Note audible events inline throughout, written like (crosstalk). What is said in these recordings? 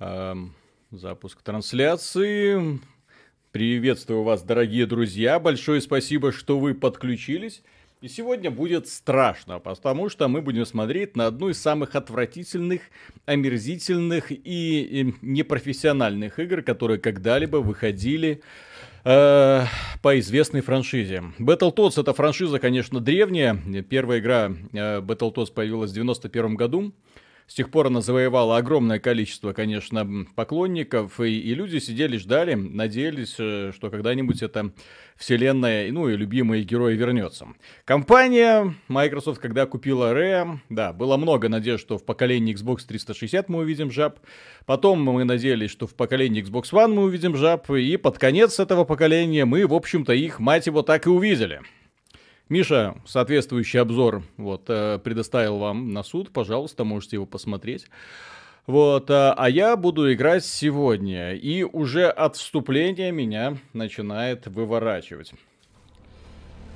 Эм, запуск трансляции. Приветствую вас, дорогие друзья. Большое спасибо, что вы подключились. И сегодня будет страшно, потому что мы будем смотреть на одну из самых отвратительных, омерзительных и непрофессиональных игр, которые когда-либо выходили э, по известной франшизе. Battletoads это франшиза, конечно, древняя. Первая игра э, Battletoads появилась в 91 году. С тех пор она завоевала огромное количество, конечно, поклонников, и, и люди сидели, ждали, надеялись, э, что когда-нибудь эта вселенная, ну и любимые герои вернется. Компания Microsoft, когда купила Rare, да, было много надежд, что в поколении Xbox 360 мы увидим жаб. Потом мы надеялись, что в поколении Xbox One мы увидим жаб, и под конец этого поколения мы, в общем-то, их, мать его, так и увидели. Миша соответствующий обзор вот, э, предоставил вам на суд, пожалуйста, можете его посмотреть. Вот, а, а я буду играть сегодня, и уже от вступления меня начинает выворачивать.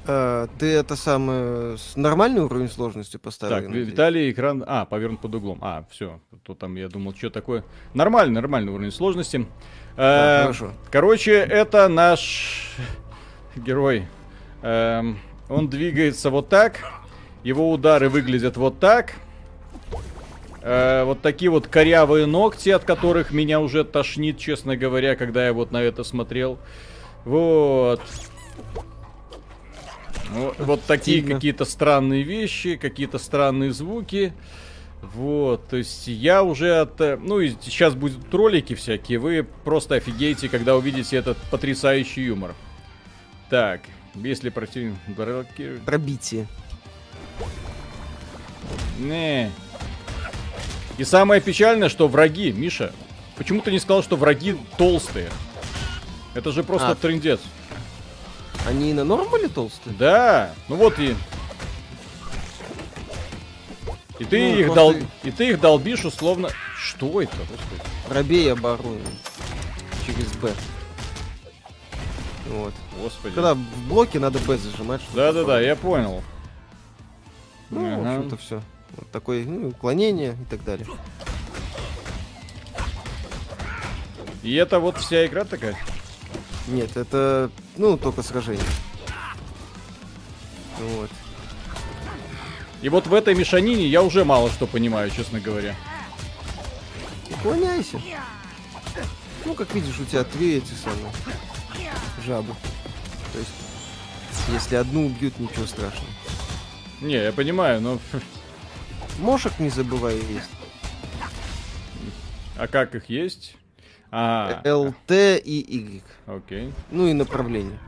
А, ты это самое с нормальный уровень сложности поставил? Так, Виталий экран. А, повернут под углом. А, все. То там я думал, что такое. Нормальный, нормальный уровень сложности. Да, э, хорошо. Короче, это наш герой. Эм, он двигается вот так. Его удары выглядят вот так. Э, вот такие вот корявые ногти, от которых меня уже тошнит, честно говоря, когда я вот на это смотрел. Вот. Вот, вот такие какие-то странные вещи, какие-то странные звуки. Вот, то есть я уже от... Э, ну и сейчас будут ролики всякие, вы просто офигеете, когда увидите этот потрясающий юмор. Так, если противник блокирует... Пробитие. Не. И самое печальное, что враги, Миша, почему ты не сказал, что враги толстые? Это же просто а. трендец. Они на норм были толстые? Да. Ну вот и... И ты, ну, их дол... и ты их долбишь условно... Что это, господи? Пробей оборону. Через Б. Вот. Господи. Когда в блоке надо Б зажимать. Да-да-да, я понял. Ну, ага. в общем-то, все. Вот такое ну, уклонение и так далее. И это вот вся игра такая? Нет, это, ну, только сражение. Вот. И вот в этой мешанине я уже мало что понимаю, честно говоря. Уклоняйся. Ну, как видишь, у тебя три эти самые жабы. То есть, если одну убьют, ничего страшного. Не, я понимаю, но... Мошек не забывай есть. А как их есть? А, ЛТ и Y. Окей. Ну и направление.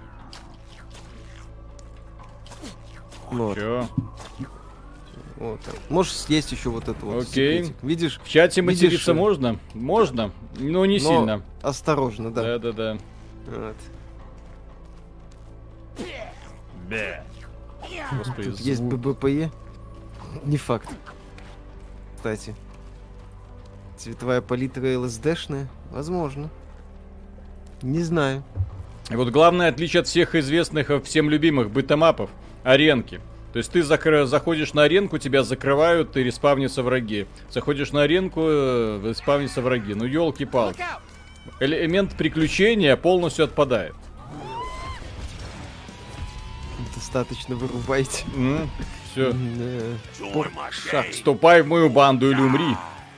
Вот. Чё? Вот. Можешь съесть еще вот это вот. Окей. Секретик. Видишь? В чате материться видишь, можно? Можно, но не но сильно. Осторожно, да. Да, да, да. Вот. Бе. Господи, Тут есть ББПЕ? Не факт. Кстати. Цветовая палитра ЛСДшная? Возможно. Не знаю. И вот главное отличие от всех известных, всем любимых бытомапов — аренки. То есть ты закр... заходишь на аренку, тебя закрывают и респавнятся враги. Заходишь на аренку, э, респавнятся враги. Ну елки-палки. Элемент приключения полностью отпадает достаточно вырубайте. Mm, все. Шаг, вступай в мою банду или умри.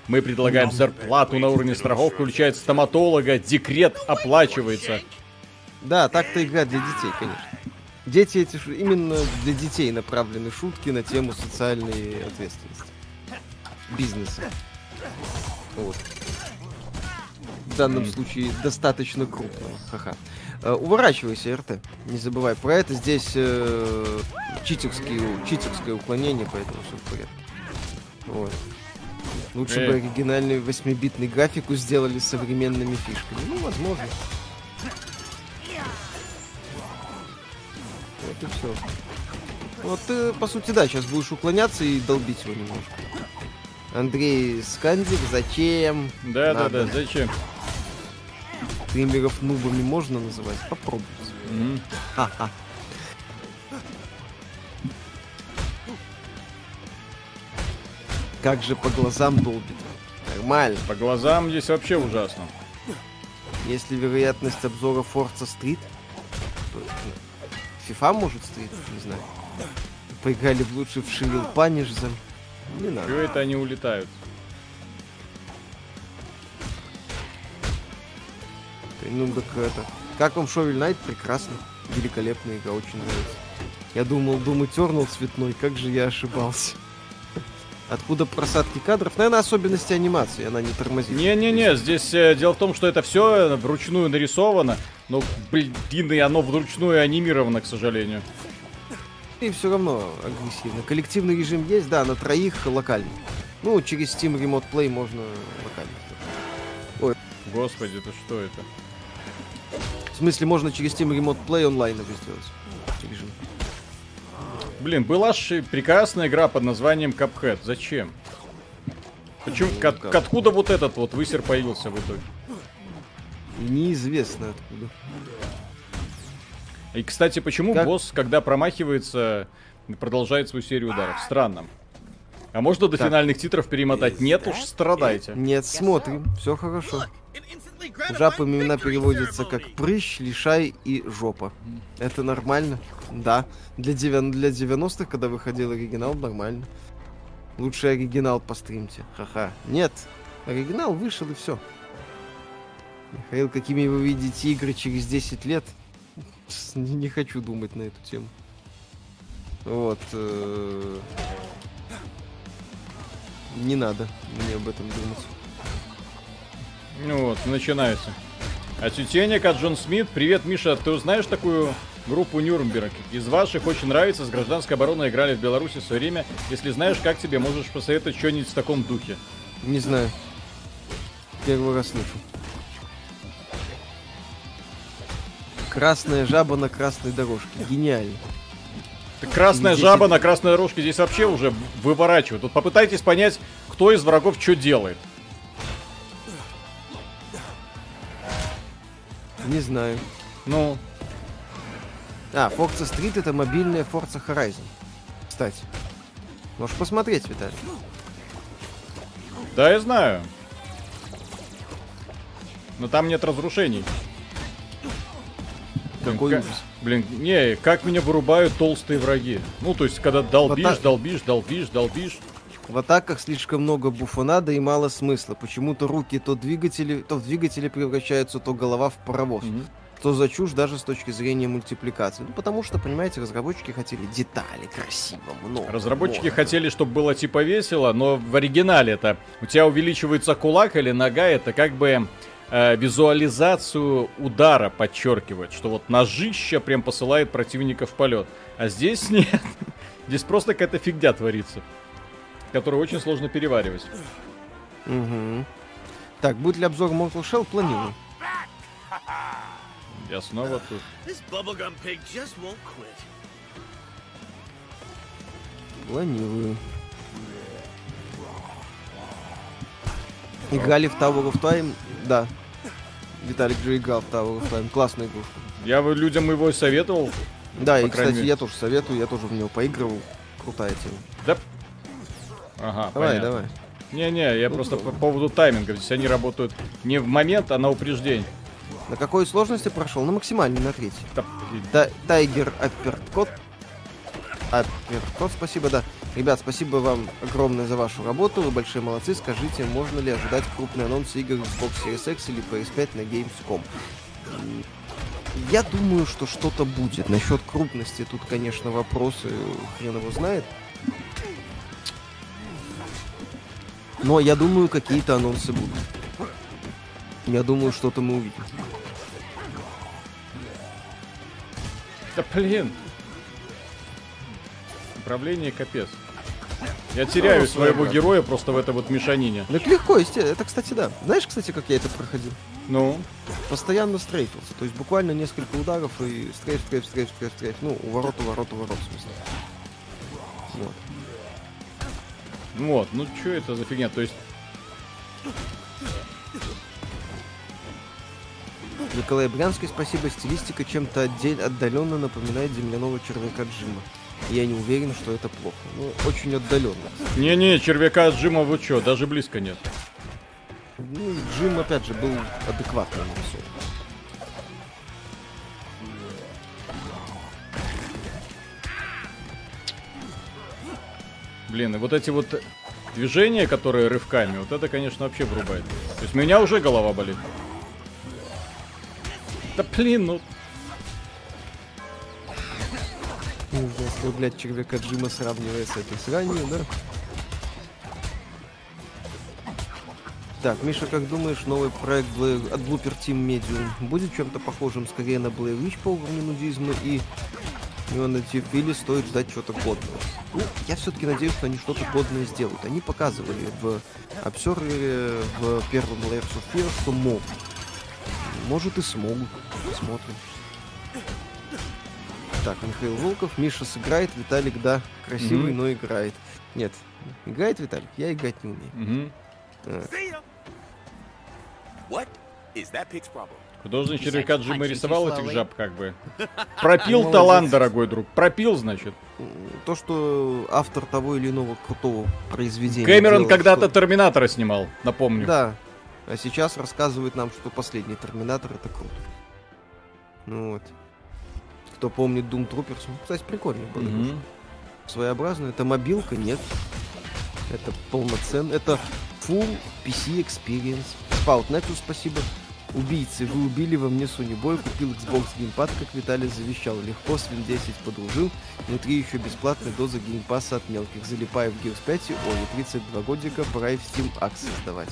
Мы предлагаем зарплату на уровне страхов, включает стоматолога, декрет оплачивается. Да, так-то игра для детей, конечно. Дети эти именно для детей направлены шутки на тему социальной ответственности. Бизнеса. Вот. В данном случае достаточно крупного. Ха-ха. Э, уворачивайся, РТ. Не забывай про это. Здесь э, читерские, читерское уклонение, поэтому все в порядке. Вот. Лучше бы оригинальную 8-битный графику сделали современными фишками. Ну, возможно. Вот и все. Вот ты, по сути, да, сейчас будешь уклоняться и долбить его немножко. Андрей Скандик, зачем? Да, Надо. да, да, зачем? Стримеров нубами можно называть? Попробуй. Mm-hmm. Ха-ха. Как же по глазам долбит. нормально. По глазам здесь вообще ужасно. Если вероятность обзора Forza Street, то, ну, FIFA может Street, не знаю. Поиграли в лучше в Шивил Панишза. Не надо. Чего это они улетают? Ну так это. Как вам Шовель Найт? Прекрасно. Великолепная игра, очень нравится. Я думал, Doom Eternal цветной, как же я ошибался. Откуда просадки кадров? Наверное, особенности анимации, она не тормозит. Не-не-не, здесь э, дело в том, что это все вручную нарисовано, но, блин, и оно вручную анимировано, к сожалению. И все равно агрессивно. Коллективный режим есть, да, на троих локальный. Ну, через Steam Remote Play можно локально. Ой. Господи, это что это? В смысле, можно через Steam Remote Play онлайн это сделать. Блин, была же прекрасная игра под названием Cuphead. Зачем? Почему? Ну, как, откуда вот этот вот высер появился в итоге? Неизвестно откуда. И, кстати, почему как? босс, когда промахивается, продолжает свою серию ударов? Странно. А можно до так. финальных титров перемотать? Нет уж, страдайте. Нет, смотрим. Все хорошо. Жаб имена переводятся как прыщ, лишай и жопа. Это нормально? Да. Для, 9, для 90-х, когда выходил оригинал, нормально. Лучший оригинал постримте. Ха-ха. Нет. Оригинал вышел и все. Михаил, какими вы видите игры через 10 лет? Не, не хочу думать на эту тему. Вот. Э, не надо мне об этом думать. Ну вот, начинается. Отсютение от Джон Смит. Привет, Миша, ты знаешь такую группу Нюрнберг? Из ваших очень нравится, с гражданской обороной играли в Беларуси в свое время. Если знаешь, как тебе, можешь посоветовать что-нибудь в таком духе? Не знаю. Первый раз слышу. Красная жаба на красной дорожке. Гениально. красная здесь жаба на красной дорожке здесь вообще уже выворачивает. Тут попытайтесь понять, кто из врагов что делает. Не знаю. Ну. А, Forza Street это мобильная Forza Horizon. Кстати. Можешь посмотреть, Виталий. Да, я знаю. Но там нет разрушений. Какой блин, ужас. Блин, не, как меня вырубают толстые враги. Ну, то есть, когда долбишь, вот долбишь, долбишь, долбишь. В атаках слишком много буфонада и мало смысла. Почему-то руки то двигатели, то в двигатели превращаются, то голова в паровоз. Mm-hmm. Что за чушь даже с точки зрения мультипликации? Ну, потому что, понимаете, разработчики хотели детали, красиво, много. Разработчики много. хотели, чтобы было типа весело, но в оригинале это у тебя увеличивается кулак или нога, это как бы э, визуализацию удара подчеркивает, что вот ножище прям посылает противника в полет. А здесь (laughs) нет. Здесь просто какая-то фигня творится который очень сложно переваривать. Угу. Так, будет ли обзор Mortal Shell? Планирую. Я снова тут. Планирую. Играли в Tower of Time? Да. Виталик же играл в Tower of Time. Классная игрушка. Я людям его советовал. Да, и, кстати, я тоже советую, я тоже в него поигрывал. Крутая тема. Да, Ага, давай, понятно. давай. Не-не, я ну, просто по поводу тайминга. Здесь они работают не в момент, а на упреждение. На какой сложности прошел? На максимальной, на третьей. Та Тайгер Апперкот. Апперкот, спасибо, да. Ребят, спасибо вам огромное за вашу работу. Вы большие молодцы. Скажите, можно ли ожидать крупный анонс игр Xbox Series X или PS5 на Gamescom? Я думаю, что что-то будет. Насчет крупности тут, конечно, вопросы хрен его знает. Но я думаю, какие-то анонсы будут. Я думаю, что-то мы увидим. Да блин. Управление капец. Я теряю ну, своего брат. героя просто в этой вот мешанине. Так легко. Это, кстати, да. Знаешь, кстати, как я это проходил? Ну? Постоянно стрейфился. То есть буквально несколько ударов и стрейф, стрейф, стрейф, стрейф, стрейф. Ну, у ворот, у ворот, у ворот, в смысле. Вот. Вот, ну что это за фигня? То есть... Николай Брянский, спасибо. Стилистика чем-то отдель... отдаленно напоминает земляного червяка Джима. Я не уверен, что это плохо. Ну, очень отдаленно. Не-не, червяка Джима вы что, даже близко нет. Ну, Джим, опять же, был адекватным нарисован. Блин, и вот эти вот движения, которые рывками, вот это, конечно, вообще врубает. То есть у меня уже голова болит. Да блин, ну... Знаю, если, блядь, червяка Джима сравнивая с этой сранью, да? Так, Миша, как думаешь, новый проект Blair, от Blooper Team Medium будет чем-то похожим скорее на Blair Witch по уровню нудизма и Unity или стоит ждать чего-то годного? Ну, я все-таки надеюсь, что они что-то годное сделают. Они показывали в обсервере в первом Layers of Fear, что могут. Может и смогут. Посмотрим. Так, Михаил Волков, Миша сыграет, Виталик, да, красивый, Мгм. но играет. Нет, играет Виталик? Я играть не умею. Мгм. А. What is that pig's problem? Художник червяка Джима рисовал этих жаб, как бы. (laughs) Пропил талант, дорогой друг. Пропил, значит. То, что автор того или иного крутого произведения... Кэмерон когда-то Терминатора снимал, напомню. Да. А сейчас рассказывает нам, что последний Терминатор это круто. Ну вот. Кто помнит Doom Troopers, ну, кстати, прикольно было. Мгм. Своеобразно. Это мобилка, нет. Это полноценно. Это full PC experience. Спаут Nexus, спасибо. Убийцы, вы убили во мне Sony Boy, купил Xbox геймпад, как Виталий завещал. Легко с Win 10 подружил. Внутри еще бесплатная доза геймпаса от мелких. Залипаю в Gears 5, ой, 32 годика, пора и в Steam акции сдавать.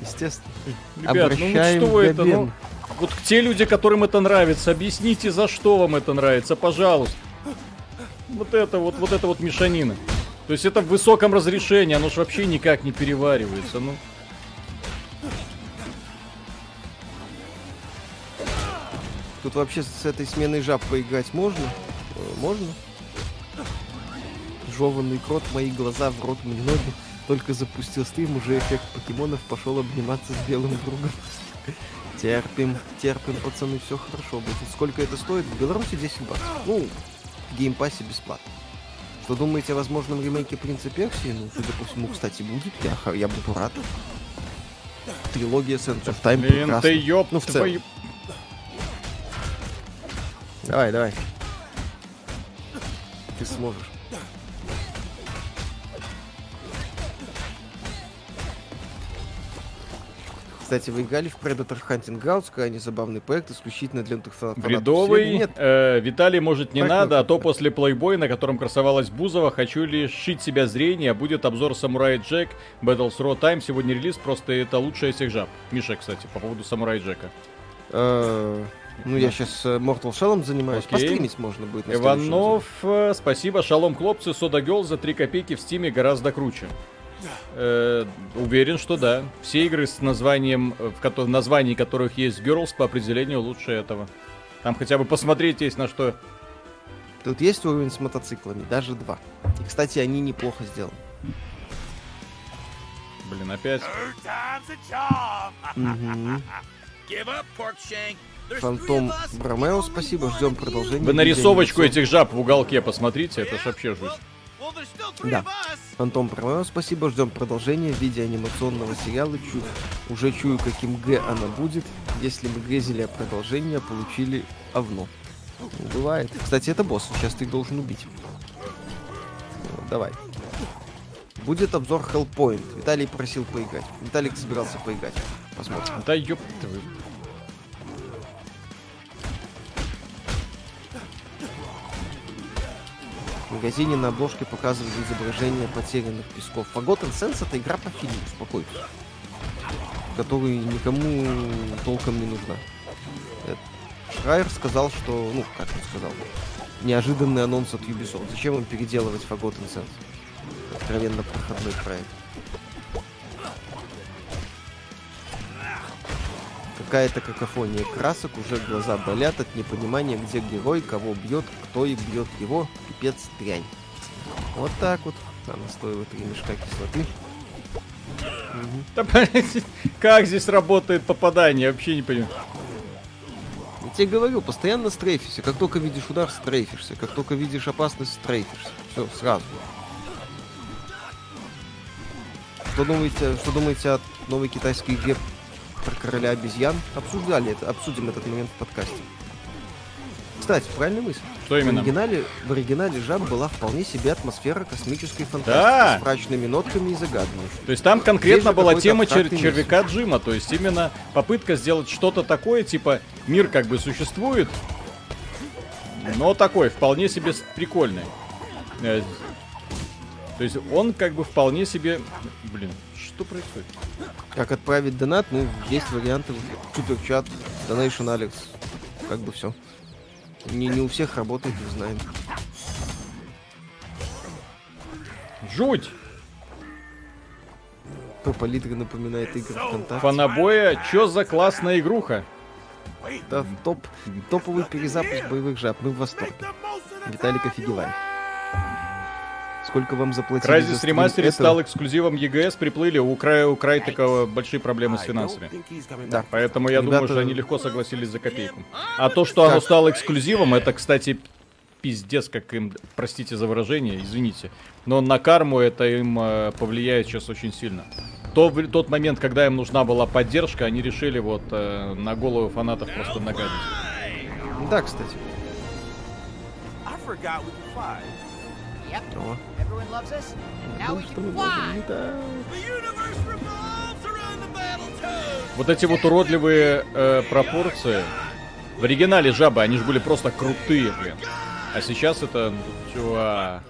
Естественно. Ребят, ну Обращаем что это? Ну, вот те люди, которым это нравится, объясните, за что вам это нравится, пожалуйста. Вот это вот, вот это вот мешанина. То есть это в высоком разрешении, оно ж вообще никак не переваривается, ну. Тут вообще с этой сменой жаб поиграть можно? Э, Можно. Жеванный крот, мои глаза, в рот мне ноги. Только запустил стрим, уже эффект покемонов пошел обниматься с белым другом. Терпим, терпим, пацаны, все хорошо будет. Сколько это стоит? В Беларуси 10 баксов. Ну, в геймпассе бесплатно. Что думаете о возможном ремейке Принца Персии? Ну, судя по всему, кстати, будет. Я, я буду рад. Трилогия Sands of Time Блин, прекрасна. ты ёб Ну, в целом. твою- Давай, давай. Ты сможешь. Кстати, вы играли в Predator Hunting Grounds, крайне забавный проект, исключительно для фанатов Бредовый. Нет, Э, Виталий, может, не Так, надо, а то после плейбоя, на котором красовалась Бузова, хочу лишить себя зрения, будет обзор Самурай Джек, Battles Raw Time, сегодня релиз, просто это лучшая из всех жаб. Миша, кстати, по поводу Самурай Джека. Э, ну я сейчас Mortal Shell занимаюсь. Окей. Постримить можно будет. на Иванов, э, спасибо. Шалом, хлопцы, Сода Гелл за 3 копейки в стиме гораздо круче. Э, уверен, что да. Все игры с названием, э, в кото- названии которых есть Girls, по определению лучше этого. Там хотя бы посмотреть есть на что. Тут есть уровень с мотоциклами, даже два. И, кстати, они неплохо сделаны. Блин, опять. (laughs) Give up, pork shank. There's three Фантом. Бромео, спасибо, ждем продолжения. Вы нарисовочку этих жаб в уголке посмотрите, это ж вообще жуть. Да. Фантом Промео, спасибо, ждем продолжения в виде анимационного сериала. Чу... Уже чую, каким Г она будет. Если мы грезили о продолжении, а получили овно. Ну, бывает. Кстати, это босс, сейчас ты их должен убить. Вот, давай. Будет обзор Hellpoint. Виталий просил поиграть. Виталик собирался поиграть. Посмотрим. Да ёп твою. В магазине на обложке показывали изображение потерянных песков. Forgotten Sense это игра по фильму, успокойтесь. Которая никому толком не нужна. Э, Шрайер сказал, что, ну, как он сказал, неожиданный анонс от Ubisoft. Зачем им переделывать Forgotten Sense? Откровенно проходной проект. Какая-то какофония красок, уже глаза болят от непонимания, где герой, кого бьет, кто и бьет его. Пипец дрянь. Вот так вот. Она стоила три мешка кислоты. (laughs) Как здесь работает попадание, вообще не понимаю. Я тебе говорю, постоянно стрейфишься. Как только видишь удар, стрейфишься. Как только видишь опасность, стрейфишься. Все, сразу. Что думаете, что думаете о новой китайской игре про короля обезьян? Обсуждали это, обсудим этот момент в подкасте. Кстати, правильная мысль. Что В именно? оригинале, в оригинале жаб была вполне себе атмосфера космической фантастики Да. с мрачными нотками и загадками. То есть там конкретно была тема чер- червяка Джима, то есть именно попытка сделать что-то такое, типа мир как бы существует, но такой, вполне себе прикольный. Э, То есть он как бы вполне себе... Блин, что происходит? Как отправить донат? Ну, есть варианты. Суперчат, Donation Alex. Как бы все. Не, не у всех работает, не знаем. Жуть! По палитре напоминает игры ВКонтакте. Фанабоя, чё за классная игруха? Да, топ, топовый перезапуск боевых жаб. Мы в восторге. Виталик офигевает. Сколько вам заплатили за Crysis стрим Remastered этого? стал эксклюзивом EGS, приплыли, у Края, у Крайтека большие проблемы с финансами. Да. Поэтому я думаю, Ребята- что они легко согласились за копейку. А то, что оно Как? стало эксклюзивом, это, кстати, пиздец, как им, простите за выражение, извините. Но на карму это им э, повлияет сейчас очень сильно. То, в- тот момент, когда им нужна была поддержка, они решили вот э, на голову фанатов просто нагадить. Да, кстати. I forgot we can fly. О. Вот эти вот уродливые э, пропорции. В оригинале жабы, они же были просто крутые, блин. А сейчас это, ну, чувак.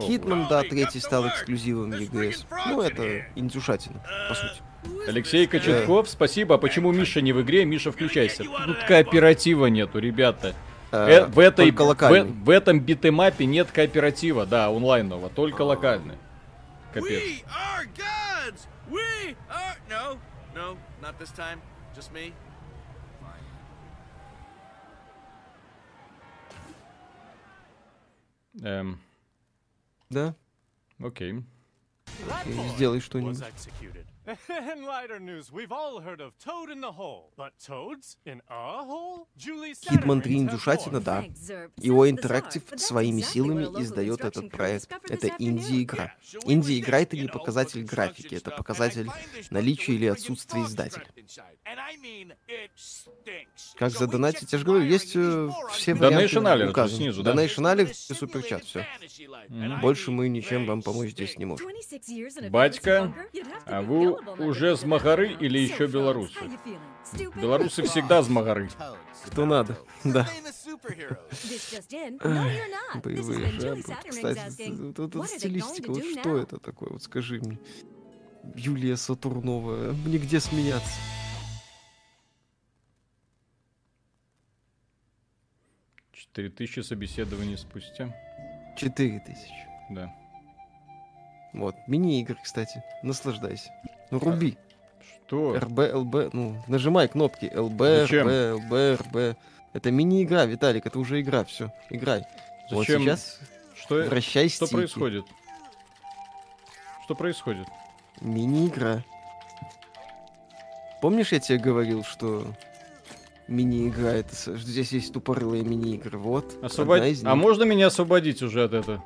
Хитман, да, третий стал эксклюзивом EGS. Ну, это индюшатина, по сути. Алексей Кочетков, спасибо. А почему Миша не в игре? Миша, включайся. Тут кооператива нету, ребята. Э, в, этой, в, в этом битэмапе нет кооператива, да, онлайнового, только локальный. Капец. We are gods. We are. No, no, not this time. Just me. Эм, Да? окей. Окей, сделай что-нибудь. In (laughs) lighter news, we've all heard of Toad in the Hole. But toads in a hole? Julie Хитман Satterwhite 3 has индюшатина, да. Его Интерактив своими силами издает этот проект. Это инди-игра. Инди-игра — это не показатель графики, это показатель наличия или отсутствия издателя. Как задонатить? Я же говорю, есть э, все варианты Donation alert указаны. снизу, да? Donation alert и суперчат, все. Больше мы ничем вам помочь здесь не можем. Батька, а вы уже с Махары или еще белорусы? Белорусы всегда с Махары. Кто надо, да. Боевые Боевые жабы. Кстати, вот эта стилистика, вот что это такое? Вот скажи мне. Юлия Сатурнова, мне где смеяться? Четыре тысячи собеседований спустя. Четыре тысячи. Да. Вот, мини-игры, кстати. Наслаждайся. Ну, руби. Что? РБ, ЛБ, ну, нажимай кнопки. ЛБ, Зачем? РБ, ЛБ, РБ. Это мини-игра, Виталик, это уже игра, все, играй. Вот Зачем? сейчас Что, вращай что стики. происходит? Что происходит? Мини-игра. Помнишь, я тебе говорил, что мини-игра, это, здесь есть тупорылые мини-игры, вот. Освобод- одна из А можно меня освободить уже от этого?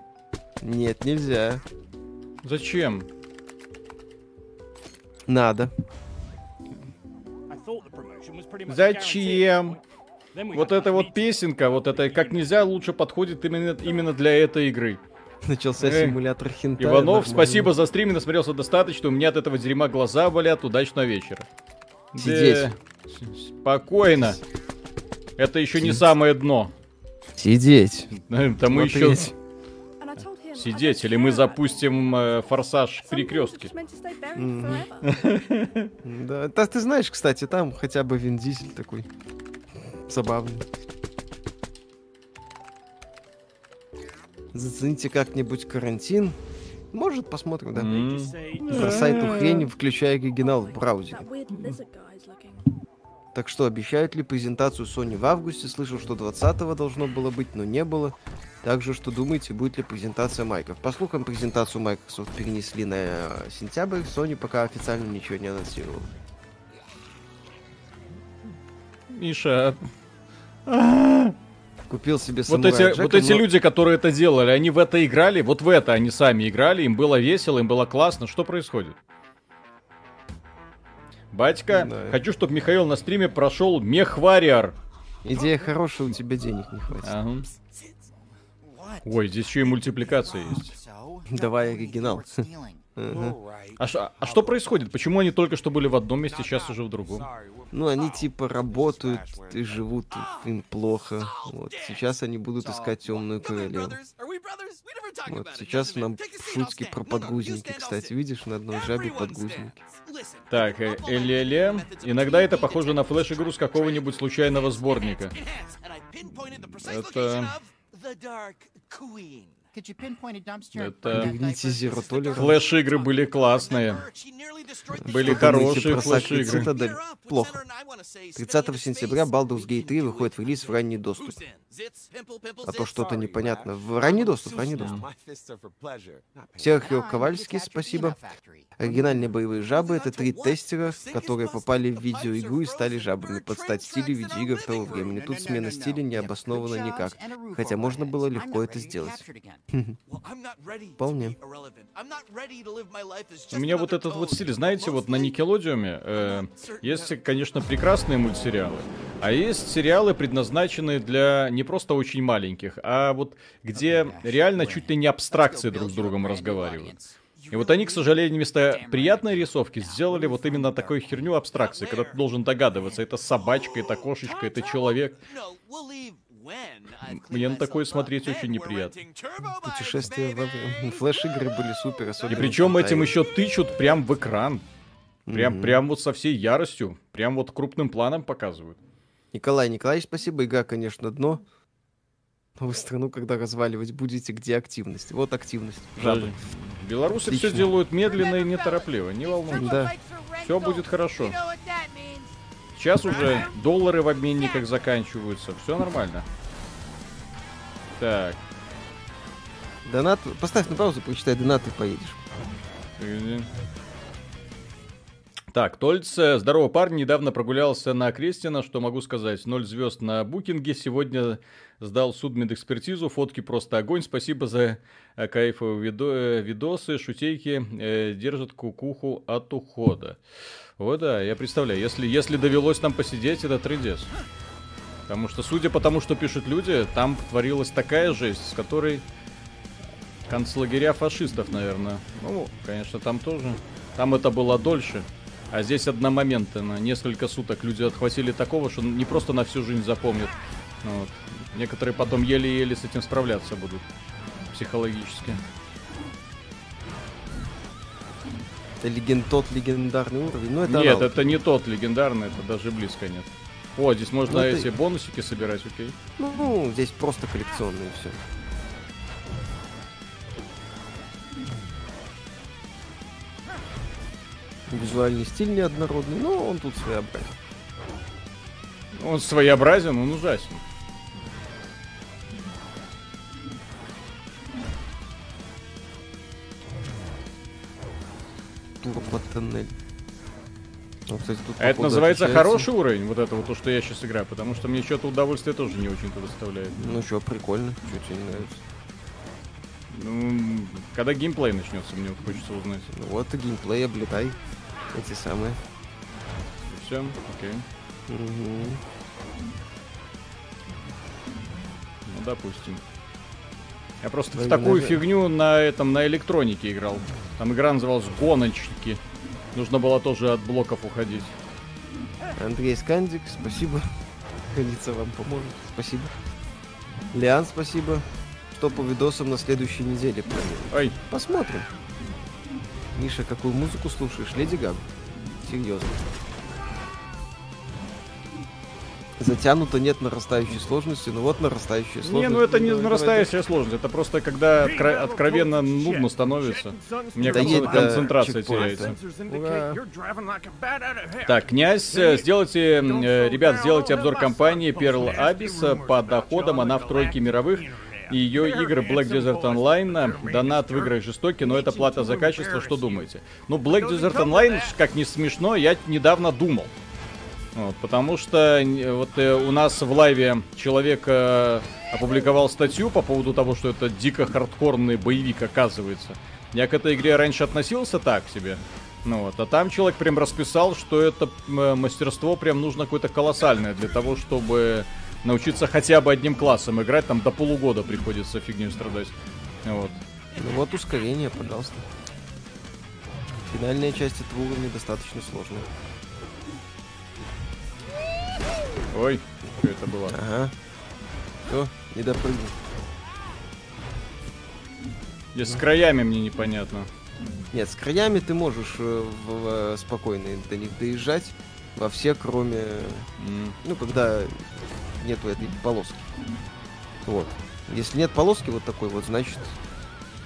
Нет, нельзя. Зачем? Надо. Зачем? Вот эта вот песенка, вот это как нельзя лучше подходит именно, именно для этой игры. Начался Эх, симулятор хентая. Иванов, нормально. спасибо за стрим, насмотрелся достаточно, у меня от этого дерьма глаза болят, удачного вечера. Сидеть. Да, Спокойно. Это еще не самое дно. Сидеть. Это мы еще сидеть, или мы запустим э, форсаж. (laughs) Да, да, ты знаешь, кстати, там хотя бы Вин Дизель такой забавный. Зацените как-нибудь карантин. Может, посмотрим, да. Say, Бросай эту хрень, включая оригинал в браузере. Так что, обещают ли презентацию Sony в августе? Слышал, что 20-го должно было быть, но не было. Также, что думаете, будет ли презентация майков? По слухам, презентацию Microsoft перенесли на э, сентябрь. Sony пока официально ничего не анонсировала. Миша, Купил себе Вот самурая эти, Джека, вот эти но- люди, которые это делали, они в это играли, вот в это они сами играли, им было весело, им было классно. Что происходит? Батька, Да. хочу, чтобы Михаил на стриме прошел Мехвариар. Идея хорошая, у тебя денег не хватит. Ага. Ой, здесь еще и мультипликация есть. Давай оригинал. А, ш- а что происходит? Почему они только что были в одном месте, сейчас уже в другом? Ну, они типа работают и живут, им плохо. Вот. Сейчас они будут искать темную королеву. Вот сейчас нам шутки про подгузники, кстати. Видишь, на одной жабе подгузники. Так, э, эле Иногда это похоже на флеш-игру с какого-нибудь случайного сборника. Это- Это-. Флеш-игры были классные. Были хорошие флеш-игры. Плохо. 30 сентября Baldur's Gate 3 выходит в релиз в ранний доступ. А то что-то непонятно. В ранний доступ, ранний доступ. Серхио Ковальский, спасибо. Оригинальные боевые жабы — это три тестера, которые попали в видеоигру и стали жабами под стать стилю видеоигр того времени. Тут смена стиля не обоснована никак. Хотя можно было легко это сделать. Вполне. У меня вот этот вот стиль, знаете, вот на Никелодиуме э, есть, конечно, прекрасные мультсериалы, а есть сериалы, предназначенные для не просто очень маленьких, а вот где реально чуть ли не абстракции друг с другом разговаривают. И вот они, к сожалению, вместо приятной рисовки сделали вот именно такую херню абстракции, когда ты должен догадываться, это собачка, это кошечка, это человек. Мне на такое смотреть очень неприятно. Путешествия во время. Флеш-игры были (laughs) супер, И причем этим еще тычут прям в экран. Прям, Мгм. прям вот со всей яростью. Прям вот крупным планом показывают. Николай Николаевич, спасибо. Игра, конечно, дно. Но вы страну, когда разваливать будете, где активность? Вот активность. Жабы. Белорусы все Отлично. делают медленно и неторопливо. Не волнуйтесь. Да. Все будет хорошо. Сейчас уже доллары в обменниках заканчиваются. Все нормально. Так. Донат. Поставь на паузу, прочитай донат и поедешь. Так, Тольц, э, здорово, парень, недавно прогулялся на Крестина, что могу сказать, ноль звезд на букинге, сегодня сдал судмедэкспертизу, фотки просто огонь, спасибо за э, кайфовые видо- э, видосы, шутейки, э, держат кукуху от ухода. О да, я представляю, если, если довелось нам посидеть, это трындец. Потому что, судя по тому, что пишут люди, там творилась такая жесть, с которой концлагеря фашистов, наверное. Ну, конечно, там тоже. Там это было дольше. А здесь одномоментно, несколько суток люди отхватили такого, что не просто на всю жизнь запомнят. Ну Вот. Некоторые потом еле-еле с этим справляться будут психологически. Это леген... тот легендарный уровень. Ну, это Нет, аналог. это не тот легендарный, это даже близко нет. О, здесь можно Ну, эти бонусики собирать, окей. Ну, здесь просто коллекционные все. Визуальный стиль неоднородный, но он тут своеобразен. Он своеобразен, он ужасен. Турбо-тоннель. Ну, кстати, тут, А это называется отличается. хороший уровень, вот это вот то, что я сейчас играю, потому что мне что-то удовольствие тоже не очень-то доставляет. Ну что, прикольно. Что тебе не нравится? Ну, когда геймплей начнется, мне вот хочется узнать. Ну вот и геймплей, облетай. Эти самые. Все, окей. Мгм. Ну, допустим. Я просто в Блин, такую даже- фигню на этом, на электронике играл. Там игра называлась «Гоночники». Нужно было тоже от блоков уходить. Андрей Скандик, спасибо. Ходиться вам поможет. Спасибо. Лиан, спасибо. Что по видосам на следующей неделе? Ой, Посмотрим. Миша, какую музыку слушаешь? Леди Гагу. Серьезно. Затянуто нет нарастающей сложности, ну вот нарастающая сложность. не, ну это не давай, нарастающая сложность, это просто когда откро- откровенно нудно становится. Мне Да кажется, едь до концентрация теряется. Так, князь, э, сделайте, э, ребят, сделайте обзор компании Pearl Abyss по доходам, она в тройке мировых. И ее игры Black Desert Online, донат в играх жестокий, но это плата за качество, что думаете? Ну, Black Desert Online, как не смешно, я недавно думал. Вот, потому что э, вот э, у нас в лайве человек э, опубликовал статью по поводу того, что это дико хардкорный боевик оказывается. Я к этой игре раньше относился так себе. Ну вот, а там человек прям расписал, что это м, мастерство прям нужно какое-то колоссальное для того, чтобы научиться хотя бы одним классом играть, там до полугода приходится фигню страдать. Вот. Ну вот ускорение, пожалуйста. Финальная часть этого уровня достаточно сложная. Ой, что это было? Ага. Все, не допрыгнул. Здесь с краями мне непонятно. Нет, с краями ты можешь э, в- в- спокойно до них доезжать во все, кроме... М. Ну, когда нету этой полоски. Вот. Если нет полоски вот такой вот, значит,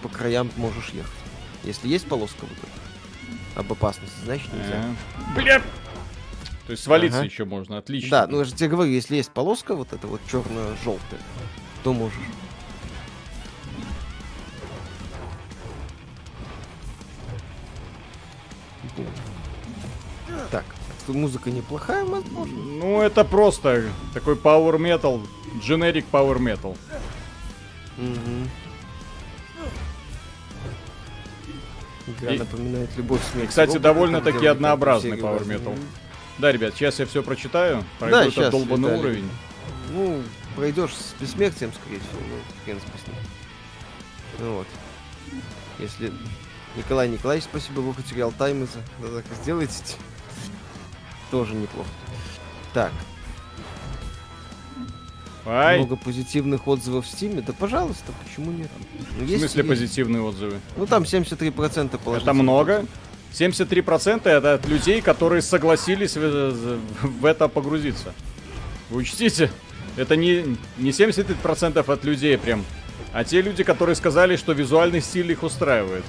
по краям можешь ехать. Если есть полоска вот эта, об опасности, значит нельзя. Бля! То есть свалиться Ага. еще можно, отлично. Да, ну я же тебе говорю, если есть полоска вот эта вот черно-желтая, то можешь. Что музыка неплохая, возможно. Ну, это просто такой power metal, generic power metal. Мгм. Игра И- напоминает любовь смерть. кстати, довольно-таки однообразный power metal. Да, ребят, сейчас я все прочитаю, Да, пройду этот щас, долбанный Виталий. уровень. Ну, пройдешь с бессмертием, скорее всего, ну, хрен спасни. Ну вот. Если... Николай Николаевич, спасибо, вы потерял тайм из-за... Да, так и сделайте. Тоже неплохо. Так, Ай, много позитивных отзывов в Стиме. Да, пожалуйста, почему нет? Ну, в есть- смысле есть. позитивные отзывы? Ну, там 73% Это положительных. много. 73% это от людей, которые согласились в, в это погрузиться. Вы учтите, это не, не 70% от людей прям, а те люди, которые сказали, что визуальный стиль их устраивает.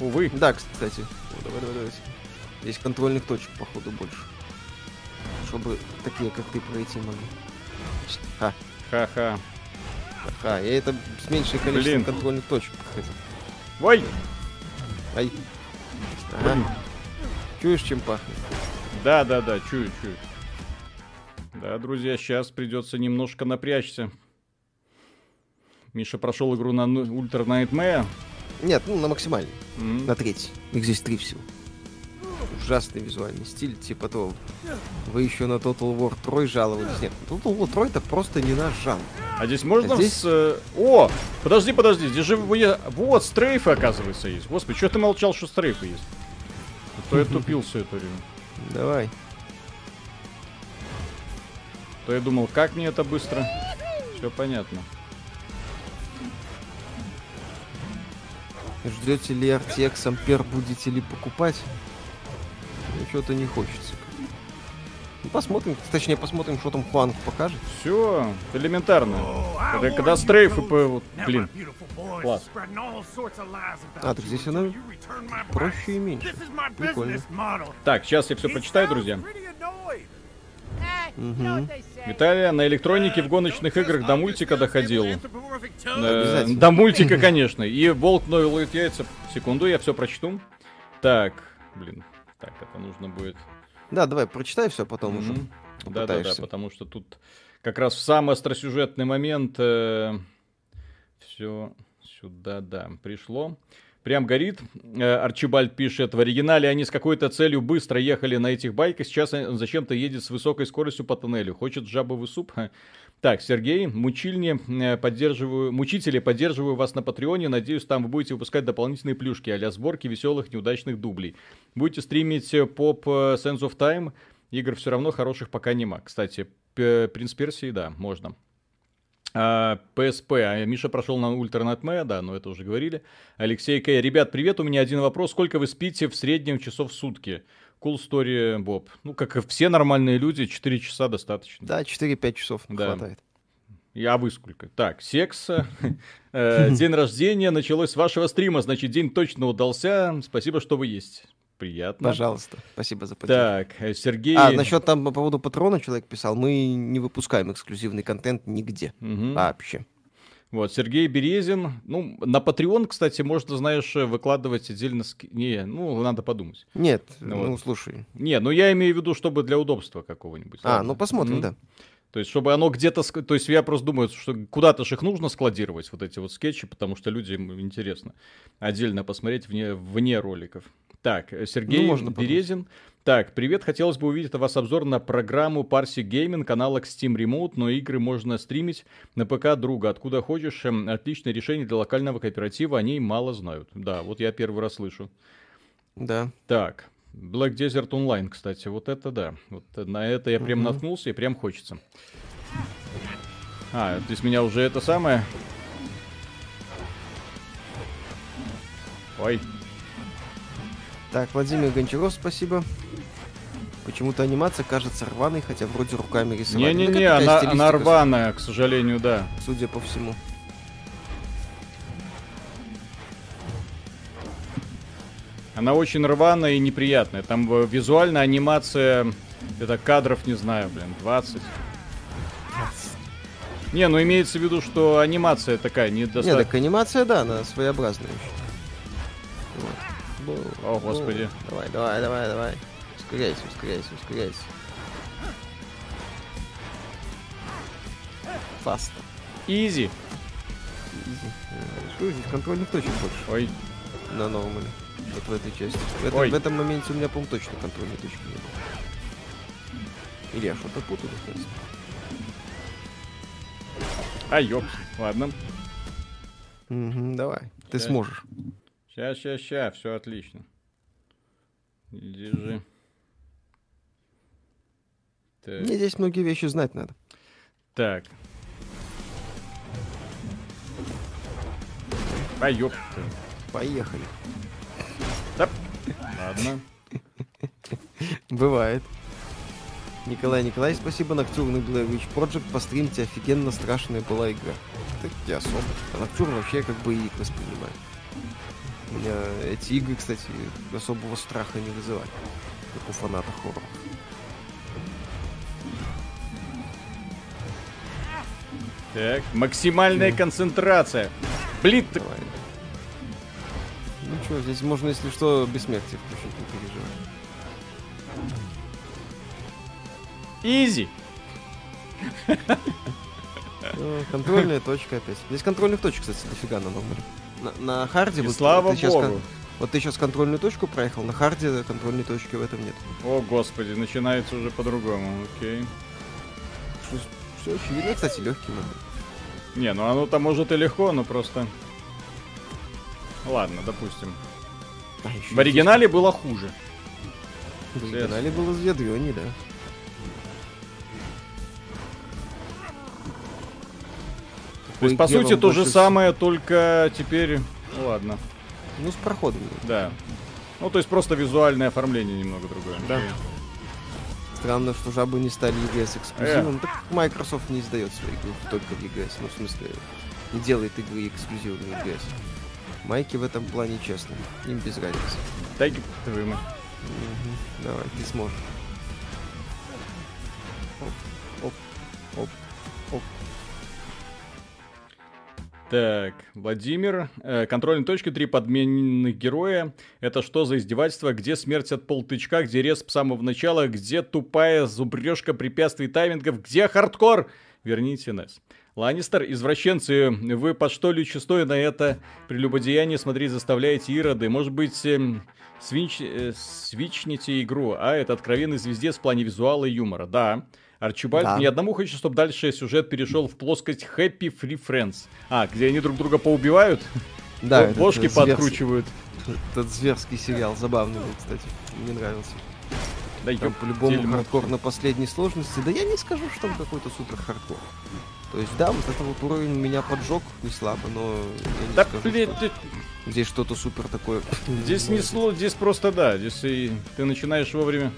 Увы. Да, кстати. О, давай, давай, давай. Здесь контрольных точек, походу, больше. Чтобы такие, как ты, пройти могли. А, Ха-ха. я это с меньшей количеством Блин. контрольных точек. Ой! Ай. Ага. Чуешь, чем пахнет? Да, да, да, чую, чую. Да, друзья, сейчас придется немножко напрячься. Миша прошел игру на Ultra Nightmare. Нет, ну на максимальный, М. на третий. Их здесь три всего. Ужасный визуальный стиль, типа того. Вы еще на Total War 3 жаловались. Нет, Total War 3 это просто не наш жанр. А здесь можно А здесь- с... э, О! Подожди, подожди, здесь же... Вот, стрейфы, оказывается, есть. Господи, что ты молчал, что стрейфы есть? А То я тупил все это время. Давай. То я думал, как мне это быстро? Все понятно. Ждете ли RTX Ампер, будете ли покупать? Ну, что-то не хочется. Ну, посмотрим, точнее, посмотрим, что там Хуанг покажет. Все, элементарно. Когда, когда стрейфы... по- вот, блин, класс. А, так здесь она проще и меньше. Прикольно. Так, сейчас я все прочитаю, друзья. Say. Виталия на электронике в гоночных играх до мультика доходил. Э. До мультика, конечно. И волк ноет яйца. Секунду, я все прочту. Так, блин. Так, это нужно будет. Да, давай, прочитай все, потом уже. Мгм. Да, да, да, потому что тут как раз в самый остросюжетный момент все сюда, да, пришло. Прям горит. Э, Арчибальд пишет, в оригинале они с какой-то целью быстро ехали на этих байках, сейчас он зачем-то едет с высокой скоростью по тоннелю. Хочет жабовый суп? Так, Сергей, мучильни, э, поддерживаю, мучители, поддерживаю вас на Патреоне. Надеюсь, там вы будете выпускать дополнительные плюшки а сборки веселых неудачных дублей. Будете стримить э, поп э, Sense of Time. Игр все равно хороших пока нема. Кстати, Принц Персии, да, можно. А, PSP. А Миша прошел на Ультра Nightmare, да, но это уже говорили. Алексей К. Ребят, привет, у меня один вопрос. Сколько вы спите в среднем часов в сутки? Cool story, Боб. Ну, как и все нормальные люди, 4 часа достаточно. Да, 4-5 часов Да. хватает. И- А вы сколько? Так, секс. э, День рождения началось с вашего стрима, значит, день точно удался. Спасибо, что вы есть. Приятно. Пожалуйста, спасибо за поддержку. Так, э, Сергей... А, насчет там по поводу патрона человек писал, мы не выпускаем эксклюзивный контент нигде. Мгм. Вообще. Вот, Сергей Березин. Ну, на Patreon, кстати, можно, знаешь, выкладывать отдельно... ски- Не, ну, надо подумать. Нет, Ну ну, вот. слушай. Не, ну я имею в виду, чтобы для удобства какого-нибудь. А, Ладно. ну посмотрим, Мгм. да. То есть, чтобы оно где-то... То есть, я просто думаю, что куда-то же их нужно складировать, вот эти вот скетчи, потому что людям интересно отдельно посмотреть вне, вне роликов. Так, э, Сергей Ну, можно подумать. Березин. Так, привет, хотелось бы увидеть от вас обзор на программу Parsi Gaming, канала Steam Remote, но игры можно стримить на ПК друга, откуда хочешь. Эм, Отличное решение для локального кооператива, о ней мало знают. Да, вот я первый раз слышу. Да. Так, Black Desert Online, кстати, вот это да. Вот на это я прям Мгм. наткнулся и прям хочется. А, то есть меня уже это самое... Ой, Так, Владимир Гончаров, спасибо. Почему-то анимация кажется рваной, хотя вроде руками рисовали. Не-не-не, она, она рваная, к сожалению, да. Судя по всему. Она очень рваная и неприятная. Там э, визуальная анимация, это кадров, не знаю, блин, 20. Не, ну имеется в виду, что анимация такая Не, недостаточно... так анимация, да, она своеобразная. Вот. Бу- О, господи. Давай, давай, давай, давай. Ускоряйся, ускоряйся, ускоряйся. Фаст. Изи. Что здесь контрольных точек больше Ой, на новом или? Вот в этой части. В этом, Ой. в этом моменте у меня, по-моему, точно контрольной точки не было. Или я что-то путаю, в принципе. а ёпс. Ладно. Мгм, давай. Ты Щас. сможешь. Ща, ща, ща, все отлично. Держи. Так. Мне здесь многие вещи знать надо. так. А ёпта. Поехали. Да. Ладно. Бывает. Николай Николай, спасибо. Ноктюрный Blair Witch Project. Постримте, офигенно страшная была игра. Так не особо. А Ноктюрн вообще как бы и воспринимаю. У меня эти игры, кстати, особого страха не вызывали. Как у фаната хоррора. Так, максимальная концентрация. Блин, Давай. Ну что, здесь можно, если что, бессмертие включить, не переживай. easy. Ну, контрольная точка опять. Здесь контрольных точек, кстати, дофига на нормале. На, на харде И вот слава ты богу. вот ты сейчас контрольную точку проехал, на харде контрольной точки в этом нет. О, господи, начинается уже по-другому. Окей. Что, что очевидно, кстати, легкий момент. Не, ну оно там может и легко, но просто... Ладно, допустим. А, В оригинале было хуже. В оригинале было с да. То есть, по сути, то же самое, только теперь... Ну, ладно, Ну, с проходом. да. Ну, то есть, просто визуальное оформление немного другое. Да. Странно, что жабы не стали EGS Э. эксклюзивом. Так Microsoft не издает свои игры только в EGS. Ну, в смысле, не делает игры эксклюзивными EGS. Майки в этом плане честны. Им без разницы. Дай твою мать. Мгм. Давай, ты сможешь. Оп, оп, оп, оп. Так, Владимир. Э, контрольная точка, три подмененных героя. Это что за издевательство? Где смерть от полтычка? Где респ с самого начала? Где тупая зубрежка препятствий таймингов? Где хардкор? Верните нас. Ланнистер, извращенцы, вы под что лючестой на это прелюбодеяние смотреть заставляете ироды? Может быть, эм, свинч, э, свичните игру, а это откровенный звездец в плане визуала и юмора. Да. Арчибальд, Да. ни одному хочется, чтобы дальше сюжет перешел в плоскость Happy Tree Friends. А, где они друг друга поубивают, (laughs) Да, зверский- подкручивают. Этот зверский сериал забавный был, кстати. Мне нравился. Да Там по-любому хардкор на последней сложности. Да я не скажу, что там какой-то супер хардкор. То есть, да, вот это вот уровень меня поджег не слабо, но я не Да, скажу, блин, что ты- здесь что-то супер такое. здесь не сло, здесь просто да, здесь и ты начинаешь вовремя.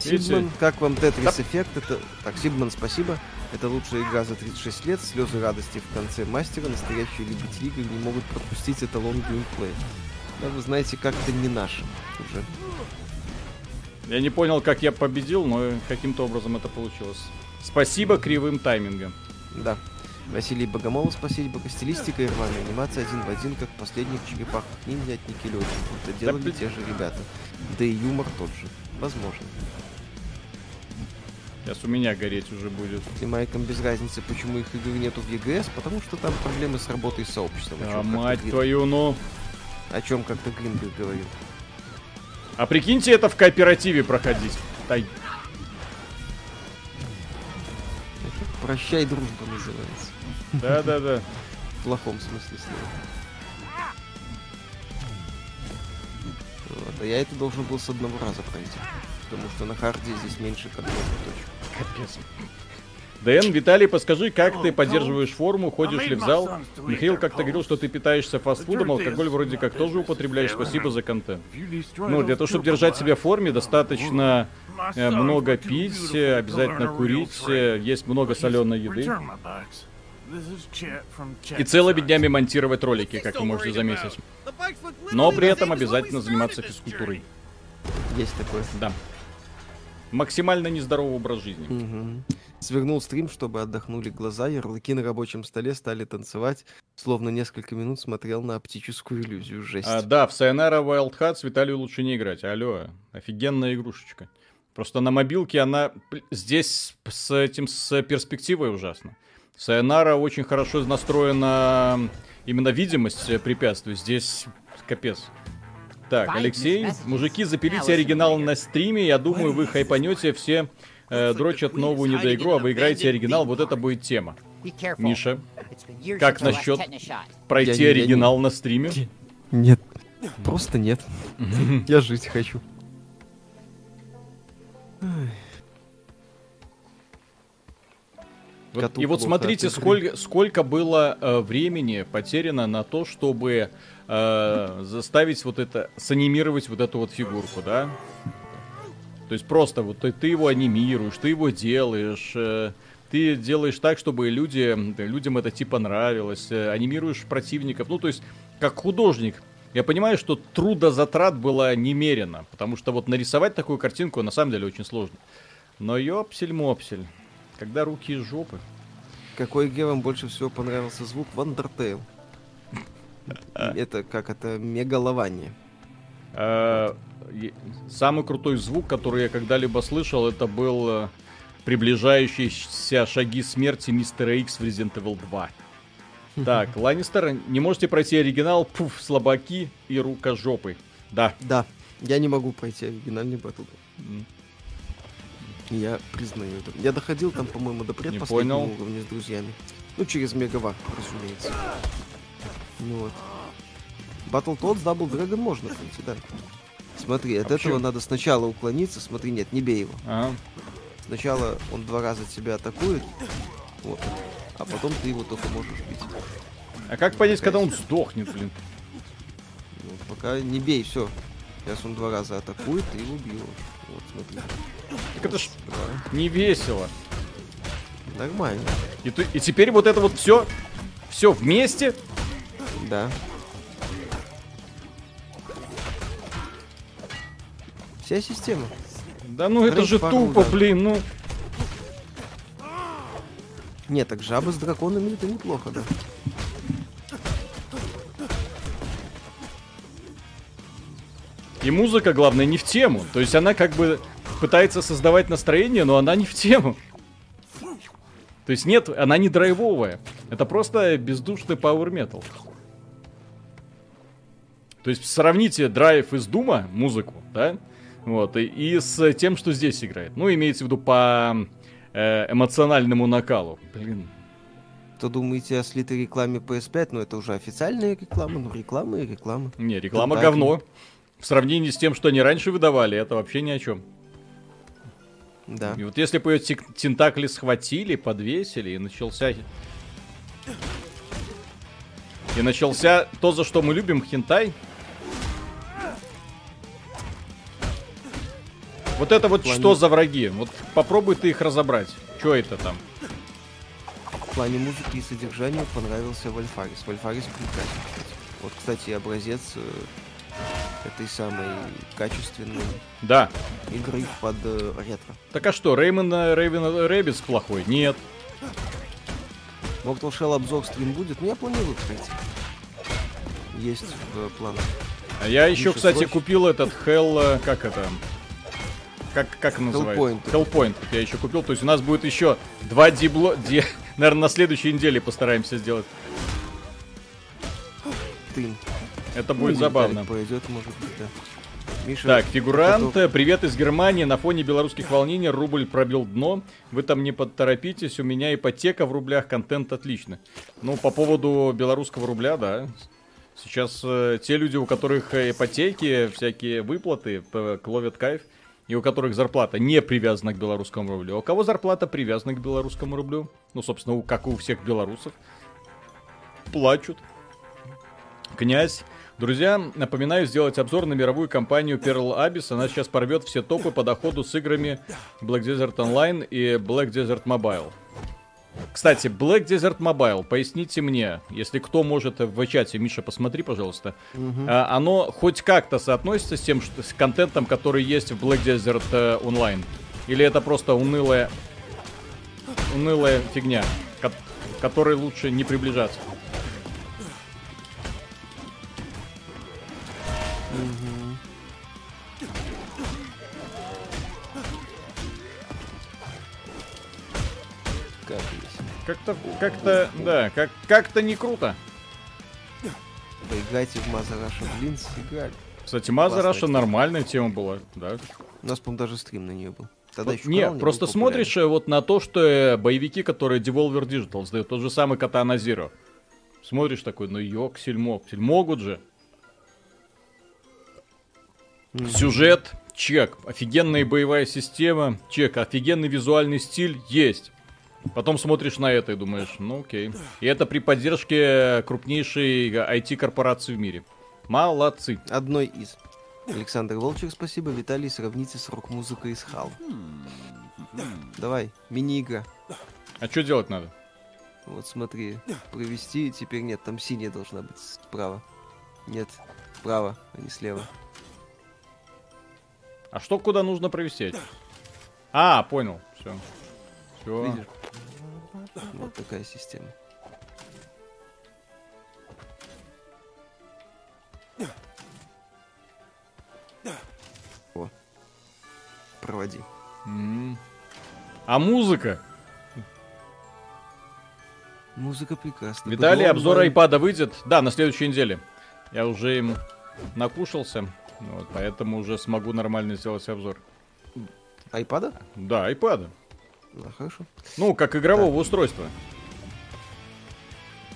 Сибман, как вам Тетрис эффект? Это... Так, Сибман, спасибо. Это лучшая игра за 36 лет. Слезы радости в конце мастера. Настоящие любители игр не могут пропустить эталон геймплея. Да, вы знаете, как-то не наш уже. Я не понял, как я победил, но каким-то образом это получилось. Спасибо кривым таймингам. Да. Василий Богомолов, спасибо. Стилистика и рваная анимация один в один, как в последних черепах ниндзя от Никелодион. Это делали те же ребята. Да и юмор тот же. Возможно. Сейчас у меня гореть уже будет. И Майкам без разницы, почему их игры нету в EGS, потому что там проблемы с работой с сообществом. А, мать Грин- твою, ну. О чем как-то Грингер говорил. А прикиньте это в кооперативе проходить. Да, Прощай, дружба называется. да, да, да. В плохом смысле слова. Вот, а я это должен был с одного раза пройти. Потому что на харде здесь меньше контрольных точек. Капец. Дэн, Виталий, подскажи, как ты поддерживаешь форму, ходишь ли в зал? Михаил как-то говорил, что ты питаешься фастфудом, алкоголь вроде как тоже употребляешь. Спасибо за контент. Ну, для того, чтобы держать себя в форме, достаточно э, много пить, э, обязательно курить, э, есть много соленой еды. И целыми днями монтировать ролики, как вы можете заметить. Но при этом обязательно заниматься физкультурой. Есть такое. Да. Максимально нездоровый образ жизни. Мгм. Свернул стрим, чтобы отдохнули глаза, ярлыки на рабочем столе стали танцевать, словно несколько минут смотрел на оптическую иллюзию. Жесть. А, да, в Sayonara Wild Hearts Виталию лучше не играть. Алло, офигенная игрушечка. Просто на мобилке она здесь с этим с перспективой ужасно. Sayonara очень хорошо настроена именно видимость препятствий. Здесь капец. Так, Алексей, мужики, запилите оригинал на стриме. Я думаю, вы хайпанете все э, дрочат новую недоигру, а вы играете оригинал. Вот это будет тема. Миша, как насчет пройти Я не- я оригинал на стриме? Нет. Просто нет. Я жить хочу. Вот- и вот смотрите, сколько, сколько было э, времени потеряно на то, чтобы э, заставить вот это, санимировать вот эту вот фигурку, да? То есть просто вот ты, ты его анимируешь, ты его делаешь, э, ты делаешь так, чтобы люди, людям это типа нравилось, э, анимируешь противников, ну то есть как художник. Я понимаю, что трудозатрат было немерено, потому что вот нарисовать такую картинку на самом деле очень сложно. Но ёпсель-мопсель, когда руки из жопы. Какой игре вам больше всего понравился звук в Undertale? (laughs) Это как это мегалование. Э, Самый крутой звук, который я когда-либо слышал, это был э, приближающиеся шаги смерти мистера Икс в Resident Evil 2. (laughs) Так, Ланнистер, не можете пройти оригинал, пуф, слабаки и рукожопы. Да, Да, я не могу пройти оригинальный батл. Я признаю это. Я доходил там, по-моему, до предпоследнего уровня с друзьями. Ну, через Мегавар, разумеется. Ну вот. Battletoads Double Dragon можно пройти, да. Смотри, от А почему? этого надо сначала уклониться. Смотри, нет, не бей его. Ага. Сначала он два раза тебя атакует, вот, а потом ты его только можешь бить. А как понять, когда он сдохнет, блин? Ну, пока не бей, все. Сейчас он два раза атакует, ты его бьешь. Вот, смотри. Так это ж Да, не весело. нормально. И, ты- и теперь вот это вот все, все вместе. Да. Вся система. Да ну это Рейд же пару тупо, ударов. блин, ну. Нет, так жабы с драконами это неплохо, да. И музыка, главное, не в тему. То есть она как бы пытается создавать настроение, но она не в тему. То есть нет, она не драйвовая. Это просто бездушный power metal. То есть сравните драйв из Дума, музыку, да, вот, и, и с тем, что здесь играет. Ну, имеется в виду по э, эмоциональному накалу. Блин, То думаете о слитой рекламе PS5, но это уже официальная реклама, ну реклама и реклама. не, реклама так. говно. В сравнении с тем, что они раньше выдавали, это вообще ни о чем. Да. И вот если бы ее тентакли схватили, подвесили, и начался... И начался то, за что мы любим, хентай. Вот это вот Плане- что за враги? Вот попробуй ты их разобрать. Что это там? В плане музыки и содержания понравился Valfaris. Valfaris прекрасен, кстати. Вот, кстати, образец э, этой самой качественной Да. игры под э, ретро. Так а что, Rayman Raving Rabbids плохой? Нет. Mortal Shell обзор стрим будет, но я планирую пройти. Есть в э, планах. А я еще, Миша, кстати, срочно. купил этот Hell... э, Как это? Как, как называется? Hellpoint. Hellpoint я еще купил. То есть у нас будет еще два дибло... Ди... (laughs) Наверное, на следующей неделе постараемся сделать. Ты. Это будет Ну, забавно. Пойдет, может быть, да. Миша, Так, фигурант, готов. привет из Германии. На фоне белорусских волнений рубль пробил дно. Вы там не поторопитесь, у меня ипотека в рублях, контент отлично. Ну, по поводу белорусского рубля, да. Сейчас э, те люди, у которых э, ипотеки, всякие выплаты, п- ловят кайф, и у которых зарплата не привязана к белорусскому рублю. А у кого зарплата привязана к белорусскому рублю? Ну, собственно, у- как у всех белорусов. Плачут. Князь. Друзья, напоминаю сделать обзор на мировую компанию Pearl Abyss. Она сейчас порвет все топы по доходу с играми Black Desert Online и Black Desert Mobile. Кстати, Black Desert Mobile, поясните мне, если кто может в чате, Миша, посмотри, пожалуйста, а, оно хоть как-то соотносится с тем, что, с контентом, который есть в Black Desert э, Online? Или это просто унылая, унылая фигня, к которой лучше не приближаться? Как Как-то, как-то, да, как, как-то не круто. Поиграйте в Mother Russia Bleeds, играли. Кстати, Mother Russia нормальная тема была, да. У нас, по-моему, даже стрим на нее был. Тогда Вот еще не, был просто смотришь э, вот на то, что э, боевики, которые Devolver Digital сдают, тот же самый Katana Zero. Смотришь такой, ну ёксель моксель, могут же. Сюжет, чек. Офигенная боевая система, чек. Офигенный визуальный стиль, есть. Потом смотришь на это и думаешь, ну окей. И это при поддержке крупнейшей IT-корпорации в мире. Молодцы. Одной из. Александр Волчек, спасибо. Виталий, сравните с рок-музыкой из Хал. Давай, мини-игра. А что делать надо? Вот смотри, провести, теперь нет, там синяя должна быть справа. Нет, справа, а не слева. А что куда нужно провести? А, понял. Все. Все. Видишь? Вот такая система. О. Проводи. А музыка? Музыка прекрасна. Виталий, БДО обзор айпада выйдет? Да, на следующей неделе. Я уже им накушался, вот, поэтому уже смогу нормально сделать обзор. Айпада? Да, айпада. Да, хорошо. Ну, как игрового устройства.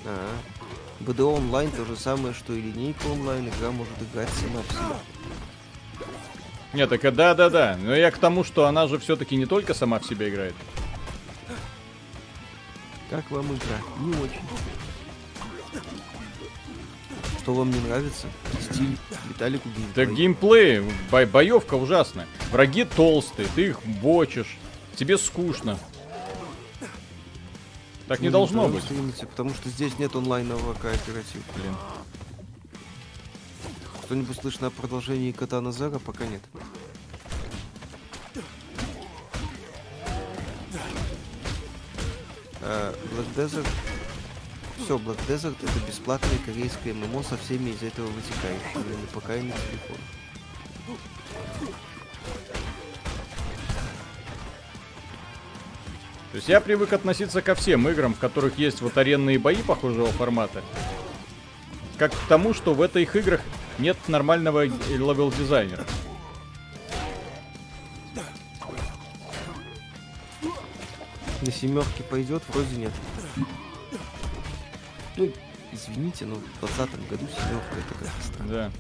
А, БДО онлайн то же самое, что и линейка онлайн. Игра может играть сама в себя. Нет, так и да-да-да. Но я к тому, что она же все-таки не только сама в себя играет. Как вам игра? Не очень. Что вам не нравится? Стиль Виталику Так геймплей. геймплей, бо- боевка ужасная. Враги толстые, ты их бочишь. Тебе скучно. Так не Ну, должно быть. стримите, потому что здесь нет онлайнового кооператива. Блин. Что-нибудь слышно о продолжении кота Назара? Пока нет. А, Black Desert... Все, Black Desert это бесплатное корейское ММО со всеми из этого вытекающими, ПК и на телефон. То есть я привык относиться ко всем играм, в которых есть вот аренные бои похожего формата, как к тому, что в этих играх нет нормального level дизайнера. На семерке пойдет, вроде нет. Ну, извините, но в 20 году семерка это как-то странно.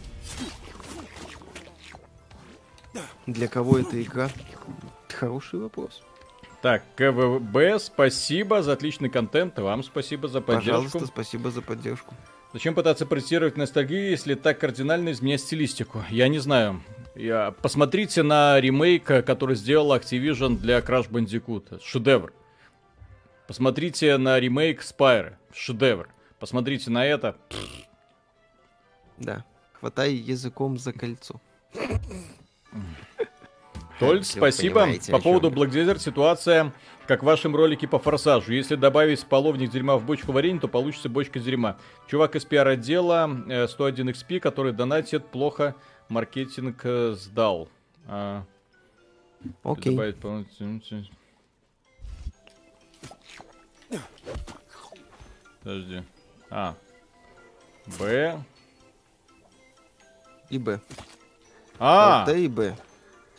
Да. Для кого эта игра? Хороший вопрос. Так, КВБ, спасибо за отличный контент, вам спасибо за поддержку. Пожалуйста, спасибо за поддержку. Зачем пытаться протестировать ностальгию, если так кардинально изменять стилистику? Я не знаю. Я... Посмотрите на ремейк, который сделал Activision для Crash Bandicoot. Шедевр. Посмотрите на ремейк Spyro. Шедевр. Посмотрите на это. Да. Хватай языком за кольцо. Толь, Всё, спасибо. По поводу Black Desert ситуация, как в вашем ролике по форсажу. Если добавить половник дерьма в бочку варенья, то получится бочка дерьма. Чувак из пиар-отдела э, 101 XP, который донатит, плохо маркетинг э, сдал. А, Окей. Добавить полностью- Подожди. А. Б. И Б. А! Т и Б.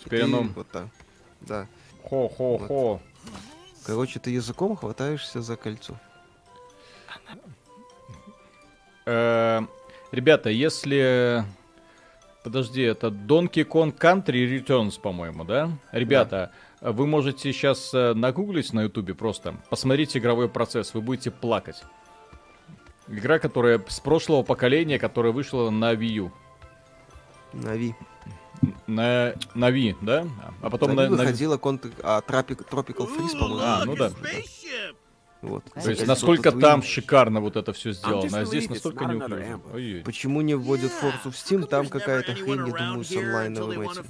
Теперь оно- Вот так. Да. Хо-хо-хо. Короче, ты языком хватаешься за кольцо. Э, Ребята, если... Подожди, это Donkey Kong Country Returns, по-моему, да? Ребята, вы можете сейчас э, нагуглить на ютубе просто, посмотрите игровой процесс, вы будете плакать. Игра, которая с прошлого поколения, которая вышла на Wii U. На Ви. На, на Wii, да? А потом на на... Ви выходила контр... а, Tropic- Tropical Freeze, по-моему. А, ну да. Вот. То есть насколько там шикарно вот это все сделано, just а здесь настолько не. Ой-ой. Почему не вводят Форсу в Steam? Там какая-то хрень, я думаю, с онлайновым этим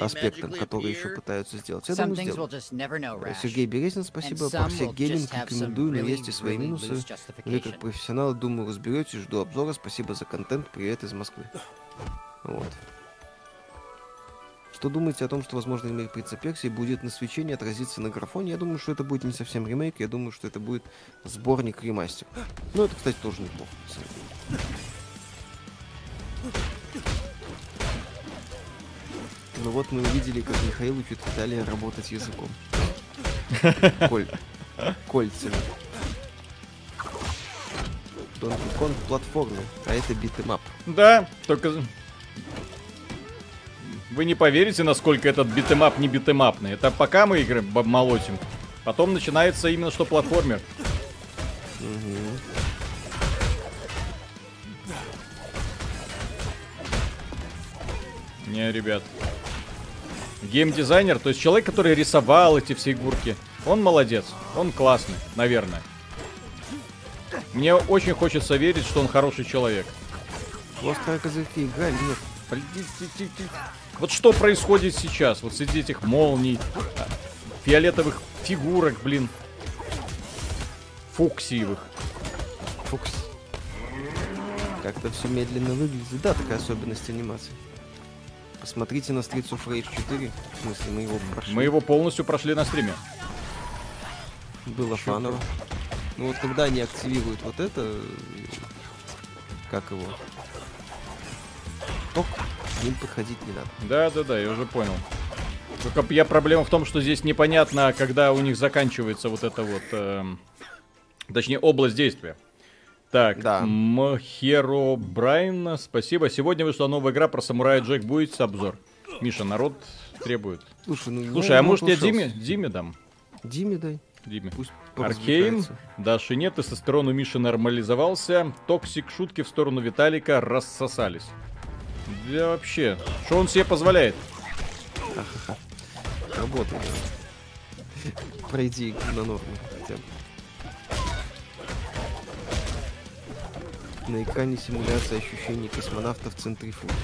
аспектом, который еще пытаются сделать. Я думаю, know, Э. Сергей Березин, спасибо. Парсек Гейминг рекомендую, но есть и свои минусы. Вы как профессионалы, думаю, разберетесь. Жду обзора. Спасибо за контент. Привет из Москвы. Вот. Что думаете о том, что, возможно, ремейк Принца Персии будет на свече не отразиться на графоне? Я думаю, что это будет не совсем ремейк, я думаю, что это будет сборник ремастер. Ну, это, кстати, тоже неплохо. Ну вот мы увидели, как Михаил учит Виталия работать языком. Коль... Кольцами. Donkey Kong платформер, а это beat 'em up. Да, только... Вы не поверите, насколько этот beat 'em up не битэмапный. Это пока мы игры молотим. Потом начинается именно что платформер. Не, ребят. Геймдизайнер, то есть человек, который рисовал эти все фигурки, он молодец. Он классный, наверное. Мне очень хочется верить, что он хороший человек. Острые козырьки играли, нет. Вот что происходит сейчас? Вот среди этих молний, а, фиолетовых фигурок, блин. Фуксиевых. Фукс. Как-то все медленно выглядит. Да, такая особенность анимации. Посмотрите на Streets of Rage 4. В смысле, мы его прошли. Мы его полностью прошли на стриме. Было фаново. Ну вот когда они активируют вот это... э, Как его? Ток, к ним подходить не надо. Да, да, да, я уже понял. Только я проблема в том, что здесь непонятно, когда у них заканчивается вот это вот, эм, точнее область действия. Так, Да. Мхеро Брайан, спасибо. Сегодня вышла новая игра про самурая Джек. Будет обзор. Миша, народ требует. Слушай, ну... Слушай, а может я. Диме, Диме дам? Диме дай. Диме. Пусть Аркейн. Даши нет, тестостерон у Миши нормализовался, toxic шутки в сторону Виталика рассосались. Да вообще, что он себе позволяет? Работает. Пройди на норму хотя бы. На экране симуляция ощущений космонавта в центрифуге.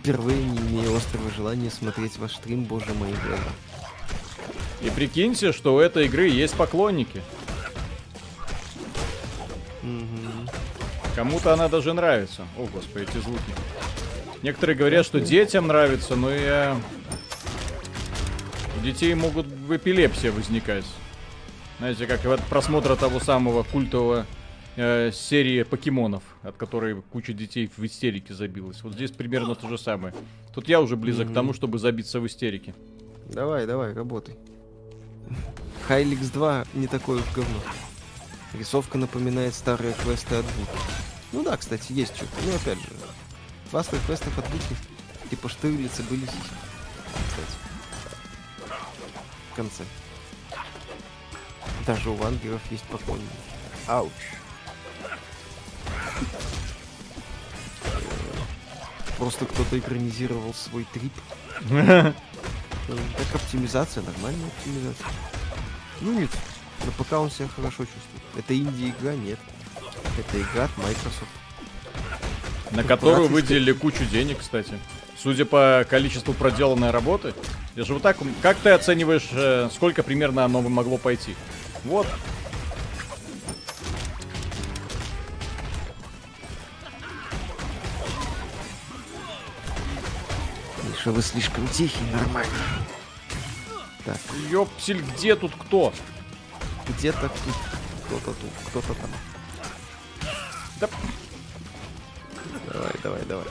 Впервые не имею острого желания смотреть ваш стрим, боже мой, глаза. И прикиньте, что у этой игры есть поклонники. Кому-то она даже нравится. О, господи, эти звуки. Некоторые говорят, что детям нравится, но я... У детей могут в эпилепсия возникать. Знаете, как от просмотра того самого культового э, серии покемонов, от которой куча детей в истерике забилась. Вот здесь примерно то же самое. Тут я уже близок к тому, чтобы забиться в истерике. Давай, давай, работай. Хайликс 2 не такое уж говно. Рисовка напоминает старые квесты от Буки. Ну да, кстати, есть что-то. Ну опять же, в классных квестах от Буки типа штырлицы были сиськи. Кстати. В конце. Даже у вангеров есть поклонники. Ауч. Просто кто-то экранизировал свой трип. (laughs) Так оптимизация, нормальная оптимизация. Ну нет, на ПК он себя хорошо чувствует. Это инди-игра, нет. Это игра от Microsoft. На которую выделили кучу денег, кстати. Судя по количеству проделанной работы. Я же вот так... Как ты оцениваешь, э, сколько примерно оно бы могло пойти? Вот. Миш, Миша, вы слишком тихий, нормально. Так, Ёпсель, где тут кто? где-то тут, кто-то тут, кто-то там. Да. Давай, давай, давай.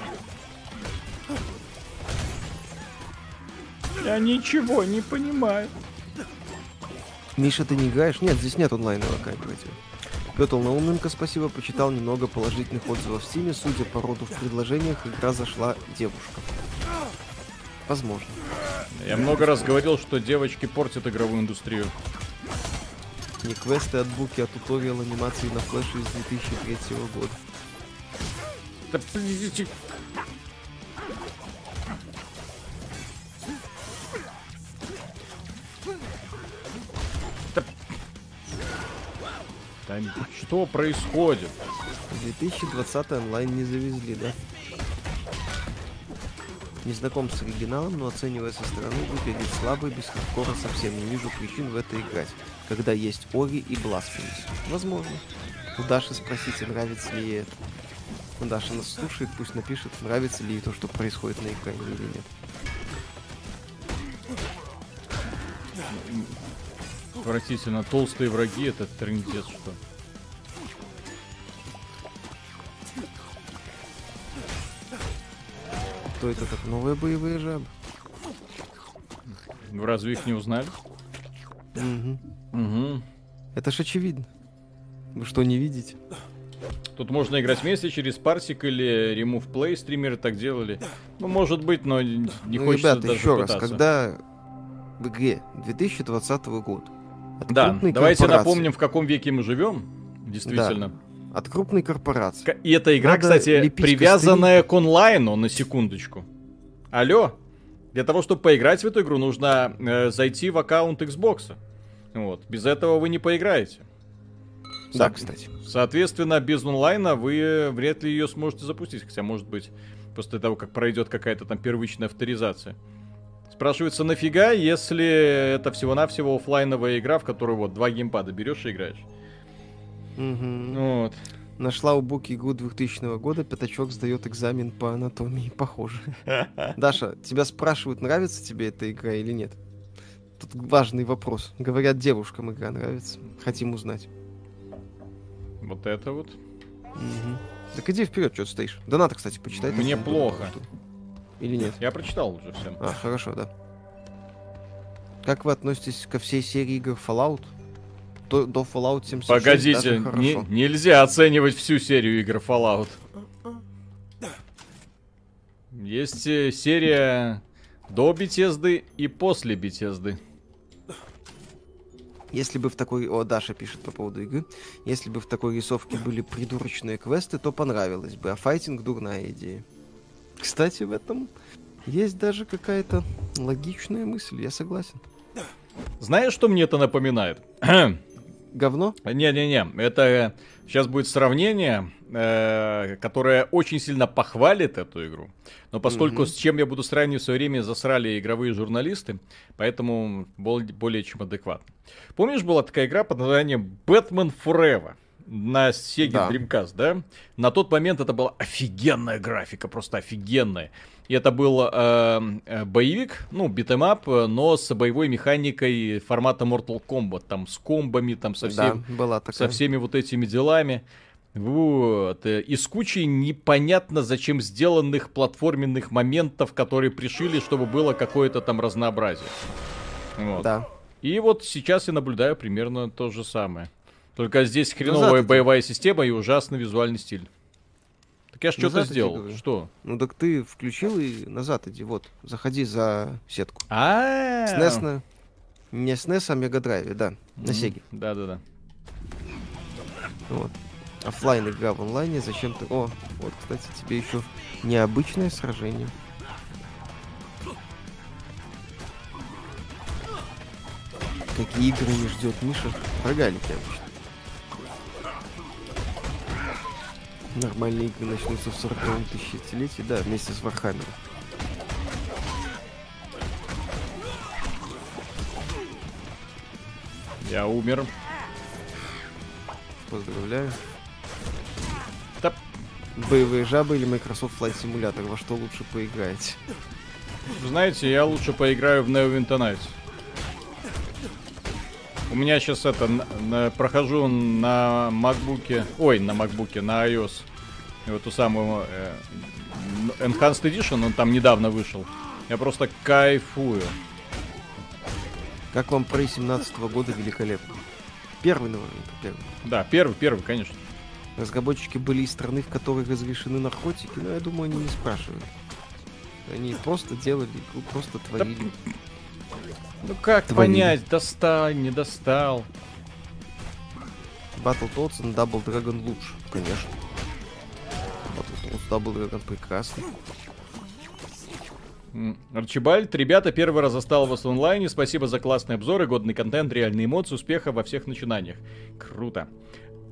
Я ничего не понимаю. Миша, ты не играешь? Нет, здесь нет онлайнового кооператива. Петр Науменко, спасибо, почитал немного положительных отзывов в Стиме. Судя по роду в предложениях, игра зашла девушка. Возможно. Я много раз говорил, что девочки портят игровую индустрию. Не квесты от буки, а туториал анимации на флеше из 2003 года. Да, что происходит? 2020 онлайн не завезли, да? Не знаком с оригиналом, но оценивая со стороны, выглядит слабо и без хардкора совсем. Не вижу причин в это играть, когда есть Ори и Blasphemous. Возможно. У Даши спросите, нравится ли ей это. Ну, Даша нас слушает, пусть напишет, нравится ли ей то, что происходит на экране или нет. Отвратительно. Толстые враги это трындец, что. Кто это так? Новые боевые жабы. Вы разве их не узнали? Мгм. Угу. Это ж очевидно. Вы что, не видите? Тут можно играть вместе через парсик или Remove Play, стримеры так делали. Ну, может быть, но не ну, хочется ребята, даже еще раз, пытаться. когда в игре 2020 год от Да, давайте напомним, в каком веке мы живем. Действительно. от крупной корпорации. И эта игра, Надо кстати, привязанная к онлайну, на секундочку. Алло, для того, чтобы поиграть в эту игру, нужно э, зайти в аккаунт Xbox. Вот. Без этого вы не поиграете. Да, Со- кстати. Соответственно, без онлайна вы э, вряд ли ее сможете запустить. Хотя, может быть, после того, как пройдет какая-то там первичная авторизация. Спрашивается, нафига, если это всего-навсего оффлайновая игра, в которую вот два геймпада берешь и играешь. Мгм. Вот. Нашла у Буки игру 2000 года, пятачок сдает экзамен по анатомии, похоже. (laughs) Даша, тебя спрашивают, нравится тебе эта игра или нет? Тут важный вопрос. Говорят, девушкам игра нравится. Хотим узнать. Вот это вот. Мгм. Так иди вперед, что стоишь. Донаты, кстати, почитай. Мне плохо. что- Или нет? Я прочитал уже все. А, хорошо, да. Как вы относитесь ко всей серии игр Fallout? До, до Fallout 76 Погодите, не- нельзя оценивать всю серию игр Fallout. Есть э, серия до Бетезды и после Бетезды. Если бы в такой... О, Даша пишет по поводу игры. Если бы в такой рисовке были придурочные квесты, то понравилось бы. А файтинг дурная идея. Кстати, в этом есть даже какая-то логичная мысль, я согласен. Знаешь, что мне это напоминает? (clears throat) Говно? Не-не-не, это сейчас будет сравнение, э, которое очень сильно похвалит эту игру. Но поскольку Мгм. с чем я буду сравнивать в свое время, засрали игровые журналисты, поэтому бол- более чем адекватно. Помнишь, была такая игра под названием Batman Forever? На Sega Да. Dreamcast, да? На тот момент это была офигенная графика, просто офигенная. И это был э, э, боевик, ну, beat 'em up, но с боевой механикой формата Mortal Kombat, там с комбами, там со всем, Да, была такая. со всеми вот этими делами. Вот. И с кучей непонятно зачем сделанных платформенных моментов, которые пришили, чтобы было какое-то там разнообразие. Вот. Да. И вот сейчас я наблюдаю примерно то же самое. Только здесь хреновая Назад боевая система и ужасный визуальный стиль. Так я ж что-то сделал. говорю. Что? Ну так ты включил и назад иди. Вот, заходи за сетку. А, SNES на... Не SNES, а Мегадрайве, да. На Сеге. Да, да, да. Вот. Оффлайн игра в онлайне, зачем ты... О, вот, кстати, тебе еще необычное сражение. Какие игры не ждет Миша? Рогалики обычно. Нормальные игры начнутся в 40 тысячелетии, да, вместе с Вархаммером. Я умер. Поздравляю. Да. Боевые жабы или Microsoft Flight Simulator? Во что лучше поиграете? Знаете, я лучше поиграю в Neverwinter Nights. У меня сейчас это, на- на- прохожу на макбуке, ой, на макбуке, на iOS. Вот ту самую э, Enhanced Edition, он там недавно вышел. Я просто кайфую. Как вам про 17 года великолепно? Первый новый, первый. Да, первый, первый, конечно. Разработчики были из страны, в которой разрешены наркотики, но я думаю, они не спрашивают. Они просто делали просто творили. Ну как Творили. понять, достал, не достал. Battletoads и Double Dragon лучше, конечно. Battletoads Double Dragon прекрасный. Арчибальд, ребята, первый раз застал вас в онлайне. Спасибо за классный обзор и годный контент, реальные эмоции, успеха во всех начинаниях. Круто.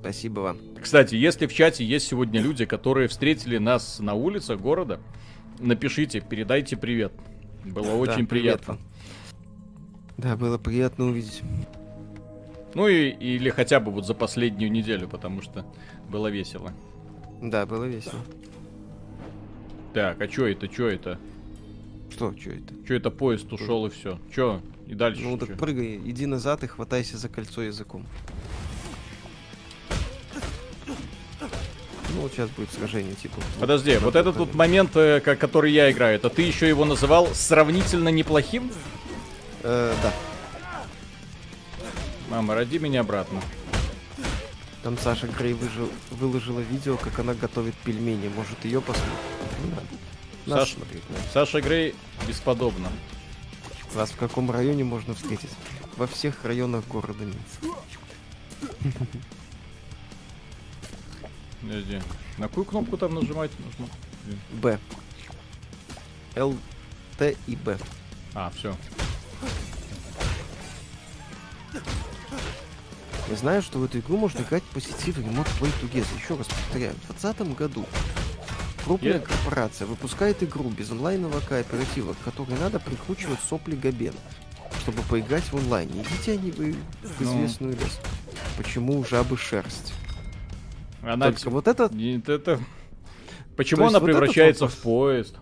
Спасибо вам. Кстати, если в чате есть сегодня люди, которые встретили нас на улице города, напишите, передайте привет. Было Да, очень привет приятно. вам. Да, было приятно увидеть. Ну и или хотя бы вот за последнюю неделю, потому что было весело. Да, было весело. Так, а чё это, чё это? Что, что это? Чё это поезд ушел и все? Чё? И дальше Ну чё? так прыгай, иди назад и хватайся за кольцо языком. Ну, вот сейчас будет сражение, типа. Подожди, вот этот вот момент, э, ко- который я играю, это ты еще его называл сравнительно неплохим? Э, да. Мама, роди меня обратно. Там Саша Грей выжил- выложила видео, как она готовит пельмени. Может, ее посмотрим? Ну, да. Надо Саша- смотреть, да. Саша Грей бесподобно. Вас в каком районе можно встретить? Во всех районах города Минск. Подожди. На какую кнопку там нажимать нужно? Б. Л, Т и Б. А, все. Я знаю, что в эту игру можно играть по сети в Remote Play Together. Еще раз повторяю, в 2020 году крупная Я- корпорация выпускает игру без онлайнового кооператива, к которой надо прикручивать сопли Габен, чтобы поиграть в онлайне. Идите они вы в Ну. известную лес. Почему жабы шерсть? Она... Только вот это... Нет, это... Почему она вот превращается в поезд?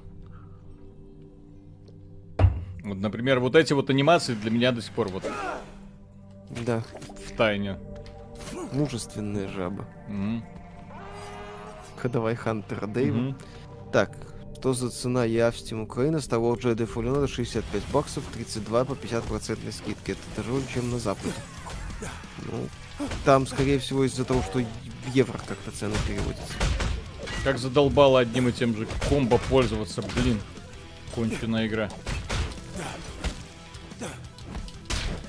Вот, например, вот эти вот анимации для меня до сих пор вот Да, в тайне. мужественная жаба. Мгм. Ходовай Хантера Дэйва. Мгм. Так, что за цена я в Steam Украина? Wars Jedi Fallen Order 65 баксов, 32 по 50% скидки. Это дороже, чем на Западе. Ну, там, скорее всего, из-за того, что в евро как-то цены переводятся. Как задолбало одним и тем же комбо пользоваться, блин. Конченая игра.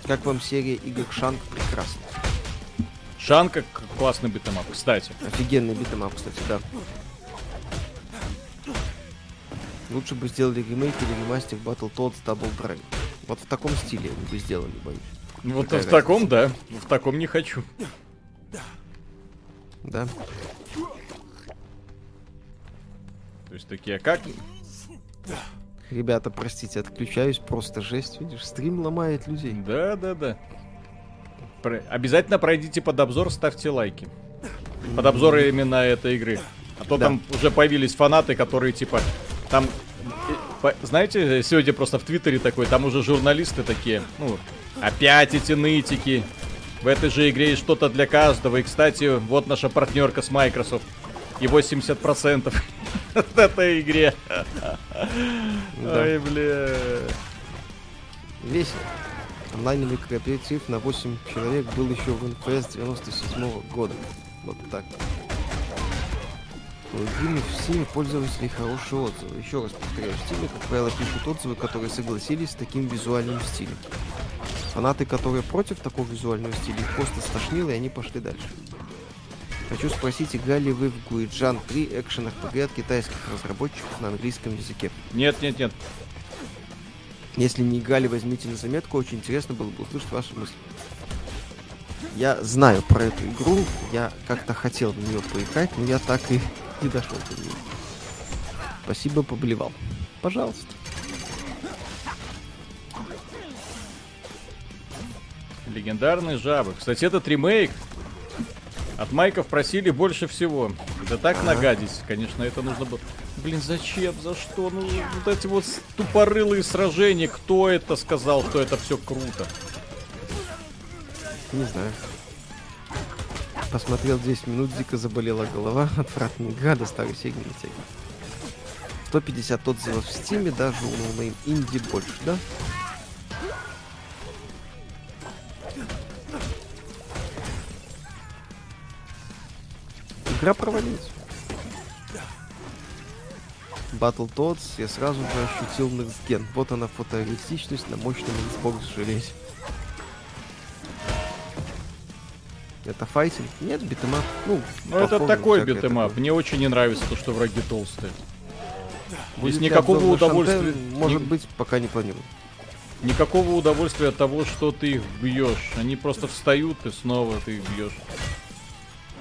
Как вам серия игр Shank? Прекрасно. Шанка классный beat 'em up, кстати. Офигенный beat 'em up, кстати, да. Лучше бы сделали ремейк или ремастер Battletoads Double Dragon. Вот в таком стиле они бы сделали, боюсь. Вот Какая в таком, да. В таком не хочу. Да? То есть такие, а как? Ребята, простите, отключаюсь, просто жесть, видишь, стрим ломает людей. Да, да, да. Про- Обязательно пройдите под обзор, ставьте лайки. Под обзор именно этой игры. А то Да. там уже появились фанаты, которые типа там. э, Знаете, сегодня просто в Твиттере такой, там уже журналисты такие, ну, опять эти нытики. В этой же игре есть что-то для каждого. И, кстати, вот наша партнерка с Microsoft. И 80% от (laughs) этой игре. Ой, бля. Весело. Онлайновый кооператив на 8 человек был еще в НФС 97 года. Вот так. У игры в Steam пользователей хорошие отзывы. Еще раз повторяю, в Steam, как правило, пишут отзывы, которые согласились с таким визуальным стилем. Фанаты, которые против такого визуального стиля, их просто стошнило, и они пошли дальше. Хочу спросить, играли вы в Гуиджан 3 экшен RPG от китайских разработчиков на английском языке? Нет, нет, нет. Если не играли, возьмите на заметку. Очень интересно было бы услышать ваши мысли. Я знаю про эту игру. Я как-то хотел в нее поиграть, но я так и не дошел до нее. Спасибо, поблевал. Пожалуйста. Легендарные жабы. Кстати, этот ремейк от Майков просили больше всего. Да так Ага. нагадить, конечно, это нужно было. Блин, зачем? За что? Ну, вот эти вот тупорылые сражения. Кто это сказал, что это все круто? Не знаю. Посмотрел 10 минут, дико заболела голова. Отвратная игра, до старой тянет. 150 отзывов в стиме, даже у no-name инди больше, да? Игра провалилась. Battletoads я сразу же ощутил Next. Вот она фотореалистичность на мощном Xbox железе. Это файтинг? Нет, beat 'em up. Ну, Ну, это такой beat 'em up. Мне очень не нравится то, что враги толстые. Будет Здесь никакого удовольствия... Шанте? Может ни- быть, пока не планирую. Никакого удовольствия от того, что ты их бьешь. Они просто встают, и снова ты их бьешь.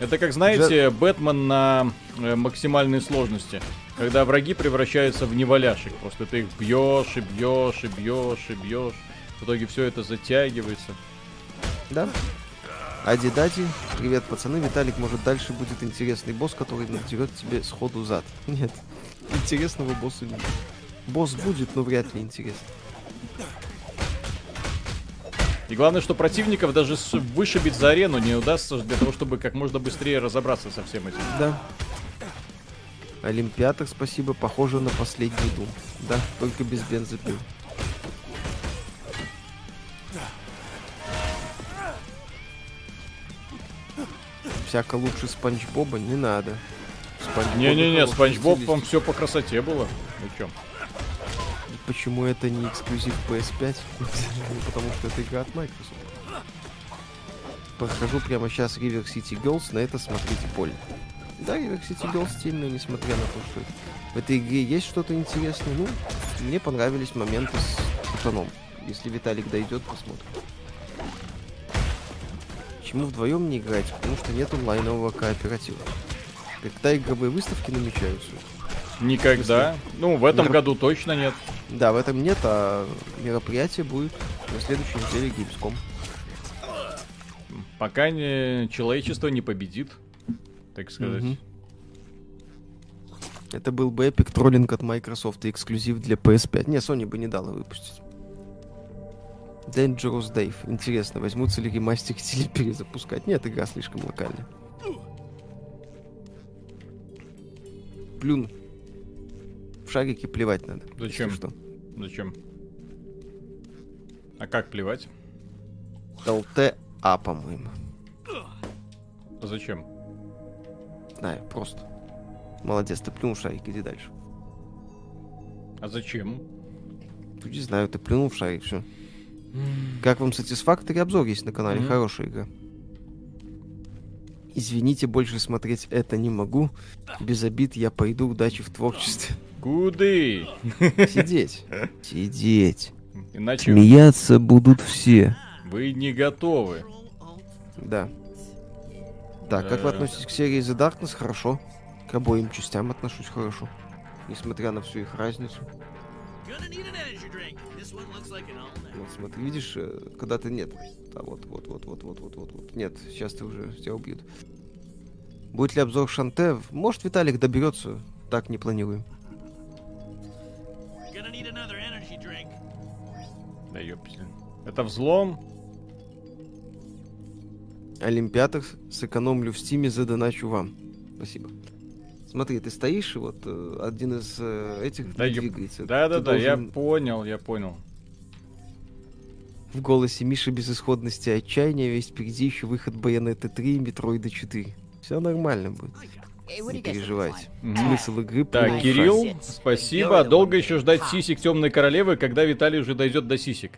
Это как, знаете, Бэтмен на э, максимальной сложности. Когда враги превращаются в неваляшек. Просто ты их бьешь и бьешь и бьешь и бьешь. В итоге все это затягивается. Да? Ади-дади, привет, пацаны. Виталик, может, дальше будет интересный босс, который надерет тебе сходу зад. Нет, интересного босса не будет. Босс будет, но вряд ли интересный. И главное, что противников даже вышибить за арену не удастся для того, чтобы как можно быстрее разобраться со всем этим. Да. Олимпиатор, спасибо, похоже на последний дум. Да, только без бензопил. Всяко лучше Спанч Боба не надо. Не-не-не, Спанч Боб вам все по красоте было. Ну чё? Почему это не эксклюзив PS5? (laughs) Потому что это игра от Microsoft. Прохожу прямо сейчас River City Girls, на это смотрите поле. Да, River City Girls стильно, несмотря на то, что в этой игре есть что-то интересное. Ну, мне понравились моменты с Путаном. Если Виталик дойдет, посмотрим. Почему вдвоем не играть? Потому что нет онлайнового кооператива. Когда игровые выставки намечаются? Никогда. Ну, в этом году точно нет. Да, в этом нет, а мероприятие будет на следующей неделе Gamescom. Пока не, человечество не победит, так сказать. Мгм. Это был бы эпик троллинг от Microsoft и эксклюзив для PS5. Не, Sony бы не дала выпустить. Dangerous Dave. Интересно, возьмутся ли ремастерить или перезапускать? Нет, игра слишком локальная. Плюн. Шарики плевать надо. Зачем? Что? Зачем? А как плевать? ЛТА, по-моему. Зачем? Знаю, просто. Молодец, ты плюнул шарик, иди дальше. А зачем? Ну, Не знаю, ты плюнул в шарик, все. Как вам Satisfactory обзор есть на канале? Хорошая игра. Извините, больше смотреть это не могу. Без обид я пойду. Удачи в творчестве. Куды? Сидеть. Сидеть. Иначе Смеяться будут все. вы не готовы. Да. Так, как вы Э. относитесь к серии The Darkness? Хорошо. К обоим частям отношусь хорошо. Несмотря на всю их разницу. Вот смотри, видишь, э, когда ты нет. А вот, вот, вот, вот, вот, вот, вот, вот. Нет, сейчас ты уже тебя убьют. Будет ли обзор Шанте? Может, Виталик доберется. Так не планируем. Да ёпсель. Это взлом? Олимпиатор сэкономлю в стиме, задоначу вам. Спасибо. Смотри, ты стоишь, и вот э, один из э, этих Да, двигается. Да-да-да, Ты я должен понял, я понял. В голосе Миши безысходности и отчаяния, ведь впереди еще выход Байонета 3 и Метроида 4. Все нормально будет. Не guys переживайте. Смысл игры Так, Кирилл, спасибо. Долго еще ждать сисек темной королевы, когда Виталий уже дойдет до сисек.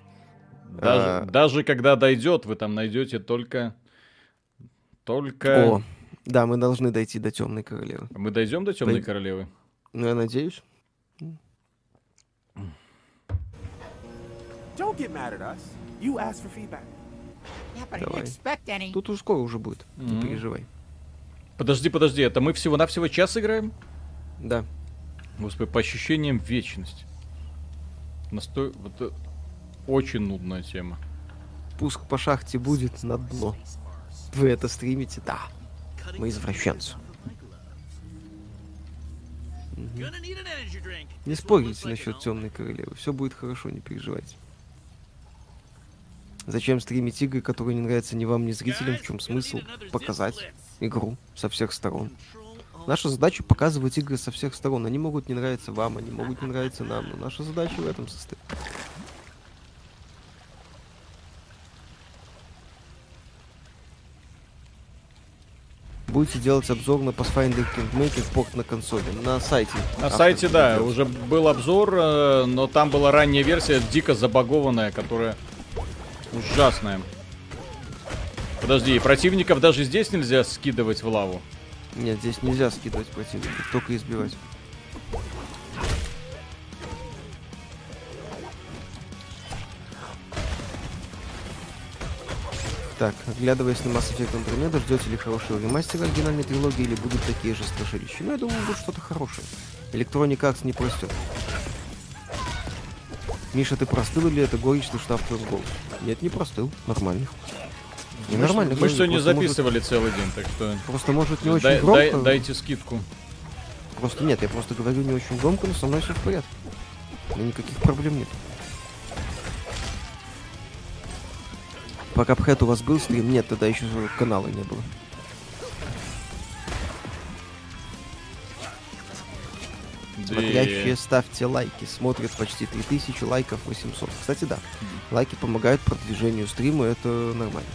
Даже, А. даже когда дойдет, вы там найдете только... Только... О, да, мы должны дойти до Темной Королевы. Мы дойдем до темной Дой- королевы? Ну, я надеюсь. Don't get mad at us. You asked for feedback. Yeah, but Давай. expect any. Тут уже скоро уже будет. Не Мгм. переживай. Подожди, подожди, это мы всего-навсего час играем? Да. Господи, по ощущениям вечность. Настой... Вот, очень нудная тема. Пуск по шахте будет на дно. Вы это стримите? Да. Мы извращенцы. Не спорите насчет темной королевы. Все будет хорошо, не переживайте. Зачем стримить игры, которые не нравятся ни вам, ни зрителям? В чем смысл? Показать игру со всех сторон. Наша задача показывать игры со всех сторон. Они могут не нравиться вам, они могут не нравиться нам, но наша задача в этом состоит. Будете делать обзор на Pathfinder Kingmaker порт на консоли, на сайте. На сайте, да, уже был обзор, э, но там была ранняя версия, дико забагованная, которая ужасная. Подожди, противников даже здесь нельзя скидывать в лаву. Нет, здесь нельзя скидывать противников, только избивать. Так, оглядываясь на Mass Effect Andromeda, ждете ли хорошего ремастера оригинальной трилогии или будут такие же страшилища? Ну, я думаю, будет что-то хорошее. Electronic Arts не простет. Миша, ты простыл или это горечь слышна в твоем голосе? Нет, не простыл. Нормально. Не Мы нормально. Мы же сегодня просто может- записывали целый день, так что Просто может не очень дай- громко. дай- дайте скидку. Просто нет, я просто говорю не очень громко, но со мной все в порядке. У меня никаких проблем нет. Пока Пхэт у вас был стрим, нет, тогда еще канала не было. Смотрящие, ставьте лайки. Смотрят почти 3000 лайков, 800. Кстати, да. Лайки помогают продвижению стрима, это нормально.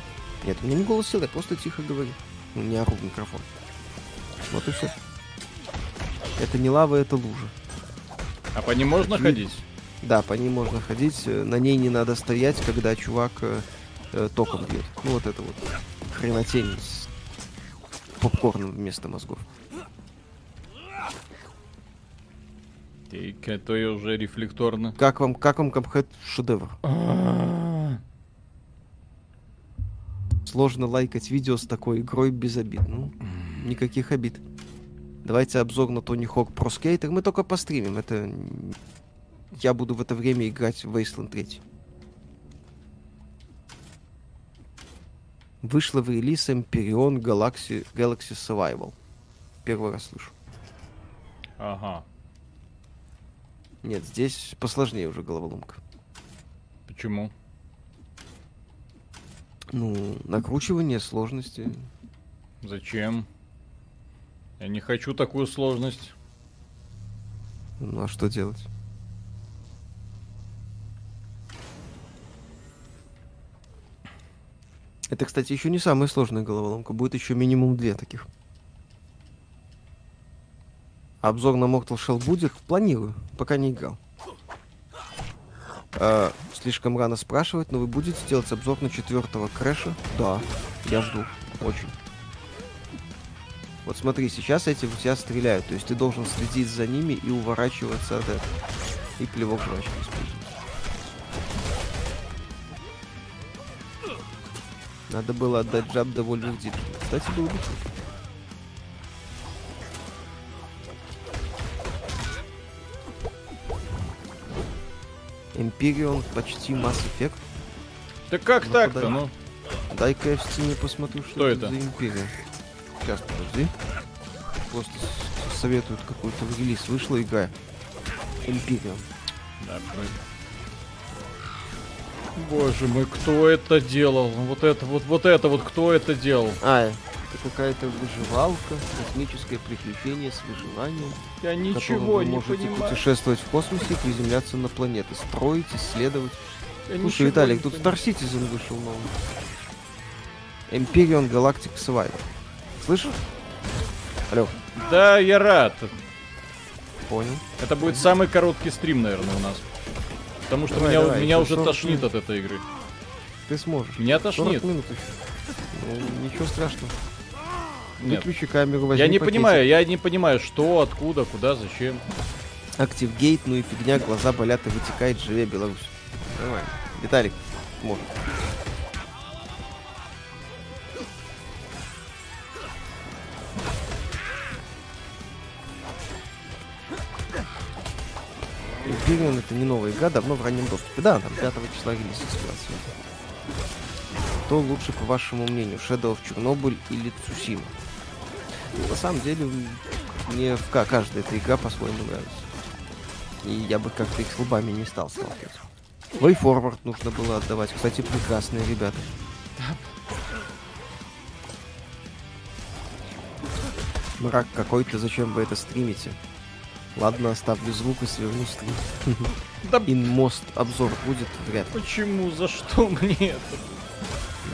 Нет, у меня не голос сел, я просто тихо говорю. Не ору в микрофон. Вот и все. Это не лава, это лужа. А по ним можно Очевидно. ходить? Да, по ней можно ходить. На ней не надо стоять, когда чувак э, э, током бьет. Ну вот это вот хренотень с попкорном вместо мозгов. Так, это я уже рефлекторно. Как вам, как вам Капхэт шедевр? Сложно лайкать видео с такой игрой без обид. Ну, никаких обид. Давайте обзор на Тони Хок Pro Skater. Мы только постримим. Это... Я буду в это время играть в Wasteland 3. Вышла в релиз Empyrean Galaxy, Galaxy Survival. Первый раз слышу. Ага. Нет, здесь посложнее уже головоломка. Почему? Ну, накручивание сложности. Зачем? Я не хочу такую сложность. Ну а что делать? Это, кстати, еще не самая сложная головоломка. Будет еще минимум две таких. Обзор на Mortal Shell будет? Планирую, пока не играл. А, слишком рано спрашивать, но вы будете делать обзор на четвертого крэша? Да, я жду. Очень. Вот смотри, сейчас эти в тебя стреляют, то есть ты должен следить за ними и уворачиваться от этого. И плевок жвачки использовать. Надо было отдать джаб до Вольвер Кстати, было бы. Empyrean почти Mass Effect. Да как Ну, так-то, подай. ну? Дай-ка я в стиме посмотрю, что, Что это это? за Империя. Сейчас, подожди. Просто советуют какой-то в релиз. Вышла игра. Империум. Да, Боже мой, кто это делал? Вот это вот, вот это вот, кто это делал? А, это какая-то выживалка, космическое приключение с выживанием. Я ничего вы не можете понимаю. путешествовать в космосе и приземляться на планеты, строить, исследовать. Я Слушай, Виталик, тут. Star Citizen вышел новый. Empyrean Galactic Survivor. Слышишь? Алло, Да, я рад. понял. Это будет самый короткий стрим, наверное, у нас. Потому что Давай, меня, давай, меня уже 40 тошнит минут. от этой игры. Ты сможешь. Меня 40 тошнит. минут еще. Ну, ничего страшного. Нет. Выключи камеру, возьми Я не пакетик. понимаю, я не понимаю, что, откуда, куда, зачем. Активгейт, ну и фигня, глаза болят и вытекает, живе Беларусь. Нормально. Виталик, может. Imperium это не новая игра, давно в раннем доступе. Да, там 5 числа релиз. Кто лучше, по вашему мнению, Shadow of Chernobyl или Цусима? На самом деле, мне в ка- каждая эта игра по-своему нравится. И я бы как-то их с лбами не стал сталкивать. Forward нужно было отдавать. Кстати, прекрасные ребята. Мрак какой-то, зачем вы это стримите? Ладно, оставлю звук и сверну стрим. Да Инмост обзор будет вряд ли. почему? За что мне это?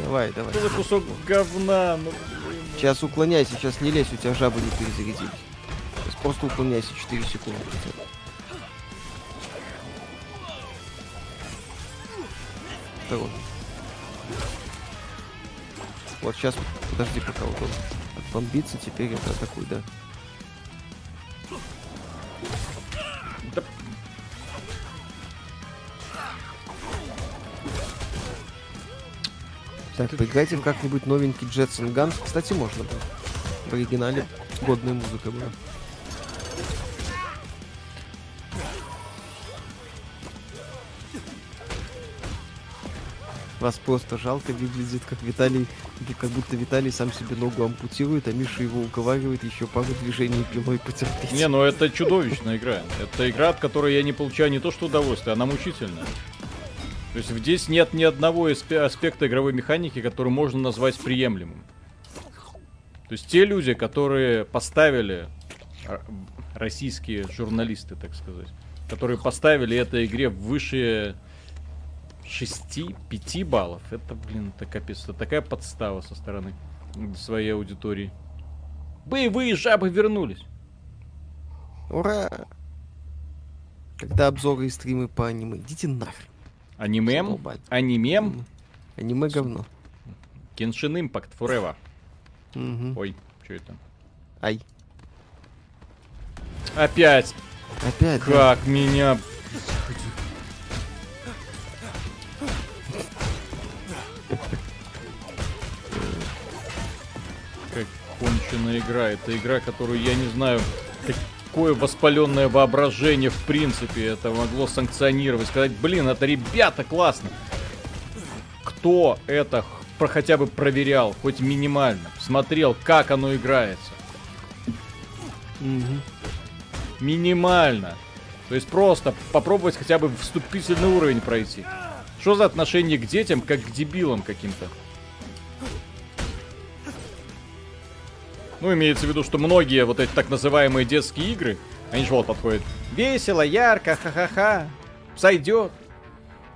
Давай, давай. Что за кусок говна? Ну. Сейчас уклоняйся, сейчас не лезь, у тебя жабы не перезарядились. Сейчас просто уклоняйся 4 секунды. хотя бы. Второй. Вот сейчас, подожди, пока вот он отбомбится, теперь это атакуй, да. Так, поиграйте в как-нибудь новенький and Guns. Кстати, можно было. В оригинале годная музыка была. Вас просто жалко выглядит, как Виталий, как будто Виталий сам себе ногу ампутирует, а Миша его уговаривает еще пару движений пилой потерпеть. Не, ну это чудовищная игра. Это игра, от которой я не получаю не то что удовольствие, она мучительная. То есть здесь нет ни одного аспе- аспекта игровой механики, который можно назвать приемлемым. То есть те люди, которые поставили, р- российские журналисты, так сказать, которые поставили этой игре выше 6-5 баллов, это, блин, это капец, это такая подстава со стороны своей аудитории. Боевые жабы вернулись. Ура! Когда обзоры и стримы по аниме? Идите нахрен. Анимем, анимем, Аниме говно. Genshin Impact Forever. Ой, что это? Ай. Опять, Опять, да. как меня... Как конченая игра. Это игра, которую я не знаю, какое воспаленное воображение в принципе это могло санкционировать. Сказать, блин, это ребята классно. Кто это про хотя бы проверял, хоть минимально, смотрел, как оно играется. Мгм. Минимально. То есть просто попробовать хотя бы вступительный уровень пройти. Что за отношение к детям, как к дебилам каким-то? Ну, имеется в виду, что многие вот эти так называемые детские игры, они же вот подходят. Весело, ярко, ха-ха-ха. Сойдет.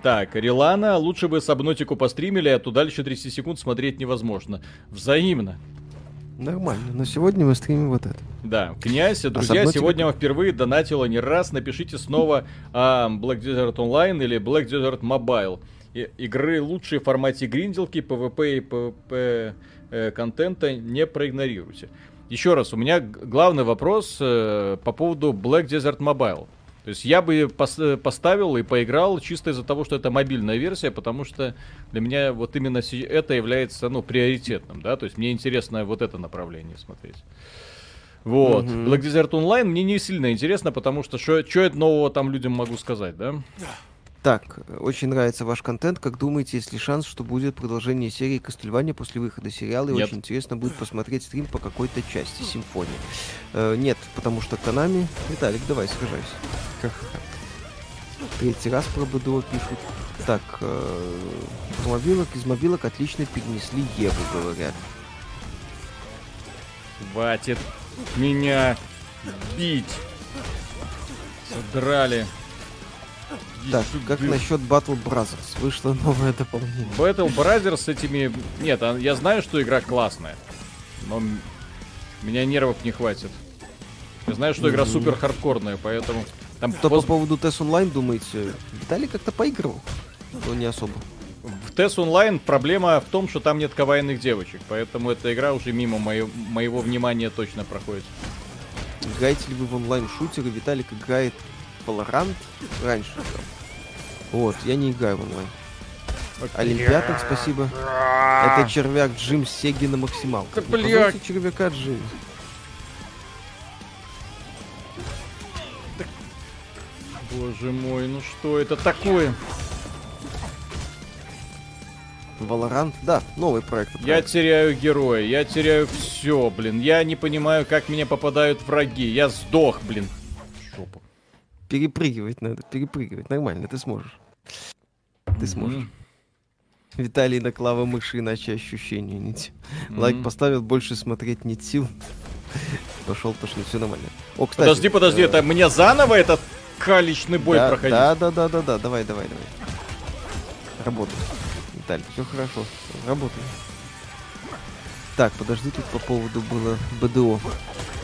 Так, Рилана, лучше бы сабнотику постримили, а то дальше 30 секунд смотреть невозможно. Взаимно. Нормально. Но сегодня мы стримим вот это. Да, князь, друзья, Сабнотика- сегодня вам впервые донатила не раз. Напишите снова а, Black Desert Online или Black Desert Mobile. Игры лучшие в формате гринделки, PvP и PvP э, контента не проигнорируйте. Еще раз, у меня главный вопрос э, по поводу Black Desert Mobile. То есть я бы пос- э, поставил и поиграл чисто из-за того, что это мобильная версия, потому что для меня вот именно это является, ну, приоритетным, да, то есть мне интересно вот это направление смотреть. Вот. Мгм. Black Desert Online мне не сильно интересно, потому что что я нового там людям могу сказать, да? Так, очень нравится ваш контент. Как думаете, есть ли шанс, что будет продолжение серии Кастельвания после выхода сериала? И Нет. очень интересно будет посмотреть стрим по какой-то части симфонии. Э, нет, потому что Канами... Виталик, давай, сражайся. Ха-ха-ха. Третий раз про БДО пишут. Так, э, мобилок, из мобилок отлично перенесли Еву, говорят. Хватит меня бить. Содрали. Так, как насчет Battle Brothers? Вышло новое дополнение. Battle Brothers с этими... Нет, а я знаю, что игра классная. Но меня нервов не хватит. Я знаю, что игра супер хардкорная, поэтому... Там по воз- поводу TES Online думаете? Виталий как-то поигрывал? Но не особо. В TES Online проблема в том, что там нет кавайных девочек, поэтому эта игра уже мимо моего, моего внимания точно проходит. Играете ли вы в онлайн-шутеры? Виталик играет Valorant раньше. играл. Вот, я не играю в онлайн. Олимпиаток, спасибо. Это червяк Джим с Сеги на максималках. Да, блядь. червяка Джим. Боже мой, ну что это такое? Valorant, да, новый проект. от Я теряю героя, я теряю все, блин. Я не понимаю, как меня попадают враги. Я сдох, блин. Жопу. Перепрыгивать надо, перепрыгивать. Нормально, ты сможешь. Ты сможешь. Виталий на клава мыши, иначе ощущения нет. Лайк поставил, больше смотреть нет сил. Пошел, пошли, все нормально. О, кстати. Подожди, подожди, э, это мне заново этот каличный бой да, проходить? Да, да, да, да, да, давай, давай, давай. Работай. Виталий, все хорошо, работай. Так, подожди, тут по поводу было БДО.